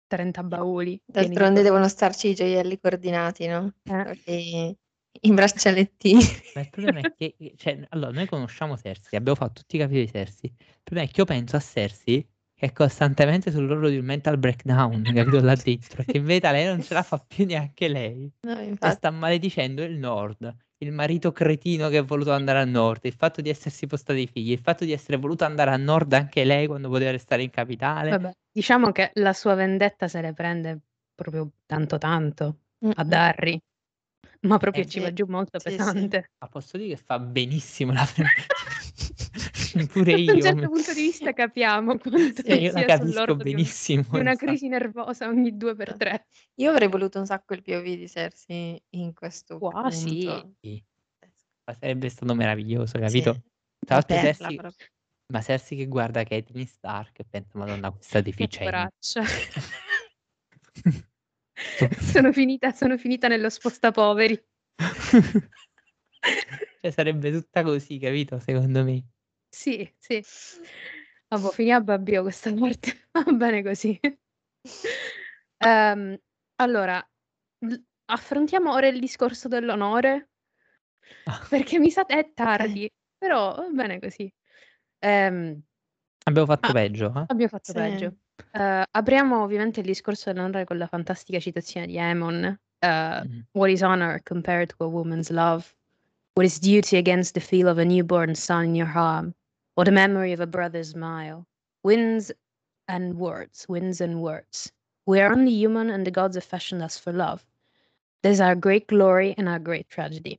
30 bauli. D'altronde devono starci i gioielli coordinati, no? Eh. E i braccialettini. ma il problema è che, cioè, allora, noi conosciamo Cersei, abbiamo fatto tutti i capitoli di Cersei, il problema è che io penso a Cersei che è costantemente sull'orlo di un mental breakdown, capito, là dentro, che in verità lei non ce la fa più neanche lei, No, cioè sta maledicendo il nord, il marito cretino che ha voluto andare a nord, il fatto di essersi postati i figli, il fatto di essere voluta andare a nord anche lei quando poteva restare in capitale. Vabbè, diciamo che la sua vendetta se le prende proprio tanto tanto a. Darry, ma proprio Eh, ci sì. va giù molto Sì, sì. pesante. Ma posso dire che fa benissimo la Pure Da un io. certo punto di vista capiamo quanto Cioè, io la sia capisco sull'orlo di, un- benissimo. di una crisi nervosa ogni due per tre. Io avrei voluto un sacco il POV di Cersei in questo Qua sì. punto. Sì, ma sarebbe stato meraviglioso, capito? Sì, Tra l'altro Cersei, proprio. ma Cersei che guarda Catelyn Stark e pensa, madonna, questa poraccia. sono, finita, sono finita nello spostapoveri. cioè, sarebbe tutta così, capito? Secondo me. Sì, sì. Vabbè, finiamo a Babbio questa parte. Va bene così. Ehm, allora, l- affrontiamo ora il discorso dell'onore. Ah. Perché mi sa è tardi, però va bene così. Ehm, abbiamo fatto ah, peggio. Eh? Abbiamo fatto sì. peggio. Uh, apriamo ovviamente il discorso dell'onore con la fantastica citazione di Amon. Uh, mm. What is honor compared to a woman's love? What is duty against the feel of a newborn son in your arm? Or the memory of a brother's smile? Winds and words, winds and words. We are only human and the gods have fashioned us for love. There's our great glory and our great tragedy.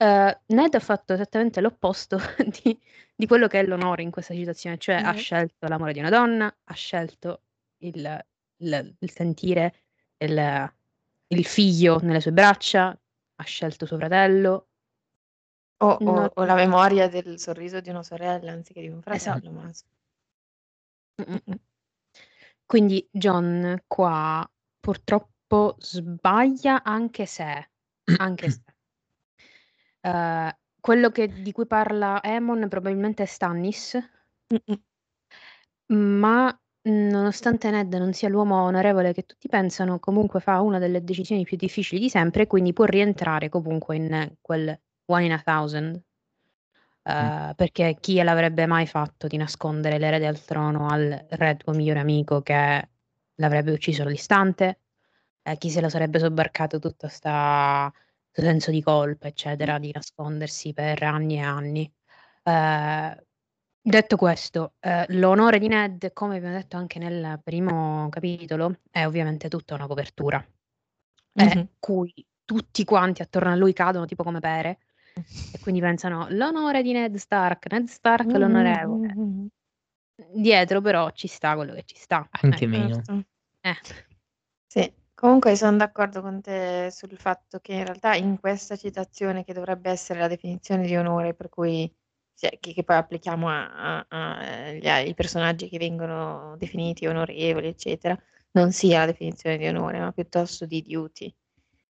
Uh, Ned ha fatto esattamente l'opposto di, di, quello che è l'onore in questa citazione, cioè mm. ha scelto l'amore di una donna, ha scelto il, il, il sentire il, il, figlio nelle sue braccia, ha scelto suo fratello. O, o, o, la memoria del sorriso di una sorella anziché di un fratello. Esatto. Quindi John qua purtroppo sbaglia anche se, anche se Ehm, quello che di cui parla Emon probabilmente è Stannis. Ma, nonostante Ned non sia l'uomo onorevole che tutti pensano, comunque fa una delle decisioni più difficili di sempre, quindi può rientrare comunque in quel one in a thousand. Mh. perché chi l'avrebbe mai fatto di nascondere l'erede al trono al re tuo migliore amico che l'avrebbe ucciso all'istante? Ehm, chi se lo sarebbe sobbarcato tutta 'sta senso di colpa, eccetera, di nascondersi per anni e anni. Ehm, detto questo, ehm, l'onore di Ned, come abbiamo detto anche nel primo capitolo, è ovviamente tutta una copertura, Mh-mh. cui tutti quanti attorno a lui cadono tipo come pere e quindi pensano: "L'onore di Ned Stark, Ned Stark l'onorevole". Dietro però ci sta quello che ci sta, Anche ecco. meno. Certo. Eh. Sì. Comunque son d'accordo con te sul fatto che in realtà in questa citazione, che dovrebbe essere la definizione di onore, per cui cioè che che poi applichiamo ai personaggi che vengono definiti onorevoli, eccetera, non sia la definizione di onore, ma piuttosto di duty.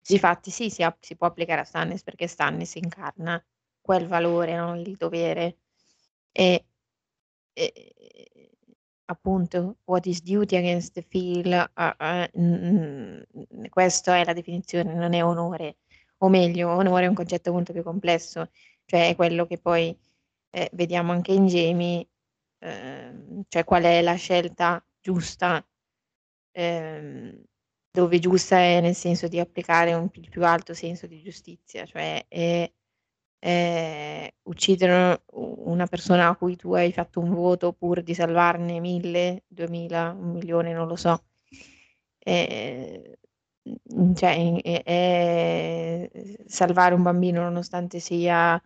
Difatti sì, si si può applicare a Stannis perché Stannis incarna quel valore, no, il dovere. E e appunto what is duty against the feel, uh, uh, mm, questa è la definizione, non è onore, o meglio, onore è un concetto molto più complesso, cioè è quello che poi eh, vediamo anche in Jamie, eh, cioè qual è la scelta giusta, eh, dove giusta è nel senso di applicare un più alto senso di giustizia, cioè è ehm, uccidere una persona a cui tu hai fatto un voto pur di salvarne 1000, 2000, 1.000.000, non lo so. Ehm, mhmm, cioè, è è salvare un bambino nonostante sia,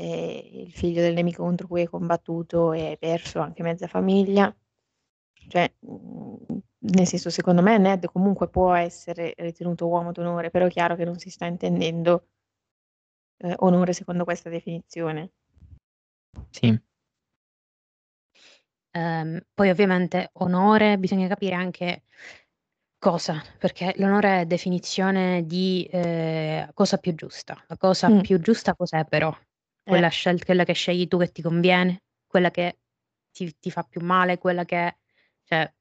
ehm, il figlio del nemico contro cui hai combattuto e hai perso anche mezza famiglia. Cioè, mhmm, nel senso, secondo me Ned comunque può essere ritenuto uomo d'onore, però è chiaro che non si sta intendendo ehm, onore secondo questa definizione. Sì. Ehm, poi ovviamente onore bisogna capire anche cosa, perché l'onore è definizione di, ehm, cosa più giusta. La cosa Mh. più giusta cos'è però? Quella Eh. scel quella che scegli tu che ti conviene? Quella che ti ti fa più male? Quella che cioè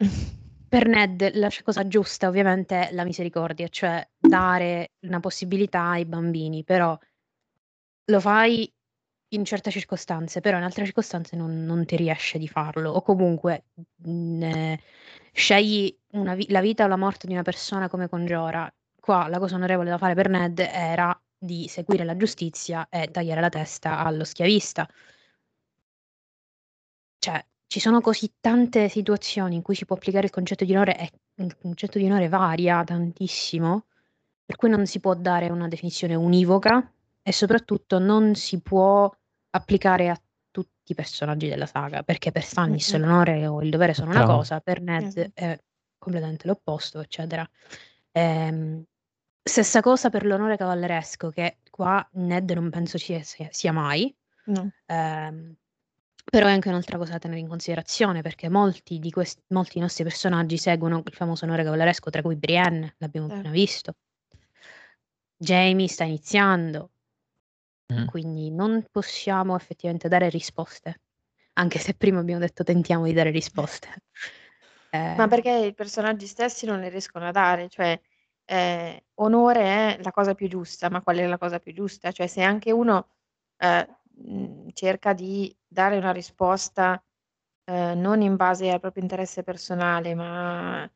Per Ned la cosa giusta ovviamente è la misericordia, cioè dare una possibilità ai bambini, però lo fai in certe circostanze, però in altre circostanze non non ti riesce di farlo o comunque, mhmm, scegli una vi la vita o la morte di una persona come con Jorah. Qua la cosa onorevole da fare per Ned era di seguire la giustizia e tagliare la testa allo schiavista. Cioè ci sono così tante situazioni in cui si può applicare il concetto di onore e il concetto di onore varia tantissimo, per cui non si può dare una definizione univoca e soprattutto non si può applicare a tutti i personaggi della saga, perché per Stannis Mh-mh. l'onore o il dovere sono una cosa, per Ned Esatto. è completamente l'opposto, eccetera. Ehm, stessa cosa per l'onore cavalleresco, che qua Ned non penso ci sia sia mai. No. Ehm però è anche un'altra cosa da tenere in considerazione, perché molti di questi molti nostri personaggi seguono il famoso onore cavalleresco, tra cui Brienne, l'abbiamo appena Certo. visto. Jamie sta iniziando, Mh. quindi non possiamo effettivamente dare risposte, anche se prima abbiamo detto tentiamo di dare risposte. Ma perché i personaggi stessi non le riescono a dare, cioè ehm, onore è la cosa più giusta, ma qual è la cosa più giusta? Cioè se anche uno, ehm, mhmm, cerca di dare una risposta, ehm, non in base al proprio interesse personale, ma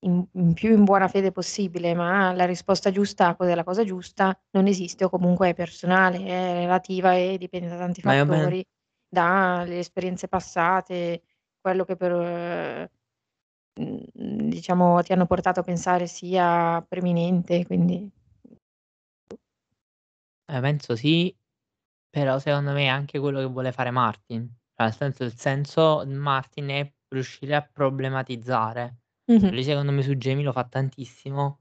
in in più in buona fede possibile, ma la risposta giusta a cos'è la cosa giusta, non esiste o comunque è personale, è relativa e dipende da tanti fattori, dalle esperienze passate, quello che per mhmm, diciamo ti hanno portato a pensare sia preminente, quindi Eh, penso sì, però secondo me è anche quello che vuole fare Martin. Cioè, nel senso il senso Martin è riuscire a problematizzare. Mh-mh. Lui secondo me su Jamie lo fa tantissimo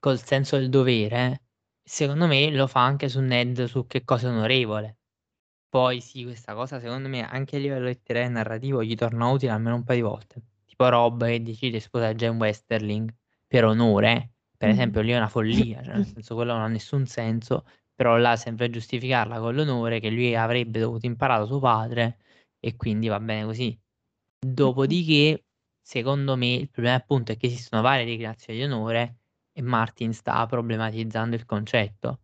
col senso del dovere. Secondo me lo fa anche su Ned su che cosa è onorevole. Poi sì, questa cosa secondo me anche a livello letterario e narrativo gli torna utile almeno un paio di volte. Tipo Rob che decide di sposare Jane Westerling per onore, per Mh-mh. esempio lì è una follia, cioè nel senso quello non ha nessun senso, però là sempre a giustificarla con l'onore che lui avrebbe dovuto imparare suo padre e quindi va bene così. Mh-mh. Dopodiché, secondo me, il problema appunto è che esistono varie declinazioni di onore e Martin sta problematizzando il concetto.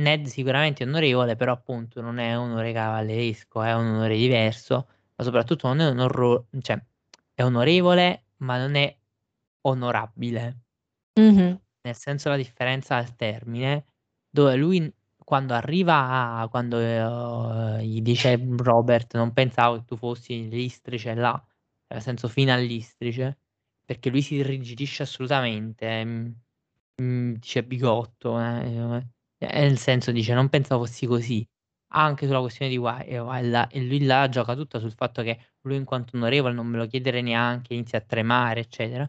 Ned sicuramente è onorevole, però appunto non è un onore cavalleresco, è un onore diverso, ma soprattutto non è un orro cioè è onorevole, ma non è onorabile. Mh-mh. Nel senso la differenza al termine, dove lui quando arriva a quando, ehm, gli dice Robert: "Non pensavo che tu fossi l'istrice là", nel senso fino all'istrice, perché lui si irrigidisce assolutamente, mhmm, mhmm, dice bigotto, eh, e nel senso dice: "Non pensavo fossi così". Anche sulla questione di ehm, Wyld e lui là gioca tutta sul fatto che lui in quanto onorevole non me lo chiedere neanche, inizia a tremare, eccetera.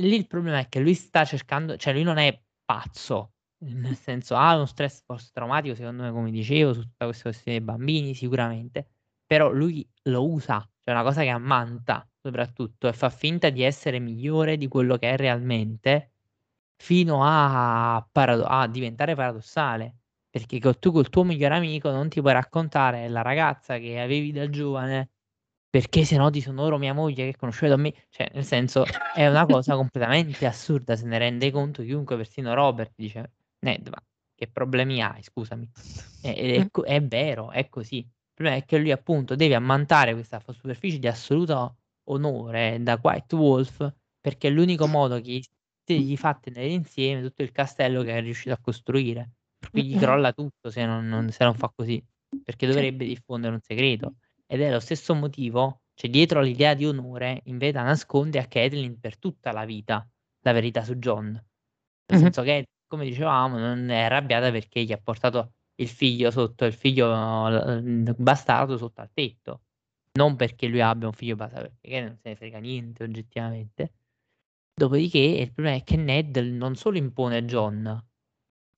Lì il problema è che lui sta cercando cioè lui non è pazzo, nel senso ha uno stress post-traumatico secondo me come dicevo, su tutta questa questione dei bambini sicuramente, però lui lo usa, cioè è una cosa che ammanta soprattutto e fa finta di essere migliore di quello che è realmente, fino a parado a diventare paradossale, perché tu col tuo migliore amico non ti puoi raccontare la ragazza che avevi da giovane perché se no disonoro mia moglie che è conosciuta da me, cioè nel senso è una cosa completamente assurda, se ne rende conto chiunque, persino Robert dice: "Ned, ma che problemi hai scusami?" È co è vero, è così. Il problema è che lui appunto deve ammantare questa superficie di assoluto onore da White Wolf, perché è l'unico modo che gli fa tenere insieme tutto il castello che è riuscito a costruire. Cui gli crolla tutto se non non se non fa così, perché dovrebbe diffondere un segreto. Ed è lo stesso motivo cioè dietro all'idea di onore in verità nasconde a Catelyn per tutta la vita la verità su Jon. Nel Mh-mh. senso che, come dicevamo, non è arrabbiata perché gli ha portato il figlio sotto il figlio bastardo sotto al tetto, non perché lui abbia un figlio bastardo, perché non se ne frega niente oggettivamente. Dopodiché il problema è che Ned non solo impone a Jon,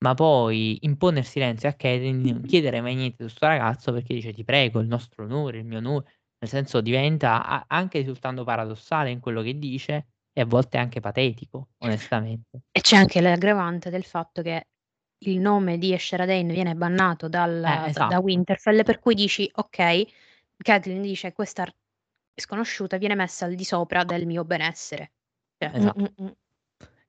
ma poi impone il silenzio a Catelyn di non chiedere mai niente su 'sto ragazzo perché dice: "Ti prego, il nostro onore, il mio onore" nel senso diventa anche risultando paradossale in quello che dice e a volte anche patetico, onestamente. E c'è anche l'aggravante del fatto che il nome di Esher Dane viene bannato dal Eh, da da esatto. Winterfell, per cui dici: "Okay", Catelyn dice: "Questa sconosciuta viene messa al di sopra del mio benessere". Cioè Mh, Esatto. mh.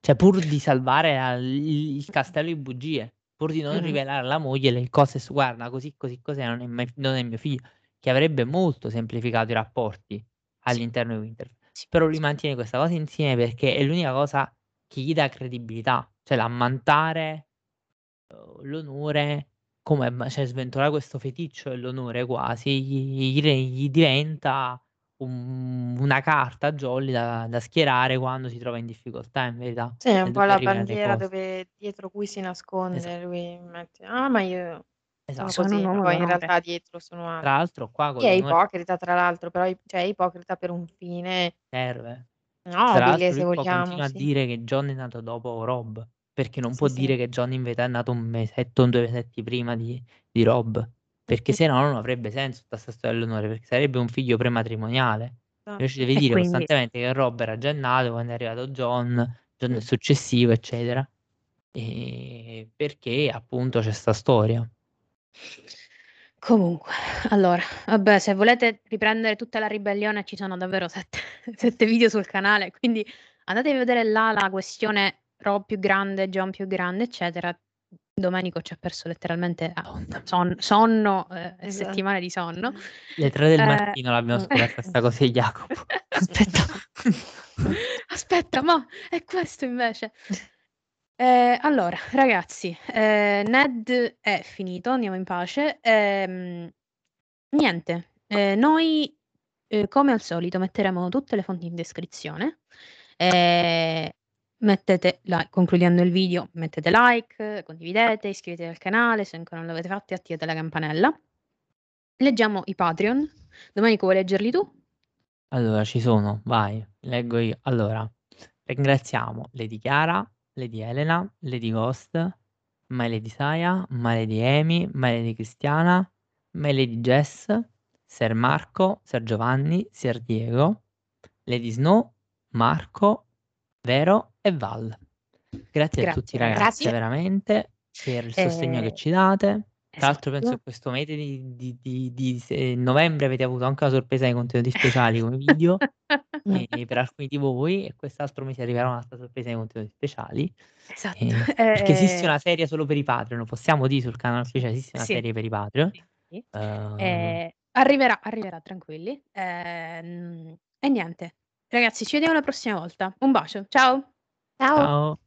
Cioè pur di salvare al il castello di bugie, pur di non Mh-mh. rivelare alla moglie le cose s "Guarda così, così, così non è mai non è mio figlio", che avrebbe molto semplificato i rapporti Sì. all'interno di Winterfell. Sì, Però lui sì. mantiene questa cosa insieme perché è l'unica cosa che gli dà credibilità, cioè l'ammantare, uhm, l'onore come cioè sventolare questo feticcio dell'onore quasi gli gli gli diventa un una carta jolly da da schierare quando si trova in difficoltà in verità, Sì, è un po' la bandiera dove dietro cui si nasconde, lui mette: "Ah, ma io sono esatto. Sono un così", uomo poi in realtà dietro sono Tra altro. l'altro qua con Sì, è ipocrita tra l'altro, però i cioè è ipocrita per un fine serve. Tra nobile l'altro se vogliamo, continua a sì. dire che Jon è nato dopo Robb, perché non Sì, può dire sì. che Jon in verità è nato 1 mesetto o 2 mesetti prima di di Robb, perché se no non avrebbe senso tutta 'sta storia dell'onore, perché sarebbe un figlio prematrimoniale. Invece Esatto. deve E dire quindi costantemente che Robb era già nato quando è arrivato Jon, Jon è successivo, eccetera. Ehm, perché appunto c'è 'sta storia. Comunque, allora, vabbè, se volete riprendere tutta la ribellione ci sono davvero 7 7 video sul canale, quindi Andatevi a vedere là la questione Rob più grande, John più grande, eccetera. Domenico ci ha perso letteralmente son- sonno, eh, Esatto. settimane di sonno. Le tre del Eh, mattino l'abbiamo scoperta sta cosa di Jacopo. Aspetta, aspetta, ma è questo invece. Eh, allora, ragazzi, eh, Ned è finito, andiamo in pace. Ehm, niente, eh, noi eh, come al solito metteremo tutte le fonti in descrizione. Eh, mettete like, concludendo il video, mettete like, condividete, iscrivetevi al canale se ancora non l'avete fatto attivate la campanella. Leggiamo i Patreon. Domenico, vuoi leggerli tu? Allora, ci sono, vai, leggo io. Allora, ringraziamo Lady Chiara, Lady Elena, Lady Ghost, My Lady Saya, My Lady Amy, My Lady Cristiana, My Lady Jess, Ser Marco, Ser Giovanni, Ser Diego, Lady Snow, Marco, Vero e Val. Grazie, a tutti Grazie, ragazzi, Grazie. veramente, per il sostegno che Eh, ci date. Tra l'altro penso esatto. che questo mese di, di- di- di novembre avete avuto anche una sorpresa di contenuti speciali come video e per alcuni di voi e quest'altro mese arriverà un'altra sorpresa di contenuti speciali Esatto. eh, perché esiste Eh, una serie solo per i Patreon, possiamo dire sul canale sì, ufficiale esiste una sì, serie per i Patreon. sì, sì. Eh, Eh, arriverà, arriverà, tranquilli. Ehm, e niente, ragazzi, ci vediamo la prossima volta. Un bacio, ciao! Ciao. ciao.